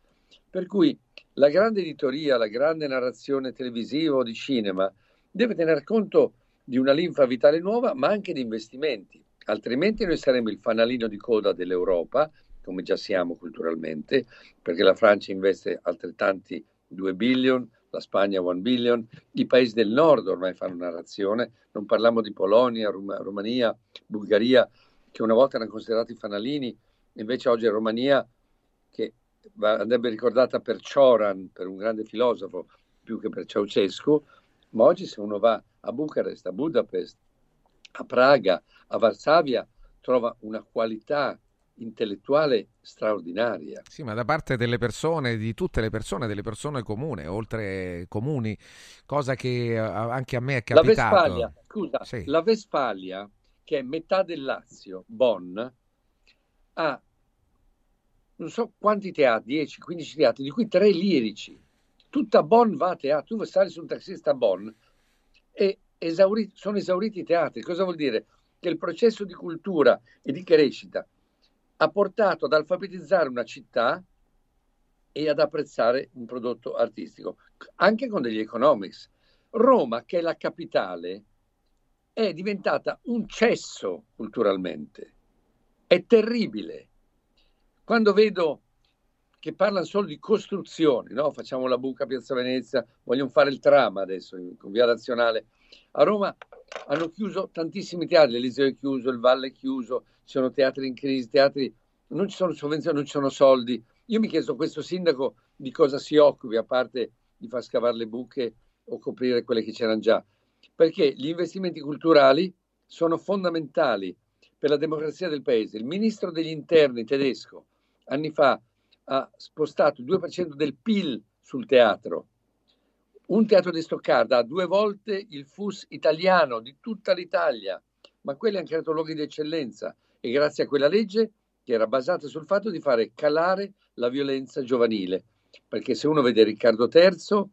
Per cui la grande editoria, la grande narrazione televisiva o di cinema deve tener conto di una linfa vitale nuova, ma anche di investimenti. Altrimenti noi saremo il fanalino di coda dell'Europa, come già siamo culturalmente, perché la Francia investe altrettanti 2 billion, la Spagna 1 billion, i paesi del nord ormai fanno narrazione, non parliamo di Polonia, Rum- Romania, Bulgaria, che una volta erano considerati fanalini, invece oggi è Romania che andrebbe ricordata per Cioran, per un grande filosofo, più che per Ceausescu, ma oggi se uno va a Bucarest, a Budapest, a Praga, a Varsavia, trova una qualità intellettuale straordinaria. Sì, ma da parte delle persone, di tutte le persone, delle persone comuni, oltre comuni, cosa che anche a me è capitato. La Vespalia, scusa, sì. la Vespalia, che è metà del Lazio, Bonn, ha non so quanti teatri, 10, 15 teatri, di cui tre lirici. Tutta Bonn va a teatro. Tu sali su un taxista a Bonn e esauriti, sono esauriti i teatri. Cosa vuol dire? Che il processo di cultura e di crescita ha portato ad alfabetizzare una città e ad apprezzare un prodotto artistico, anche con degli economics. Roma, che è la capitale, è diventata un cesso culturalmente. È terribile. Quando vedo che parlano solo di costruzioni, no? facciamo la buca a Piazza Venezia, vogliono fare il tram adesso con Via Nazionale. A Roma hanno chiuso tantissimi teatri, l'Eliseo è chiuso, il Valle è chiuso, ci sono teatri in crisi, teatri, non ci sono sovvenzioni, non ci sono soldi. Io mi chiedo questo sindaco di cosa si occupi, a parte di far scavare le buche o coprire quelle che c'erano già, perché gli investimenti culturali sono fondamentali per la democrazia del paese. Il ministro degli interni tedesco anni fa ha spostato il 2% del PIL sul teatro. Un teatro di Stoccarda ha due volte il FUS italiano di tutta l'Italia, ma quelli hanno creato luoghi di eccellenza e grazie a quella legge che era basata sul fatto di fare calare la violenza giovanile, perché se uno vede Riccardo III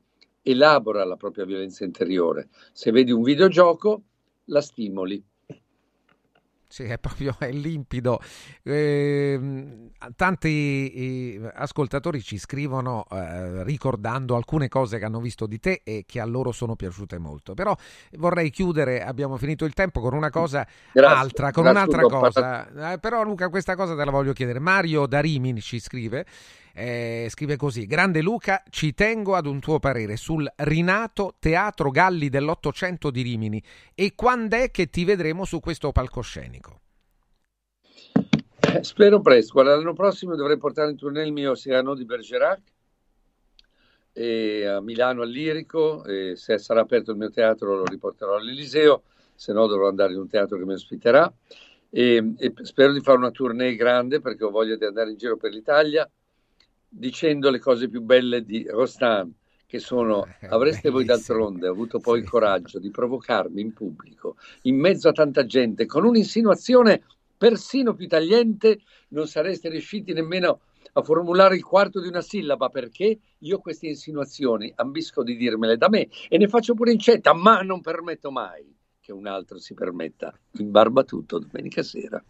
elabora la propria violenza interiore, se vedi un videogioco la stimoli. Sì, è proprio è limpido. Eh, tanti ascoltatori ci scrivono eh, ricordando alcune cose che hanno visto di te e che a loro sono piaciute molto. Però vorrei chiudere, abbiamo finito il tempo, con una cosa grazie, altra, con un'altra cosa. Eh, però Luca, questa cosa te la voglio chiedere. Mario da Rimini ci scrive eh, scrive così: Grande Luca, ci tengo ad un tuo parere sul rinato Teatro Galli dell'Ottocento di Rimini e quando è che ti vedremo su questo palcoscenico? Eh, spero presto. L'anno prossimo dovrei portare in tournée il mio Cyrano di Bergerac a Milano al Lirico. E se sarà aperto il mio teatro lo riporterò all'Eliseo, se no dovrò andare in un teatro che mi ospiterà. E, e spero di fare una tournée grande perché ho voglia di andare in giro per l'Italia dicendo le cose più belle di Rostan, che sono eh, avreste voi d'altronde avuto poi il coraggio di provocarmi in pubblico, in mezzo a tanta gente, con un'insinuazione persino più tagliente, non sareste riusciti nemmeno a formulare il quarto di una sillaba perché io queste insinuazioni ambisco di dirmele da me e ne faccio pure incetta, ma non permetto mai che un altro si permetta in barba tutto domenica sera.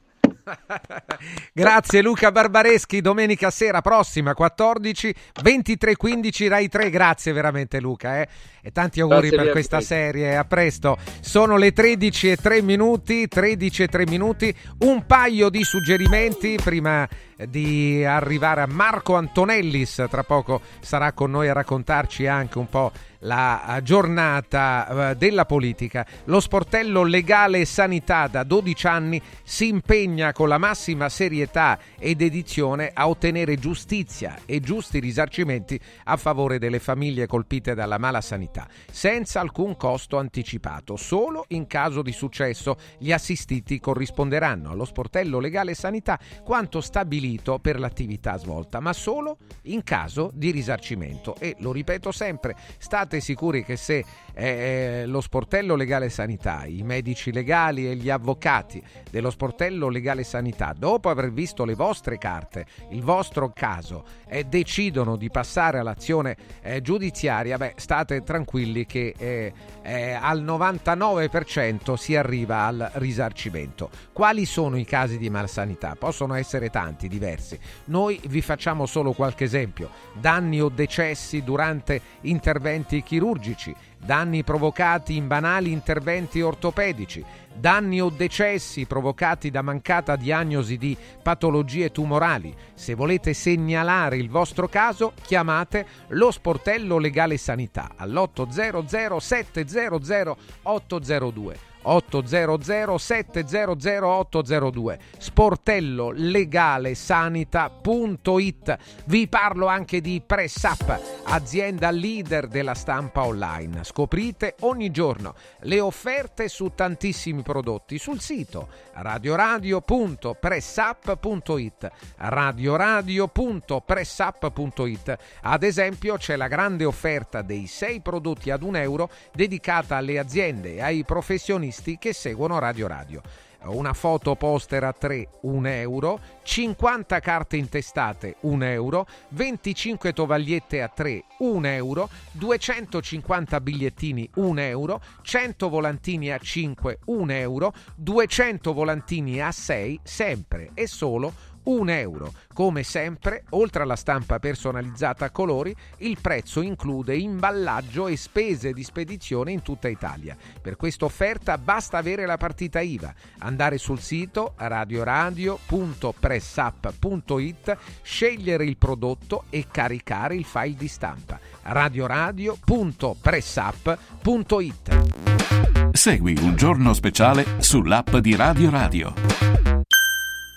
Grazie Luca Barbareschi, domenica sera prossima 14, 23, 15 Rai 3. Grazie veramente Luca eh? e tanti auguri Grazie per questa serie. A presto. Sono le 13 e 3 minuti, 13 e 3 minuti. Un paio di suggerimenti prima di arrivare a Marco Antonellis. Tra poco sarà con noi a raccontarci anche un po' la giornata eh, della politica. Lo sportello legale sanità da 12 anni si impegna con la massima serietà ed edizione a ottenere giustizia e giusti risarcimenti a favore delle famiglie colpite dalla mala sanità, senza alcun costo anticipato. Solo in caso di successo gli assistiti corrisponderanno allo sportello legale sanità quanto stabilito per l'attività svolta, ma solo in caso di risarcimento. E lo ripeto sempre, state sicuri che se eh, lo sportello legale sanità, i medici legali e gli avvocati dello sportello legale sanità, dopo aver visto le vostre carte, il vostro caso, eh, decidono di passare all'azione eh, giudiziaria, beh, state tranquilli che eh, eh, al 99% si arriva al risarcimento. Quali sono i casi di malsanità? Possono essere tanti, diversi. Noi vi facciamo solo qualche esempio. Danni o decessi durante interventi chirurgici, danni provocati in banali interventi ortopedici, danni o decessi provocati da mancata diagnosi di patologie tumorali. Se volete segnalare il vostro caso, chiamate lo sportello legale sanità all'800 700 802 800 700 802 sportello legale sanita.it vi parlo anche di Press Up azienda leader della stampa online. Scoprite ogni giorno le offerte su tantissimi prodotti sul sito radioradio.pressup.it radioradio.pressup.it ad esempio c'è la grande offerta dei 6 prodotti ad un euro dedicata alle aziende e ai professionisti professionisti che seguono Radio Radio. Una foto poster a 3, 1 euro, 50 carte intestate, 1 euro, 25 tovagliette a 3, 1 euro, 250 bigliettini, 1 euro, 100 volantini a 5, 1 euro, 200 volantini a 6, sempre e solo 1 euro. Come sempre, oltre alla stampa personalizzata a colori, il prezzo include imballaggio e spese di spedizione in tutta Italia. Per questa offerta basta avere la partita IVA, andare sul sito radioradio.pressup.it, scegliere il prodotto e caricare il file di stampa. radioradio.pressup.it Segui un giorno speciale sull'app di Radio Radio.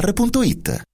dumplingbar.it.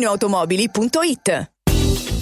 ValentinoAutomobili.it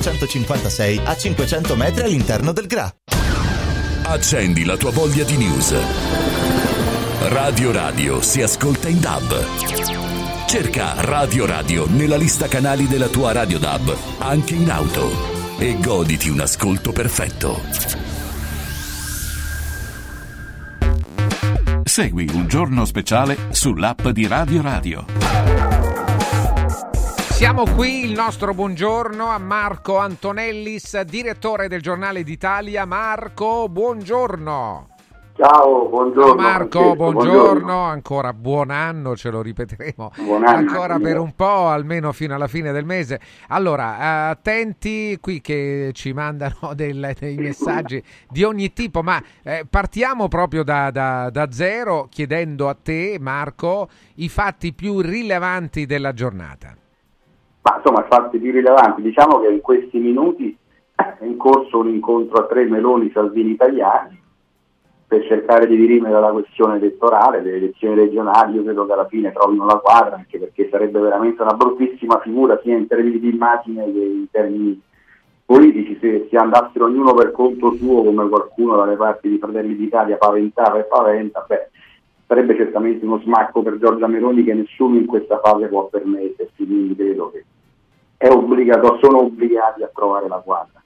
956 a 500 metri all'interno del GRA. Accendi la tua voglia di news. Radio Radio si ascolta in DAB. Cerca Radio Radio nella lista canali della tua Radio DAB, anche in auto, e goditi un ascolto perfetto. Segui un giorno speciale sull'app di Radio Radio. Siamo qui, il nostro buongiorno a Marco Antonellis, direttore del Giornale d'Italia. Marco, buongiorno. Ciao, buongiorno. Ciao Marco, buongiorno. buongiorno. ancora buon anno, ce lo ripeteremo Buon anno ancora per un po', almeno fino alla fine del mese. Allora, attenti qui che ci mandano del- dei messaggi di ogni tipo, ma eh, partiamo proprio da, da- da zero chiedendo a te, Marco, i fatti più rilevanti della giornata. Ma insomma, fatti più rilevanti. Diciamo che in questi minuti è in corso un incontro a tre Meloni Salvini italiani per cercare di dirimere la questione elettorale, delle elezioni regionali. Io credo che alla fine trovino la quadra, anche perché sarebbe veramente una bruttissima figura sia in termini di immagine che in termini politici se si andassero ognuno per conto suo come qualcuno dalle parti di Fratelli d'Italia paventava e paventa, beh, sarebbe certamente uno smacco per Giorgia Meloni che nessuno in questa fase può permettersi, quindi credo che obbligato, sono obbligati a trovare la quadra.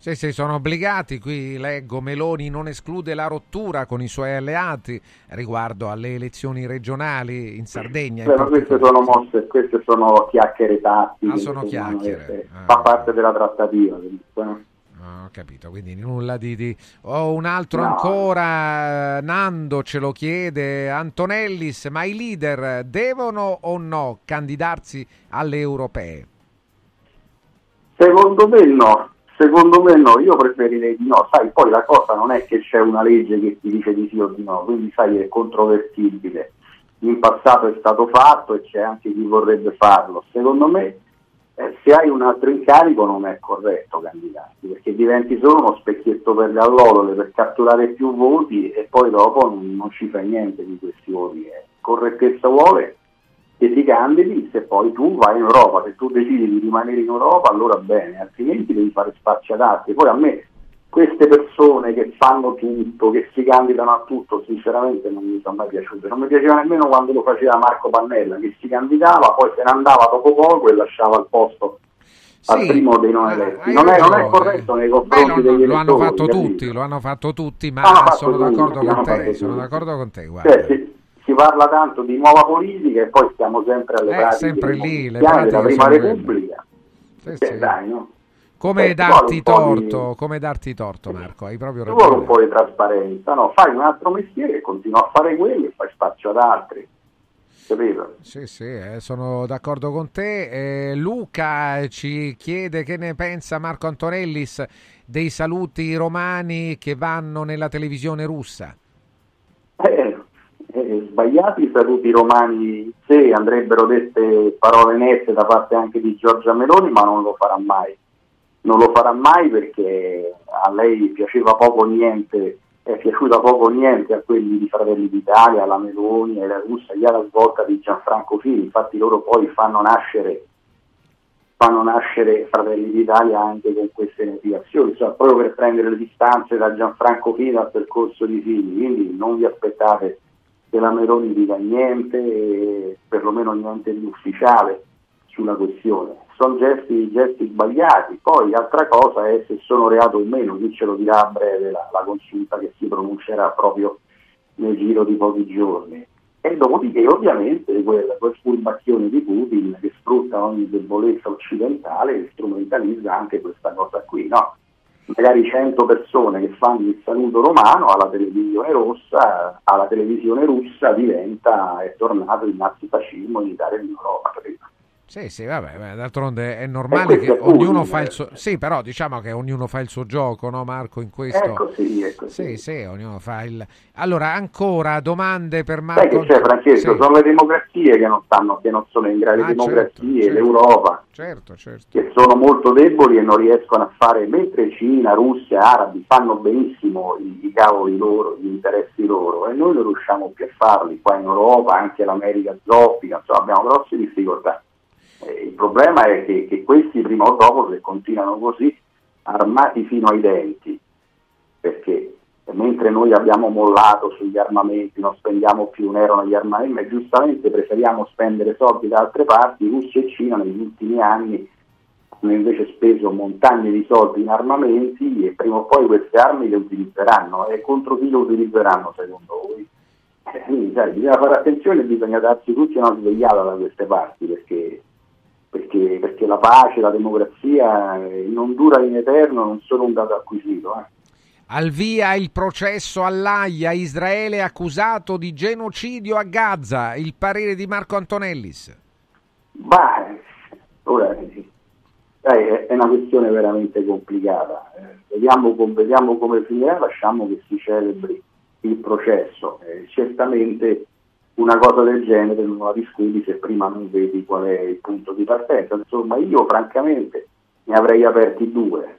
Sì, sì, sono obbligati. Qui leggo Meloni non esclude la rottura con i suoi alleati riguardo alle elezioni regionali in Sardegna. in Però queste sono mosse, queste sono chiacchiere tattiche. Ah, sono chiacchiere. Ah. Fa parte della trattativa. comunque, no? Ah, Ho capito, quindi nulla di... di... Ho un altro No. ancora, Nando ce lo chiede, Antonellis, ma i leader devono o no candidarsi alle europee? Secondo me no, secondo me no, io preferirei di no, sai, poi la cosa non è che c'è una legge che ti dice di sì o di no, quindi sai è controvertibile. In passato è stato fatto e c'è anche chi vorrebbe farlo. Secondo me eh, se hai un altro incarico non è corretto candidarti, perché diventi solo uno specchietto per le allodole per catturare più voti e poi dopo non, non ci fai niente di questi voti. Eh. Correttezza vuole che ti candidi se poi tu vai in Europa, se tu decidi di rimanere in Europa allora bene, altrimenti devi fare spazio ad altri. Poi a me queste persone che fanno tutto, che si candidano a tutto, sinceramente non mi sono mai piaciute. Non mi piaceva nemmeno quando lo faceva Marco Pannella, che si candidava, poi se ne andava dopo poco e lasciava il posto al Sì, primo dei non eletti. hai Non è, non è corretto nei Beh, confronti lo, degli lo hanno elettori, fatto tutti, lo hanno fatto tutti, ma Ah, sono tutti, d'accordo con hanno te, sono tutti. d'accordo con te, guarda. Cioè, si, si parla tanto di nuova politica e poi stiamo sempre alle Eh, pratiche sempre lì, le cristiani della pratiche prima. Repubblica. Sì, Cioè, sì. dai, no? Come Eh, darti ci po' di- torto, come darti torto, Marco, hai proprio Ci vuole un ragione. po' di trasparenza, no? Fai un altro mestiere e continua a fare quello e fai spazio ad altri. Capito? Sì, sì, eh, sono d'accordo con te. Eh, Luca ci chiede che ne pensa Marco Antonellis dei saluti romani che vanno nella televisione russa. Eh, sbagliati i saluti romani sé, andrebbero dette parole nette da parte anche di Giorgia Meloni, ma non lo farà mai. Non lo farà mai perché a lei piaceva poco niente, è piaciuta poco niente a quelli di Fratelli d'Italia, alla Meloni, alla Russia, gli alla svolta di Gianfranco Fini, infatti loro poi fanno nascere fanno nascere Fratelli d'Italia anche con queste motivazioni, cioè proprio per prendere le distanze da Gianfranco Fino al percorso di Fini, quindi non vi aspettate che la Meloni dica niente, perlomeno niente di ufficiale sulla questione. Sono gesti, gesti sbagliati, poi altra cosa è se sono reato o meno, qui ce lo dirà a breve la, la consulta che si pronuncerà proprio nel giro di pochi giorni. E dopodiché ovviamente quel, quel furbacchione di Putin che sfrutta ogni debolezza occidentale strumentalizza anche questa cosa qui, no? Magari 100 persone che fanno il saluto romano alla televisione rossa, alla televisione russa diventa, è tornato il nazifascismo in Italia e in Europa, capito? Sì, sì, vabbè, d'altronde è normale che ognuno fa il suo... Sì, però diciamo che ognuno fa il suo gioco, no Marco, in questo... Così, è così. Sì, sì, ognuno fa il... Allora, ancora domande per Sai Marco... che c'è Francesco, Sì. sono le democrazie che non stanno, che non sono in grado, Ah, le democrazie, certo, l'Europa, Certo, certo. che sono molto deboli e non riescono a fare, mentre Cina, Russia, arabi fanno benissimo i, i cavoli loro, gli interessi loro, e noi non riusciamo più a farli, qua in Europa, anche l'America zoppica, insomma abbiamo grosse difficoltà. Eh, il problema è che, che questi prima o dopo, se continuano così, armati fino ai denti, perché mentre noi abbiamo mollato sugli armamenti, non spendiamo più un euro negli armamenti, ma giustamente preferiamo spendere soldi da altre parti, Russia e Cina negli ultimi anni hanno invece speso montagne di soldi in armamenti e prima o poi queste armi le utilizzeranno e contro chi le utilizzeranno secondo voi? Eh, Quindi sai, bisogna fare attenzione e bisogna darsi tutti una svegliata da queste parti perché, perché, perché la pace, la democrazia eh, non dura in eterno, non sono un dato acquisito. eh. Al via il processo all'AIA, Israele accusato di genocidio a Gaza. Il parere di Marco Antonellis. Ma ora è una questione veramente complicata. Eh, vediamo, vediamo come finirà, lasciamo che si celebri il processo. Eh, certamente una cosa del genere non la discuti se prima non vedi qual è il punto di partenza. Insomma, io francamente ne avrei aperti due.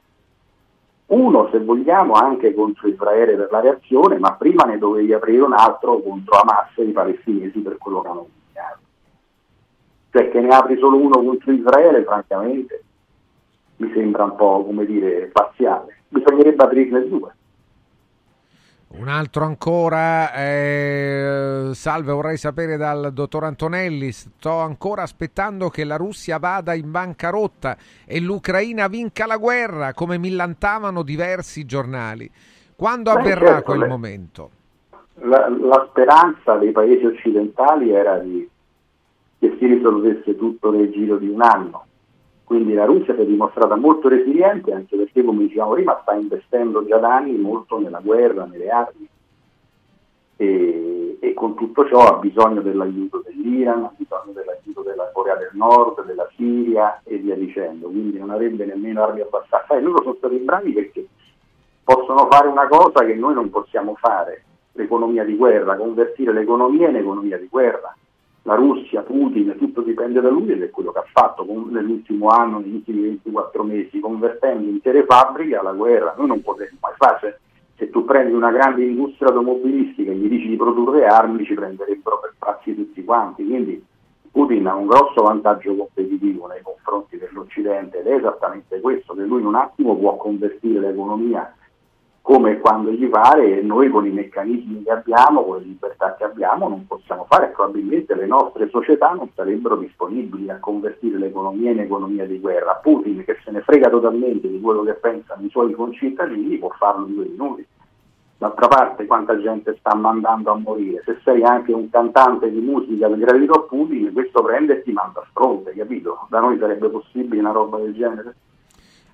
Uno, se vogliamo, anche contro Israele per la reazione, ma prima ne dovevi aprire un altro contro Hamas e i palestinesi per quello che hanno combinato. Cioè che ne apri solo uno contro Israele, francamente, mi sembra un po', come dire, parziale. Bisognerebbe aprirne due. Un altro ancora, eh, salve, vorrei sapere dal dottor Antonelli, sto ancora aspettando che la Russia vada in bancarotta e l'Ucraina vinca la guerra, come millantavano diversi giornali. Quando Beh, avverrà certo, quel momento? La, la speranza dei paesi occidentali era di, che si risolvesse tutto nel giro di un anno. Quindi la Russia si è dimostrata molto resiliente anche perché, come dicevamo prima, sta investendo già da anni molto nella guerra, nelle armi e, e con tutto ciò ha bisogno dell'aiuto dell'Iran, ha bisogno dell'aiuto della Corea del Nord, della Siria e via dicendo. Quindi non avrebbe nemmeno armi abbastanza. Sai, loro sono stati bravi perché possono fare una cosa che noi non possiamo fare, l'economia di guerra, convertire l'economia in economia di guerra. La Russia, Putin, tutto dipende da lui ed è quello che ha fatto con- nell'ultimo anno, negli ultimi 24 mesi, convertendo intere fabbriche alla guerra. Noi non potremmo mai fare. Se, tu prendi una grande industria automobilistica e gli dici di produrre armi, ci prenderebbero per pazzi tutti quanti. Quindi Putin ha un grosso vantaggio competitivo nei confronti dell'Occidente ed è esattamente questo, che lui in un attimo può convertire l'economia come quando gli pare e noi con i meccanismi che abbiamo, con le libertà che abbiamo non possiamo fare e probabilmente le nostre società non sarebbero disponibili a convertire l'economia in economia di guerra. Putin che se ne frega totalmente di quello che pensano i suoi concittadini può farlo in due minuti. D'altra parte quanta gente sta mandando a morire, se sei anche un cantante di musica gradito a Putin, questo prende e ti manda a fronte, capito? Da noi sarebbe possibile una roba del genere?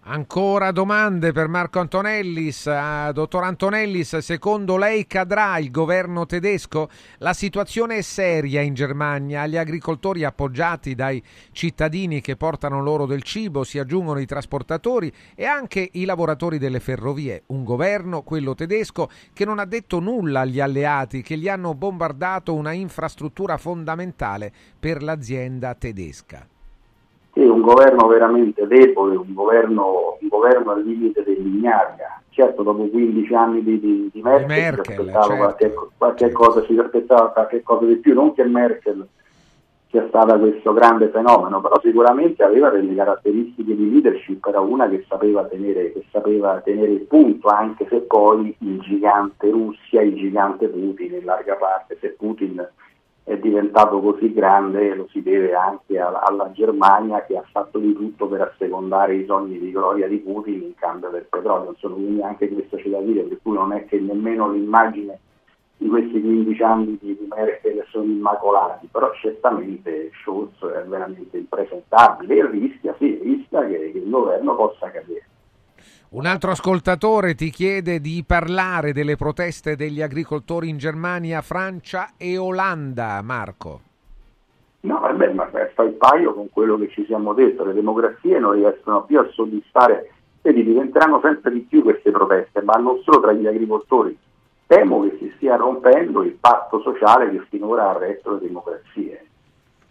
Ancora domande per Marco Antonellis. Dottor Antonellis, secondo lei cadrà il governo tedesco? La situazione è seria in Germania. Gli agricoltori appoggiati dai cittadini che portano loro del cibo si aggiungono i trasportatori e anche i lavoratori delle ferrovie. Un governo, quello tedesco, che non ha detto nulla agli alleati che gli hanno bombardato una infrastruttura fondamentale per l'azienda tedesca. Sì, un governo veramente debole, un governo, un governo al limite dell'ignavia. Certo, dopo 15 anni di, di, di Merkel, Merkel, si aspettava certo. qualche, qualche cosa, si aspettava qualche cosa di più, non che Merkel sia stata questo grande fenomeno, però sicuramente aveva delle caratteristiche di leadership, era una che sapeva tenere, che sapeva tenere il punto, anche se poi il gigante Russia, il gigante Putin in larga parte, se Putin è diventato così grande lo si deve anche alla, alla Germania che ha fatto di tutto per assecondare i sogni di gloria di Putin in cambio del petrolio. Insomma, quindi anche questo c'è da dire, per cui non è che nemmeno l'immagine di questi 15 anni di, di Merkel sono immacolati, però certamente Scholz è veramente impresentabile e rischia, sì, rischia che, che il governo possa cadere. Un altro ascoltatore ti chiede di parlare delle proteste degli agricoltori in Germania, Francia e Olanda, Marco. No, vabbè, ma fa il paio con quello che ci siamo detto, le democrazie non riescono più a soddisfare, vedi, diventeranno sempre di più queste proteste, ma non solo tra gli agricoltori. Temo che si stia rompendo il patto sociale che finora ha retto le democrazie,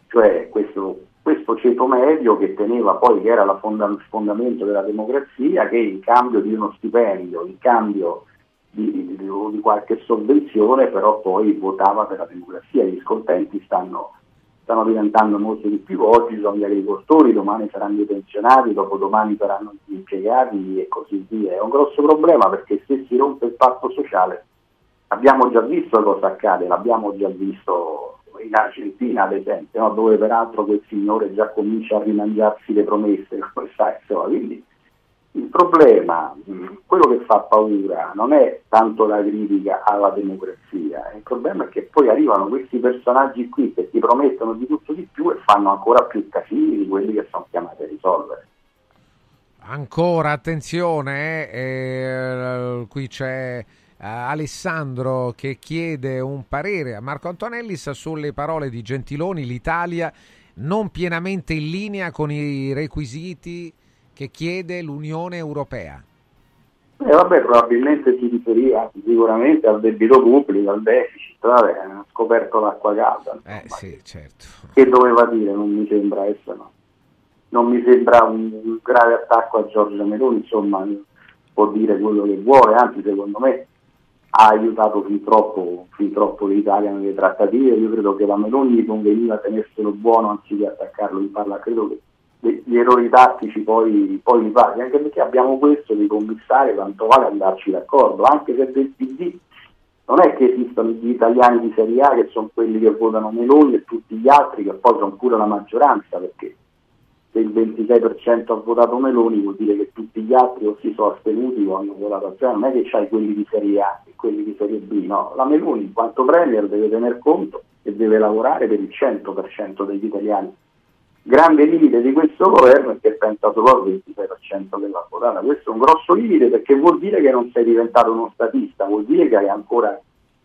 cioè questo, questo ceto medio che teneva poi, che era la fonda, il fondamento della democrazia, che in cambio di uno stipendio, in cambio di, di, di qualche sovvenzione, però poi votava per la democrazia. Gli scontenti stanno stanno diventando molto di più, oggi sono gli agricoltori, domani saranno i pensionati, dopodomani saranno gli impiegati e così via. È un grosso problema perché se si rompe il patto sociale, abbiamo già visto cosa accade, l'abbiamo già visto in Argentina ad esempio, no? dove peraltro quel signore già comincia a rimangiarsi le promesse, sai, quindi il problema, mm, quello che fa paura, non è tanto la critica alla democrazia, il problema è che poi arrivano questi personaggi qui che ti promettono di tutto di più e fanno ancora più casini di quelli che sono chiamati a risolvere. Ancora attenzione, eh, eh, qui c'è Alessandro che chiede un parere a Marco Antonellis sulle parole di Gentiloni, l'Italia non pienamente in linea con i requisiti che chiede l'Unione Europea? Eh, vabbè, probabilmente si riferiva sicuramente al debito pubblico, al deficit, vabbè, ha scoperto l'acqua calda. Eh sì, certo. Che doveva dire, non mi sembra essere, no. Non mi sembra un grave attacco a Giorgia Meloni, insomma, può dire quello che vuole, anzi secondo me ha aiutato fin troppo, fin troppo l'Italia nelle trattative, io credo che la Meloni conveniva tenerselo buono anziché attaccarlo in palla, credo che gli errori tattici poi, poi li paghi, anche perché abbiamo questo di commissare quanto vale andarci d'accordo, anche se del PD non è che esistono gli italiani di Serie A che sono quelli che votano Meloni e tutti gli altri che poi sono pure la maggioranza, perché il 26% ha votato Meloni vuol dire che tutti gli altri o si sono astenuti o hanno votato a non è che c'hai quelli di Serie A e quelli di Serie B, no, la Meloni in quanto Premier deve tener conto e deve lavorare per il 100% degli italiani. Grande limite di questo governo è che pensa solo al 26% della quotata. Questo è un grosso limite perché vuol dire che non sei diventato uno statista, vuol dire che hai ancora,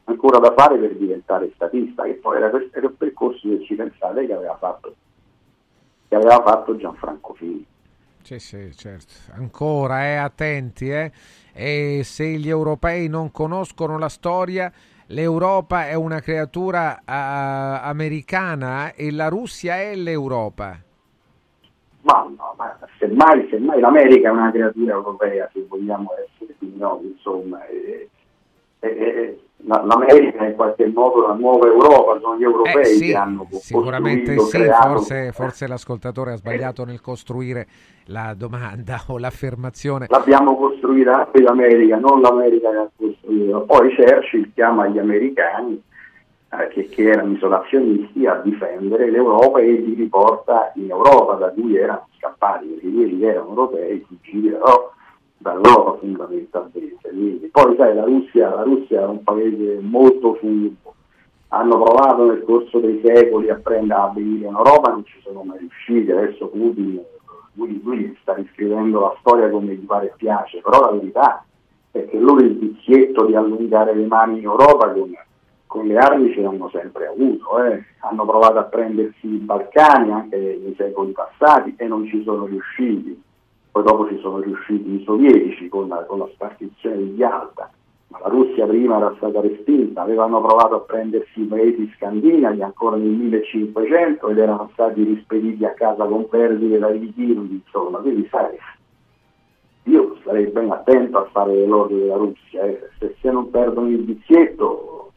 ancora da fare per diventare statista, che poi era, questo, il percorso che ci pensate che aveva fatto, che aveva fatto Gianfranco Fini. Sì, sì, certo. Ancora, eh, attenti, eh. E se gli europei non conoscono la storia, l'Europa è una creatura uh, americana e la Russia è l'Europa. Ma no, ma semmai, semmai l'America è una creatura europea, se vogliamo essere più noti, insomma. E, e, l'America in qualche modo la nuova Europa, sono gli europei eh sì, che hanno sicuramente sì, forse, forse, l'ascoltatore ha sbagliato nel costruire la domanda o l'affermazione. L'abbiamo costruita anche l'America, non l'America che ha costruito. Poi Churchill chiama gli americani eh, che, che, erano isolazionisti a difendere l'Europa e li riporta in Europa da cui erano scappati, perché quelli erano europei, fuggiti però dall'Europa fondamentalmente. Quindi, poi sai, la Russia, la Russia è un paese molto furbo, hanno provato nel corso dei secoli a prendere a venire in Europa, non ci sono mai riusciti, adesso Putin lui, lui sta riscrivendo la storia come gli pare e piace, però la verità è che loro il vizietto di allungare le mani in Europa con, con le armi ce l'hanno sempre avuto, eh. hanno provato a prendersi i Balcani anche nei secoli passati e non ci sono riusciti poi dopo ci sono riusciti i sovietici con la, con la spartizione di Yalta, ma la Russia prima era stata respinta, avevano provato a prendersi i paesi scandinavi ancora nel 1500 ed erano stati rispediti a casa con perdite da ritiroli, insomma, quindi sai, io starei ben attento a fare lodi della Russia, eh. se, se non perdono il vizietto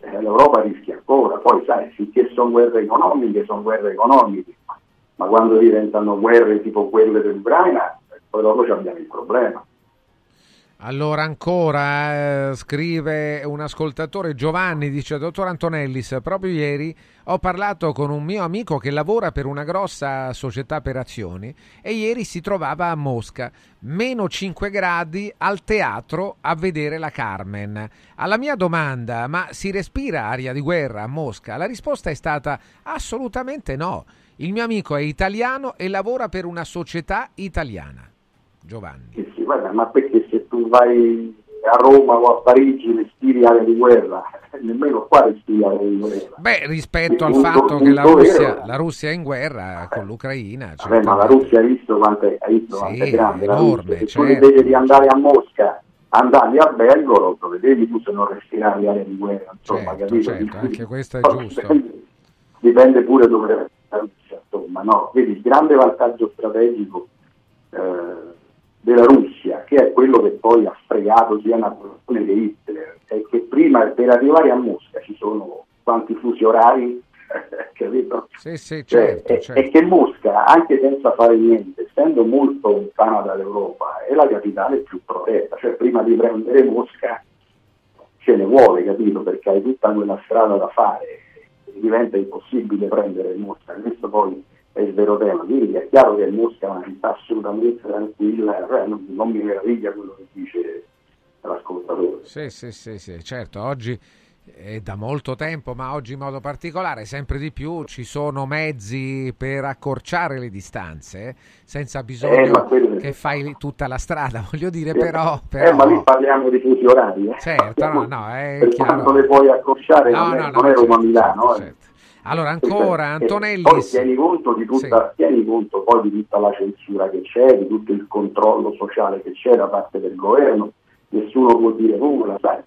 eh, l'Europa rischia ancora, poi sai, finché sono guerre economiche, sono guerre economiche, ma quando diventano guerre tipo quelle dell'Ucraina, poi dopo abbiamo il problema. Allora ancora eh, scrive un ascoltatore Giovanni, dice dottor Antonellis, proprio ieri ho parlato con un mio amico che lavora per una grossa società per azioni e ieri si trovava a Mosca, meno 5 gradi al teatro a vedere la Carmen. Alla mia domanda, ma si respira aria di guerra a Mosca? La risposta è stata assolutamente no. Il mio amico è italiano e lavora per una società italiana. Giovanni. Guarda, ma perché se tu vai a Roma o a Parigi respiri aria di guerra, nemmeno qua respiri aria di guerra. Beh, rispetto al fatto che la Russia, la Russia, è in guerra con l'Ucraina. Vabbè, ma la Russia hai visto quanto è, visto sì, quanto è grande? enorme, Se certo. tu invece di andare a Mosca andavi a Belgorod, vedevi tu se non respiravi aria di guerra, insomma, Certo, capito? certo, anche questo è Poi giusto. Dipende, dipende pure dove la Russia, insomma, no? Vedi, il grande vantaggio strategico eh, della Russia, che è quello che poi ha fregato sia Napoleone che Hitler, è che prima per arrivare a Mosca ci sono quanti fusi orari, capito? Sì, sì, Cioè, certo, è, certo. è che Mosca, anche senza fare niente, essendo molto lontana dall'Europa, è la capitale più protetta, cioè prima di prendere Mosca ce ne vuole, capito? Perché hai tutta quella strada da fare, diventa impossibile prendere Mosca, questo poi è il vero tema, quindi è chiaro che Mosca è una città assolutamente tranquilla, cioè, non, non mi meraviglia quello che dice l'ascoltatore. Sì, sì, sì, sì, certo, oggi è da molto tempo, ma oggi in modo particolare, sempre di più ci sono mezzi per accorciare le distanze, eh, senza Eh, bisogno quello- che fai tutta la strada, voglio dire, Eh, però... eh, però... ma lì parliamo di fusi orari, eh. Certo, no, no, è per chiaro. quanto le puoi accorciare, No, non, è, no, no, non è Roma certo, Milano. eh. certo. Allora, ancora, Antonelli... Poi tieni conto, di tutta, tieni conto poi di tutta la censura che c'è, di tutto il controllo sociale che c'è da parte del governo, nessuno può dire nulla, sai.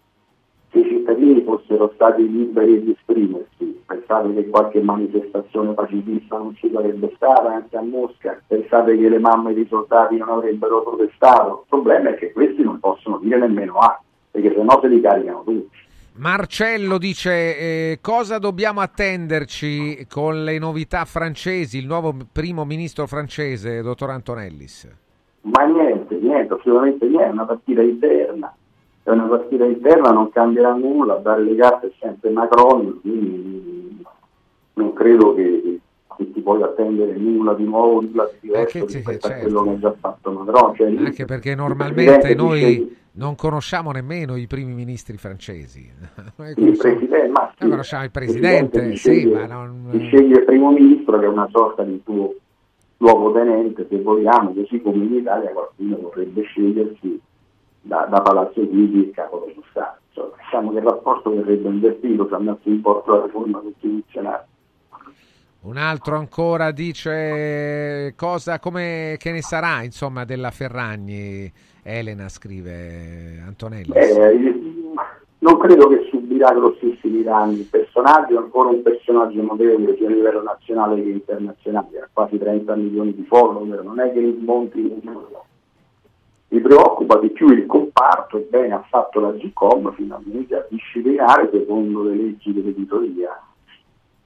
Se i cittadini fossero stati liberi di esprimersi, pensate che qualche manifestazione pacifista non ci sarebbe stata anche a Mosca, pensate che le mamme dei soldati non avrebbero protestato. Il problema è che questi non possono dire nemmeno A, perché sennò se li caricano tutti. Marcello dice eh, cosa dobbiamo attenderci con le novità francesi, il nuovo primo ministro francese, dottor Antonellis? Ma niente, niente, assolutamente niente, è una partita interna, è una partita interna, non cambierà nulla, a dare le carte è sempre Macron, quindi non credo che, che ti puoi attendere nulla di nuovo, nulla di diverso che- rispetto certo. a quello che ha già fatto Macron. Cioè, Anche perché il normalmente presidente noi dice- non conosciamo nemmeno i primi ministri francesi. Noi il conosciamo, presidente, ma sì, noi conosciamo il presidente, ti sì, sceglie- ma non... ti sceglie il primo ministro che è una sorta di tuo luogotenente, se vogliamo, così come in Italia qualcuno vorrebbe scegliersi da, da Palazzo Chigi il capo dello Stato. Insomma, diciamo che il rapporto verrebbe invertito se andasse in porto la riforma costituzionale. Un altro ancora dice cosa, come, che ne sarà insomma della Ferragni, Elena scrive Antonellis. Eh, non credo che subirà grossissimi danni. Il personaggio è ancora un personaggio notevole sia a livello nazionale che internazionale, ha quasi 30 milioni di follower, non è che li smonti in. Mi preoccupa di più il comparto, ebbene ha fatto la GCOM finalmente a disciplinare secondo le leggi dell'editoria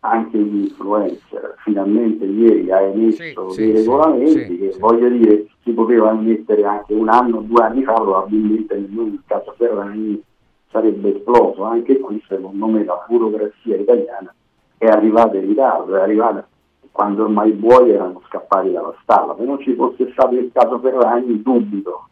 anche gli influencer. Finalmente ieri ha emesso Sì, dei sì, regolamenti sì, che voglio dire si potevano mettere anche un anno, due anni fa, probabilmente nel caso Ferragni sarebbe esploso. Anche qui secondo me la burocrazia italiana è arrivata in ritardo, è arrivata quando ormai i buoi erano scappati dalla stalla. Se non ci fosse stato il caso Ferragni, dubito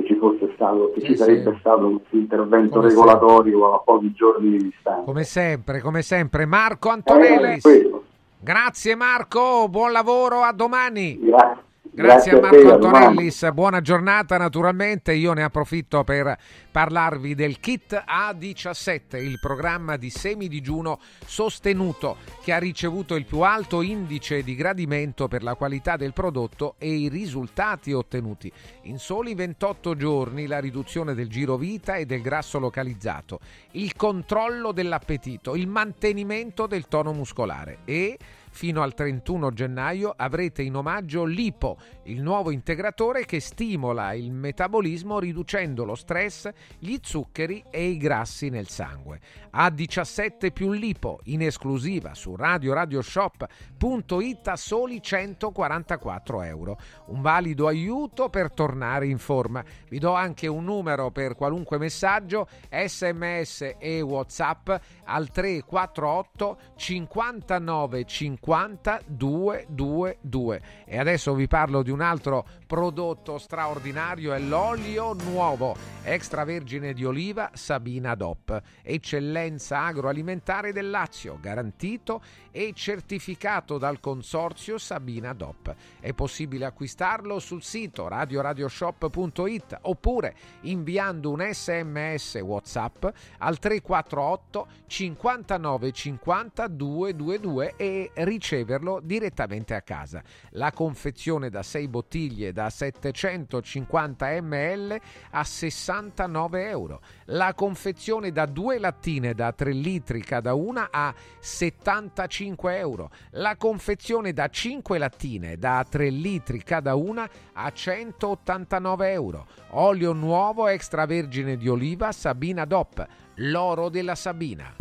che ci fosse stato, che Sì, ci sarebbe sì. stato questo intervento Come regolatorio a pochi giorni di distanza. Come sempre, come sempre, Marco Eh, Antonellis. quello. Grazie Marco, buon lavoro, a domani. Grazie. Grazie, a a Marco. Antonellis, buona giornata naturalmente, io ne approfitto per parlarvi del kit A17, il programma di semidigiuno sostenuto che ha ricevuto il più alto indice di gradimento per la qualità del prodotto e i risultati ottenuti. In soli 28 giorni la riduzione del giro vita e del grasso localizzato, il controllo dell'appetito, il mantenimento del tono muscolare e Fino al 31 gennaio avrete in omaggio l'IPO, il nuovo integratore che stimola il metabolismo riducendo lo stress, gli zuccheri e i grassi nel sangue. A17 più l'IPO in esclusiva su radioradioshop.it a soli 144 euro. Un valido aiuto per tornare in forma. Vi do anche un numero per qualunque messaggio, sms e whatsapp al 348 59 50 50 222. E adesso vi parlo di un altro prodotto straordinario, è l'olio nuovo extravergine di oliva Sabina DOP, eccellenza agroalimentare del Lazio, garantito e certificato dal consorzio Sabina DOP. È possibile acquistarlo sul sito radioradioshop.it oppure inviando un sms WhatsApp al 348 59 50 222 e riceverlo direttamente a casa. La confezione da 6 bottiglie da 750 ml a 69 euro. La confezione da 2 lattine da 3 litri cada una a 75 euro. La confezione da 5 lattine da 3 litri cada una a 189 euro. Olio nuovo extravergine di oliva Sabina DOP, l'oro della Sabina.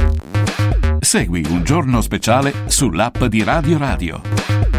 Segui un giorno speciale sull'app di Radio Radio.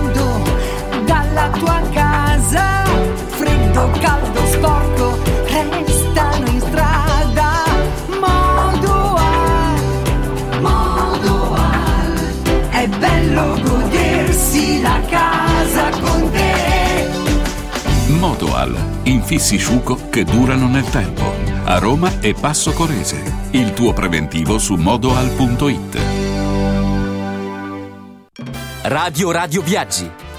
dalla tua casa. Freddo, caldo, sporco, restano in strada. Modoal, Modoal. È bello godersi la casa con te. Modoal, infissi sciuco che durano nel tempo. A Roma e Passo Corese. Il tuo preventivo su modoal.it. Radio Radio Viaggi.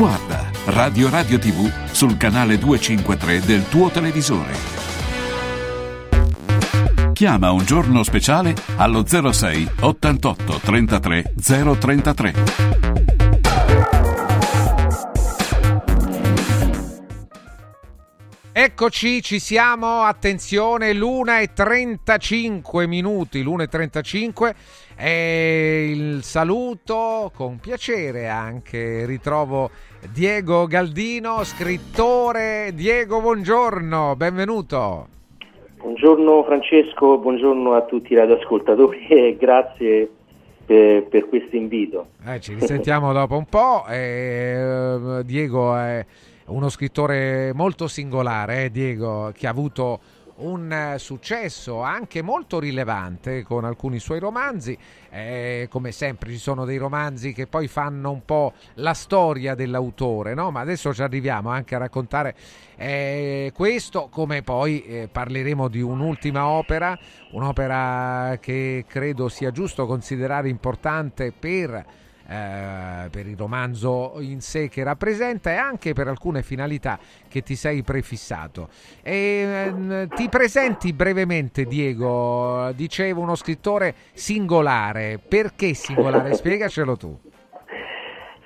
Guarda Radio Radio TV sul canale 253 del tuo televisore. Chiama un giorno speciale allo 06 88 33 033. Eccoci, ci siamo, attenzione, l'una e 35 minuti, l'una e 35 e il saluto con piacere anche, ritrovo Diego Galdino, scrittore. Diego, buongiorno, benvenuto. Buongiorno Francesco, buongiorno a tutti i radioascoltatori e grazie per, per questo invito. Eh, ci risentiamo dopo un po'. Eh, Diego è uno scrittore molto singolare, eh, Diego, che ha avuto un eh, successo anche molto rilevante con alcuni suoi romanzi. Eh, come sempre ci sono dei romanzi che poi fanno un po' la storia dell'autore, no? ma adesso ci arriviamo anche a raccontare eh, questo, come poi eh, parleremo di un'ultima opera, un'opera che credo sia giusto considerare importante per eh, per il romanzo in sé che rappresenta e anche per alcune finalità che ti sei prefissato. E, ehm, ti presenti brevemente, Diego, dicevo uno scrittore singolare, perché singolare? Spiegacelo tu.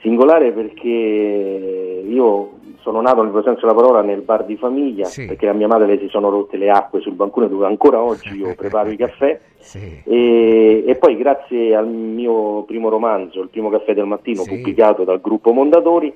Singolare perché io sono nato nel vero senso della parola nel bar di famiglia sì. perché a mia madre le si sono rotte le acque sul bancone dove ancora oggi io preparo i caffè sì. e, e, poi grazie al mio primo romanzo, il primo caffè del mattino sì. pubblicato dal gruppo Mondadori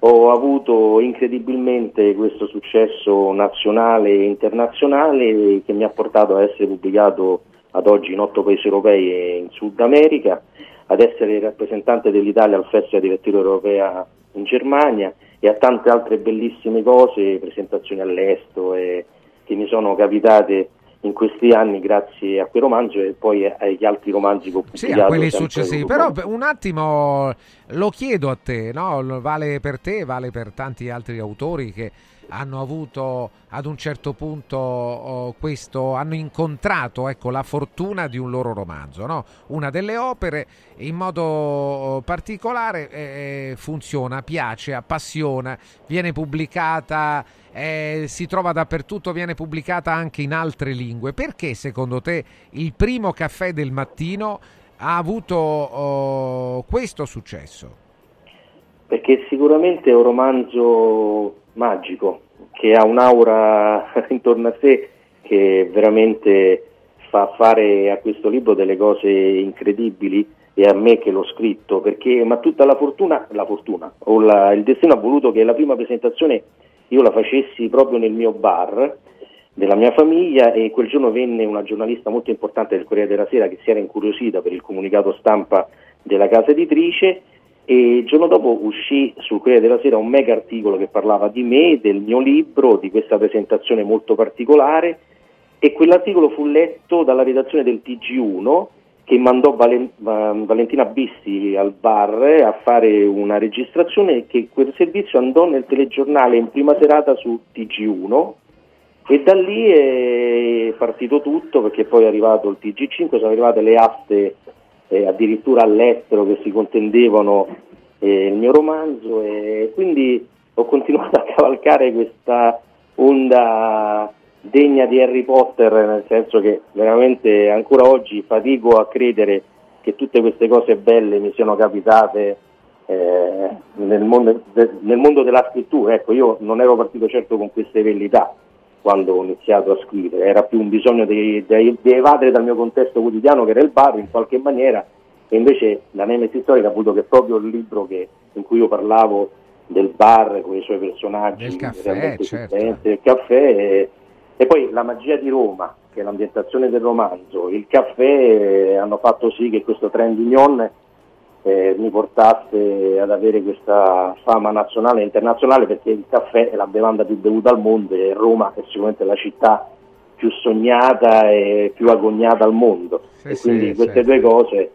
ho avuto incredibilmente questo successo nazionale e internazionale che mi ha portato a essere pubblicato ad oggi in otto paesi europei e in Sud America ad essere rappresentante dell'Italia al Festival di Lettura Europea in Germania e a tante altre bellissime cose, presentazioni all'estero e, che mi sono capitate in questi anni grazie a quel romanzo e poi agli altri romanzi che ho pubblicato. Sì, a quelli successivi, però un attimo lo chiedo a te, no? vale per te, vale per tanti altri autori che hanno avuto ad un certo punto oh, questo, hanno incontrato ecco, la fortuna di un loro romanzo. No? Una delle opere in modo oh, particolare eh, funziona, piace, appassiona, viene pubblicata, eh, si trova dappertutto, viene pubblicata anche in altre lingue. Perché secondo te il primo caffè del mattino ha avuto oh, questo successo? Perché sicuramente è un romanzo magico, che ha un'aura intorno a sé che veramente fa fare a questo libro delle cose incredibili e a me che l'ho scritto, perché ma tutta la fortuna, la fortuna o la, il destino ha voluto che la prima presentazione io la facessi proprio nel mio bar della mia famiglia e quel giorno venne una giornalista molto importante del Corriere della Sera che si era incuriosita per il comunicato stampa della casa editrice e il giorno dopo uscì sul Corriere della Sera un mega articolo che parlava di me, del mio libro, di questa presentazione molto particolare. E quell'articolo fu letto dalla redazione del TG1 che mandò Valen- Valentina Bisti al bar a fare una registrazione che quel servizio andò nel telegiornale in prima serata su TG1 e da lì è partito tutto perché poi è arrivato il TG5, sono arrivate le aste eh, addirittura all'estero che si contendevano eh, il mio romanzo e quindi ho continuato a cavalcare questa onda degna di Harry Potter, nel senso che veramente ancora oggi fatico a credere che tutte queste cose belle mi siano capitate eh, nel, mondo, de, nel, mondo, della scrittura. Ecco, io non ero partito certo con queste velità quando ho iniziato a scrivere, era più un bisogno di, di, di evadere dal mio contesto quotidiano che era il bar in qualche maniera e invece la Nemesi storica ha avuto che proprio il libro che, in cui io parlavo del bar con i suoi personaggi, Del caffè, certo. del caffè e, e poi la magia di Roma, che è l'ambientazione del romanzo, il caffè eh, hanno fatto sì che questo trend union eh, mi portasse ad avere questa fama nazionale e internazionale perché il caffè è la bevanda più bevuta al mondo e Roma è sicuramente la città più sognata e più agognata al mondo e sì, quindi sì, queste sì. due cose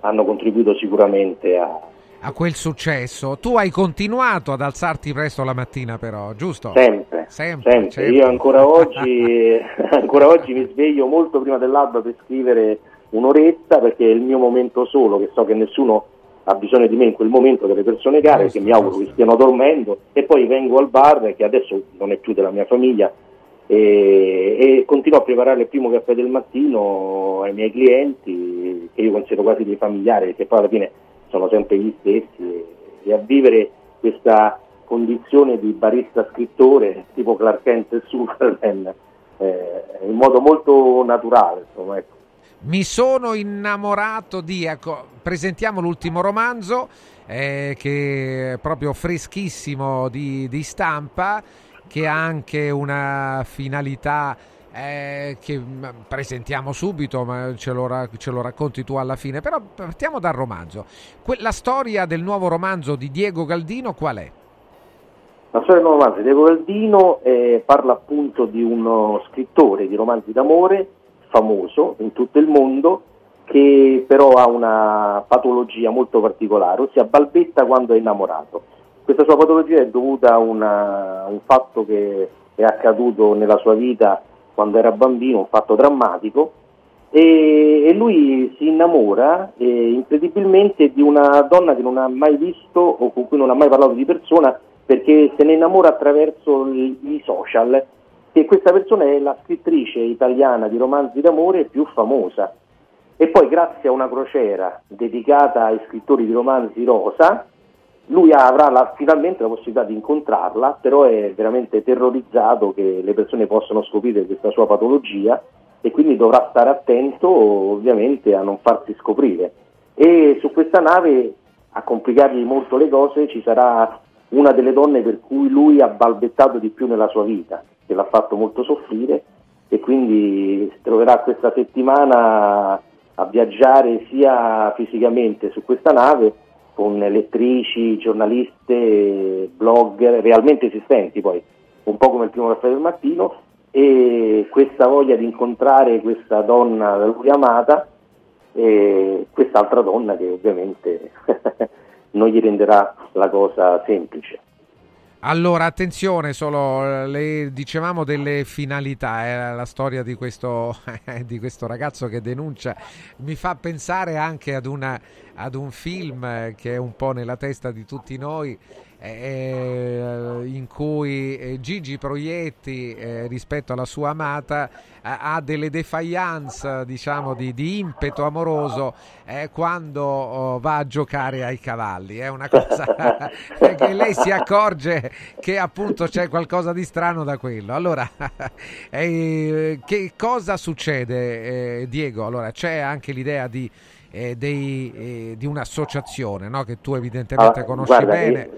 hanno contribuito sicuramente a, A quel successo. Tu hai continuato ad alzarti presto la mattina però, giusto? Sempre, Sempre, sempre. certo. Io ancora oggi, ancora oggi mi sveglio molto prima dell'alba per scrivere un'oretta perché è il mio momento solo, che so che nessuno ha bisogno di me in quel momento, delle persone care Giusto, che mi auguro che stiano dormendo e poi vengo al bar che adesso non è più della mia famiglia e, e continuo a preparare il primo caffè del mattino ai miei clienti che io considero quasi dei familiari perché poi alla fine sono sempre gli stessi e, e a vivere questa condizione di barista scrittore tipo Clark Kent e Superman eh, in modo molto naturale insomma, ecco. Mi sono innamorato di, ecco, presentiamo l'ultimo romanzo eh, che è proprio freschissimo di, di stampa, che ha anche una finalità eh, che mm, presentiamo subito, ma ce lo, ce lo racconti tu alla fine. Però partiamo dal romanzo. Que- la storia del nuovo romanzo di Diego Galdino qual è? La storia del nuovo romanzo di Diego Galdino eh, parla appunto di uno scrittore di romanzi d'amore famoso in tutto il mondo che però ha una patologia molto particolare, ossia balbetta quando è innamorato. Questa sua patologia è dovuta a una- un fatto che è accaduto nella sua vita quando era bambino, un fatto drammatico, e, e lui si innamora eh, incredibilmente di una donna che non ha mai visto o con cui non ha mai parlato di persona perché se ne innamora attraverso i, i social e questa persona è la scrittrice italiana di romanzi d'amore più famosa e poi grazie a una crociera dedicata ai scrittori di romanzi rosa lui avrà la- finalmente la possibilità di incontrarla, però è veramente terrorizzato che le persone possano scoprire questa sua patologia e quindi dovrà stare attento ovviamente a non farsi scoprire. E su questa nave a complicargli molto le cose ci sarà una delle donne per cui lui ha balbettato di più nella sua vita, che l'ha fatto molto soffrire e quindi si troverà questa settimana a viaggiare sia fisicamente su questa nave con lettrici, giornaliste, blogger realmente esistenti poi, un po' come il primo caffè del mattino e questa voglia di incontrare questa donna da lui amata e quest'altra donna che ovviamente non gli renderà la cosa semplice. Allora, attenzione, solo eh, le dicevamo delle finalità, eh, la storia di questo, di questo ragazzo che denuncia mi fa pensare anche ad, una, ad un film eh, che è un po' nella testa di tutti noi, eh, in cui eh, Gigi Proietti eh, rispetto alla sua amata eh, ha delle defiance diciamo di, di impeto amoroso eh, quando oh, va a giocare ai cavalli. È una cosa che lei si accorge che appunto c'è qualcosa di strano da quello. Allora eh, che cosa succede eh, Diego? Allora c'è anche l'idea di eh, dei, eh, di un'associazione no? che tu evidentemente Ah, conosci guarda, bene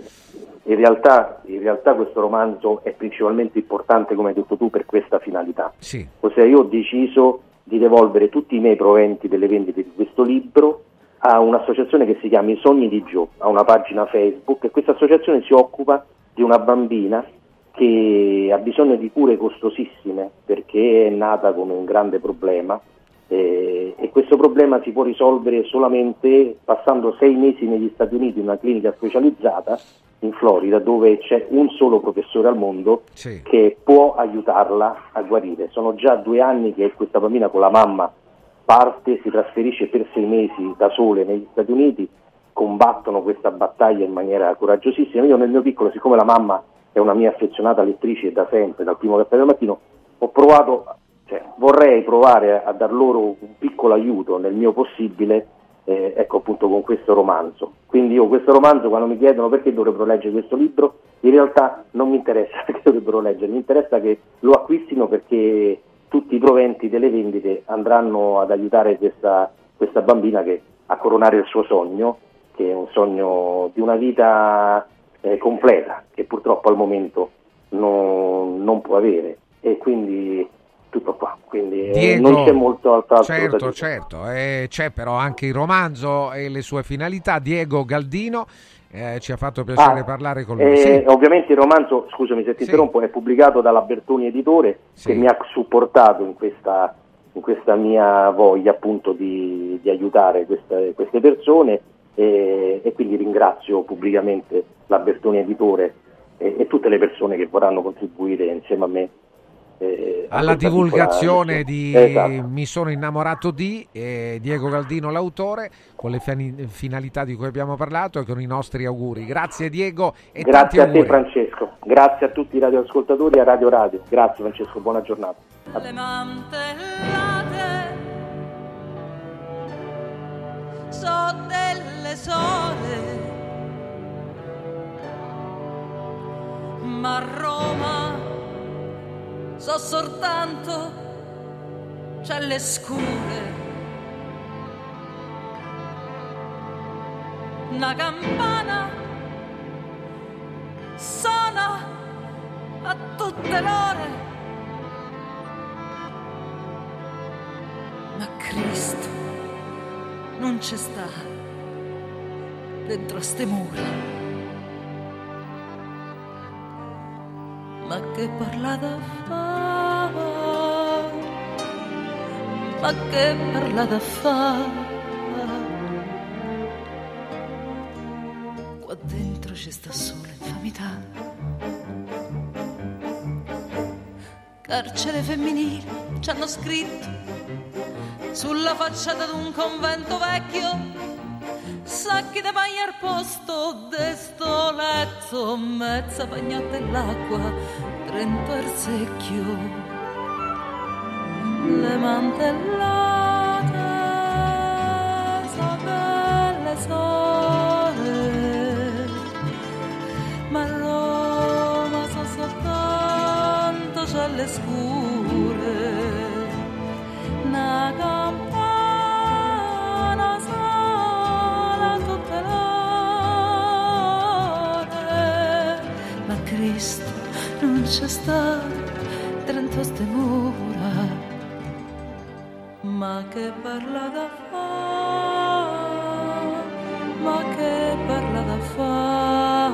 In realtà, in realtà questo romanzo è principalmente importante, come hai detto tu, per questa finalità. Sì. Ossia io ho deciso di devolvere tutti i miei proventi delle vendite di questo libro a un'associazione che si chiama I Sogni di Gio, ha una pagina Facebook e questa associazione si occupa di una bambina che ha bisogno di cure costosissime perché è nata con un grande problema eh, e questo problema si può risolvere solamente passando sei mesi negli Stati Uniti in una clinica specializzata in Florida dove c'è un solo professore al mondo Sì. che può aiutarla a guarire. Sono già due anni che questa bambina con la mamma parte, si trasferisce per sei mesi da sole negli Stati Uniti, combattono questa battaglia in maniera coraggiosissima. Io nel mio piccolo, siccome la mamma è una mia affezionata lettrice da sempre, dal primo caffè del mattino, ho provato, cioè, vorrei provare a dar loro un piccolo aiuto nel mio possibile, eh, ecco appunto con questo romanzo. Quindi io questo romanzo quando mi chiedono perché dovrebbero leggere questo libro, in realtà non mi interessa perché dovrebbero leggere, mi interessa che lo acquistino perché tutti i proventi delle vendite andranno ad aiutare questa, questa bambina che a coronare il suo sogno, che è un sogno di una vita eh, completa, che purtroppo al momento non, non può avere. E quindi tutto qua, quindi eh, Diego, non c'è molto altro Certo, certo, eh, c'è però anche il romanzo e le sue finalità. Diego Galdino eh, ci ha fatto piacere Ah, parlare con lui. eh, Sì. Ovviamente il romanzo, scusami se ti Sì. interrompo, è pubblicato dalla Bertoni Editore che mi ha supportato in questa, in questa mia voglia appunto di, di aiutare queste, queste persone e, e quindi ringrazio pubblicamente la Bertoni Editore e, e tutte le persone che vorranno contribuire insieme a me. Eh, Alla divulgazione di. Esatto. Mi sono innamorato di eh, Diego Galdino l'autore con le finalità di cui abbiamo parlato e con i nostri auguri. Grazie Diego e tanti Grazie a te. Francesco, grazie a tutti i radioascoltatori e a Radio Radio. Grazie Francesco, buona giornata. le mantellate so delle sole ma a Roma so soltanto celle scure una campana suona a tutte l'ore Ma Cristo non c'è sta dentro ste mura. Ma che parlata fa? Ma che parlata fa? Qua dentro ci sta solo infamità. Carcere femminile ci hanno scritto sulla facciata d'un convento vecchio sacchi da bagno al posto de letto mezza bagnata nell'acqua trento secchio le mantellate non c'è sta dentro ste mura. Ma che parla da fa? Ma che parla da fa?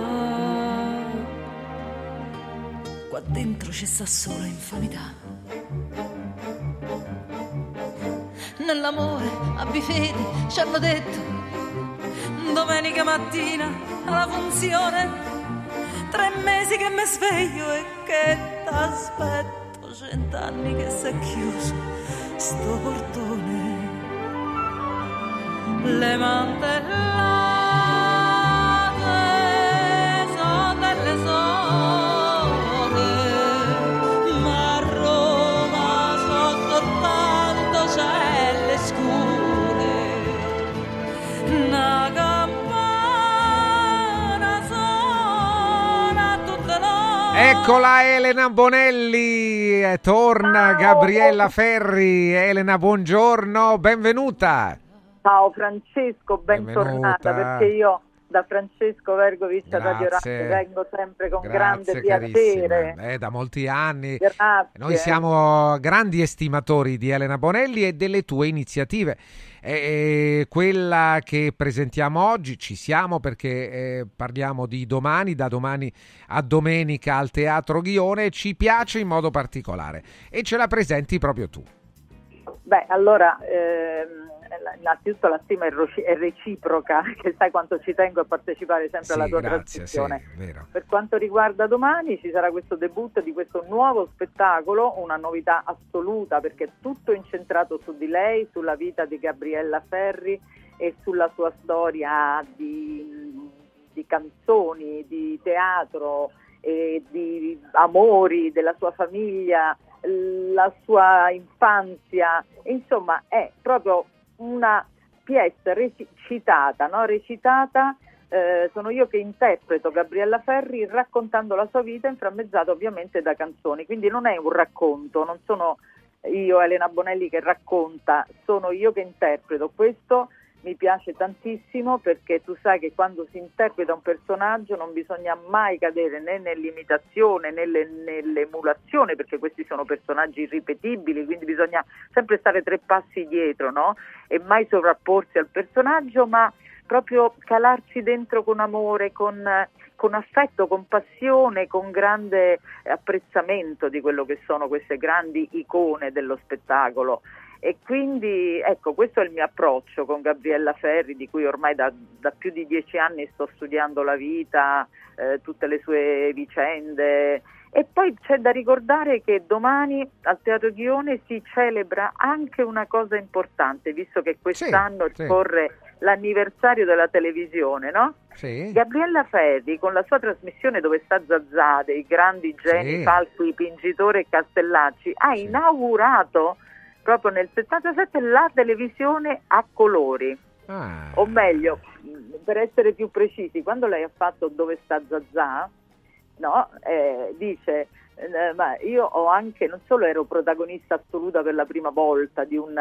Qua dentro ci sta solo infamità nell'amore abbi fede ci hanno detto domenica mattina alla funzione tre mesi che mi sveglio e che t'aspetto cent'anni che si è chiuso sto portone. Le mantellate le Eccola Elena Bonelli, eh, torna Gabriella Ferri. Elena, buongiorno, benvenuta. Ciao Francesco, bentornata Benvenuta. perché io da Francesco Vergovic a Radio. Radio vengo sempre con Grazie grande piacere. Eh, da molti anni. Grazie. Noi siamo grandi estimatori di Elena Bonelli e delle tue iniziative. Eh, quella che presentiamo oggi ci siamo perché eh, parliamo di domani, da domani a domenica al Teatro Ghione, ci piace in modo particolare e ce la presenti proprio tu. Beh, allora, ehm, innanzitutto la stima è, reciproca, che sai quanto ci tengo a partecipare sempre alla Sì, tua grazie, sì, trasmissione. vero. Per quanto riguarda domani ci sarà questo debutto di questo nuovo spettacolo, una novità assoluta perché è tutto incentrato su di lei, sulla vita di Gabriella Ferri e sulla sua storia di, di canzoni, di teatro, e di amori della sua famiglia, la sua infanzia, insomma è proprio una pièce recitata, no? recitata eh, sono io che interpreto Gabriella Ferri raccontando la sua vita inframmezzata ovviamente da canzoni, quindi non è un racconto, non sono io Elena Bonelli che racconta, sono io che interpreto. Questo mi piace tantissimo perché tu sai che quando si interpreta un personaggio non bisogna mai cadere né nell'imitazione né nell'emulazione perché questi sono personaggi irripetibili, quindi bisogna sempre stare tre passi dietro no? e mai sovrapporsi al personaggio, ma proprio calarsi dentro con amore, con, con affetto, con passione, con grande apprezzamento di quello che sono queste grandi icone dello spettacolo. E quindi ecco, questo è il mio approccio con Gabriella Ferri, di cui ormai da, da più di dieci anni sto studiando la vita, eh, tutte le sue vicende. E poi c'è da ricordare che domani al Teatro Ghione si celebra anche una cosa importante, visto che quest'anno sì, scorre sì. l'anniversario della televisione, no? Sì. Gabriella Ferri con la sua trasmissione dove sta Zazà, dei grandi geni, sì. Falqui, Pingitore e Castellacci, ha inaugurato proprio nel 77 la televisione a colori. Ah. O meglio, per essere più precisi, quando lei ha fatto Dove sta Zazà, no, eh, dice, eh, ma io ho anche, non solo ero protagonista assoluta per la prima volta di un,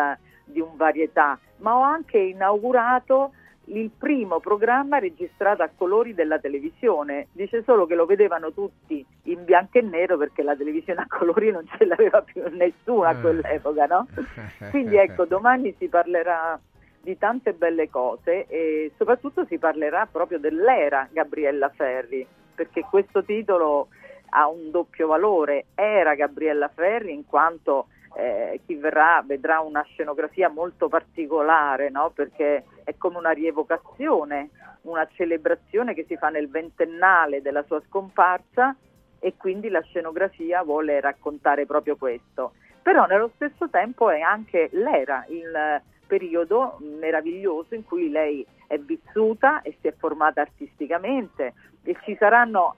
di un varietà, ma ho anche inaugurato il primo programma registrato a colori della televisione. Dice solo che lo vedevano tutti in bianco e nero perché la televisione a colori non ce l'aveva più nessuno a eh. quell'epoca, no? Quindi ecco, domani si parlerà di tante belle cose e soprattutto si parlerà proprio dell'era Gabriella Ferri, perché questo titolo ha un doppio valore. Era Gabriella Ferri in quanto eh, chi verrà vedrà una scenografia molto particolare, no? perché è come una rievocazione, una celebrazione che si fa nel ventennale della sua scomparsa e quindi la scenografia vuole raccontare proprio questo. Però nello stesso tempo è anche l'era, il periodo meraviglioso in cui lei è vissuta e si è formata artisticamente e ci saranno,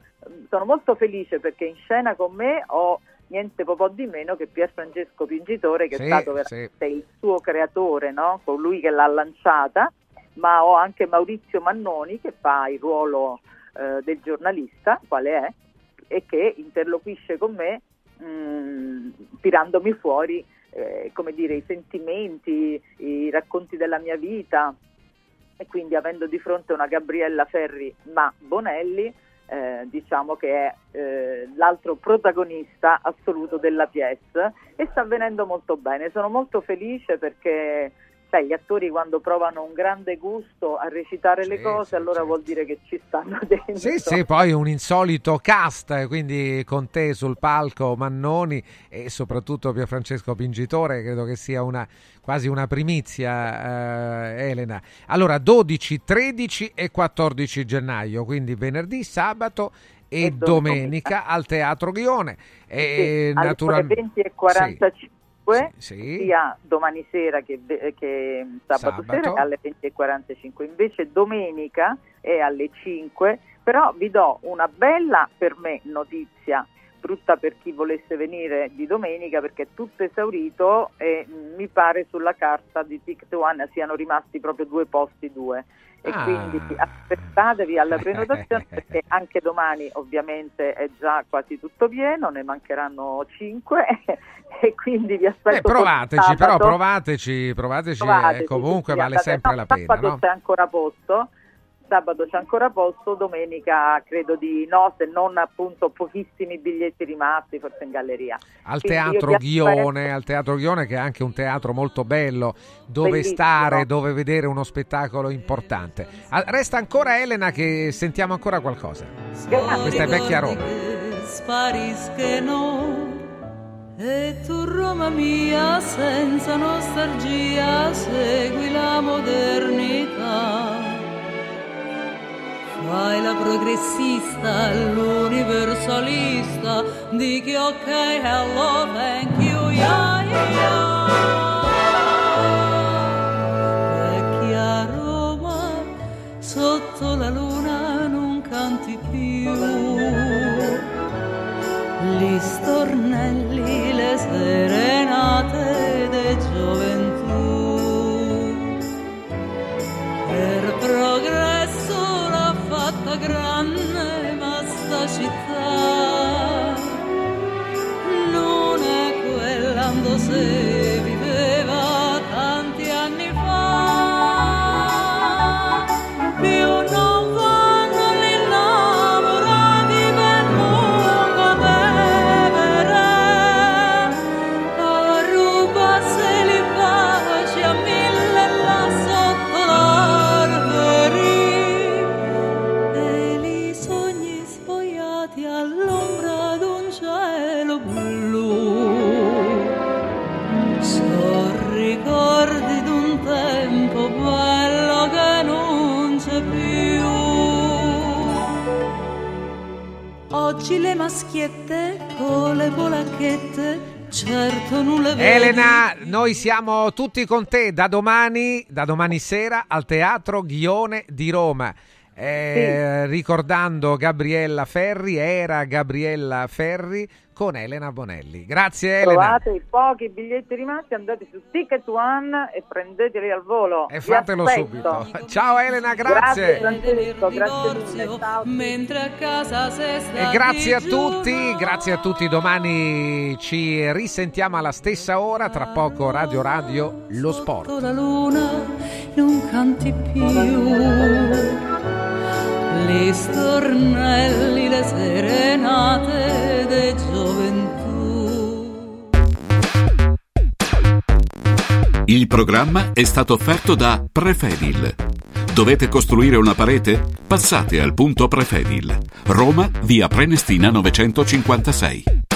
sono molto felice perché in scena con me ho niente po' di meno che Pier Francesco Pingitore che sì, è stato veramente sì. il suo creatore, no? colui che l'ha lanciata, ma ho anche Maurizio Mannoni che fa il ruolo eh, del giornalista, quale è, e che interloquisce con me mh, mm, tirandomi fuori eh, come dire, i sentimenti, i racconti della mia vita e quindi avendo di fronte una Gabriella Ferri ma Bonelli eh, diciamo che è eh, l'altro protagonista assoluto della pièce e sta avvenendo molto bene. Sono molto felice perché sai, gli attori quando provano un grande gusto a recitare sì, le cose, sì, allora sì. vuol dire che ci stanno dentro. Sì, sì, poi un insolito cast, quindi con te sul palco Mannoni e soprattutto Pier Francesco Pingitore, credo che sia una, quasi una primizia, eh, Elena. Allora, 12, 13 e 14 gennaio, quindi venerdì, sabato e, e domenica, al Teatro Ghione. E sì, natural... alle 20 e 45 5, sì. sia domani sera che, che sabato, sabato, sera alle 20.45. Invece domenica è alle 5, però vi do una bella per me notizia brutta per chi volesse venire di domenica perché è tutto esaurito e mi pare sulla carta di Ticket One siano rimasti proprio due posti due e ah. quindi aspettatevi alla prenotazione perché anche domani ovviamente è già quasi tutto pieno, ne mancheranno 5 e quindi vi aspetto. Eh, provateci, però provateci, provateci, provateci comunque sì, vale sempre no, la pena. No? c'è ancora posto sabato c'è ancora posto, domenica credo di no, se non appunto pochissimi biglietti rimasti, forse in galleria. Al Teatro Ghione, al Teatro Ghione che è anche un teatro molto bello, dove Bellissimo. stare, dove vedere uno spettacolo importante. Resta ancora Elena che sentiamo ancora qualcosa. Grazie. Questa è vecchia Roma. E tu Roma mia senza nostalgia segui la modernità Fai la progressista, l'universalista, dichi ok, hello, thank you, yeah, yeah. Vecchia Roma, sotto la luna non canti più. Gli stornelli, le serenate ma sta città non è quella maschiette con le polacchette certo le vedi. Elena, noi siamo tutti con te da domani, da domani sera al Teatro Ghione di Roma. Eh, Ricordando Gabriella Ferri, era Gabriella Ferri con Elena Bonelli. Grazie Elena. Trovate i pochi biglietti rimasti, andate su Ticket One e prendeteli al volo. E fatelo subito. Ciao Elena, Grazie grazie. Grazie mille. Ciao. Mentre a casa sei sta E grazie a tutti, grazie a tutti. Domani ci risentiamo alla stessa ora. Tra poco Radio Radio Lo Sport. La luna non canti più gli stornelli, le serenate de gioventù. Il programma è stato offerto da Prefedil. Dovete costruire una parete? Passate al punto Prefedil. Roma, via Prenestina 956.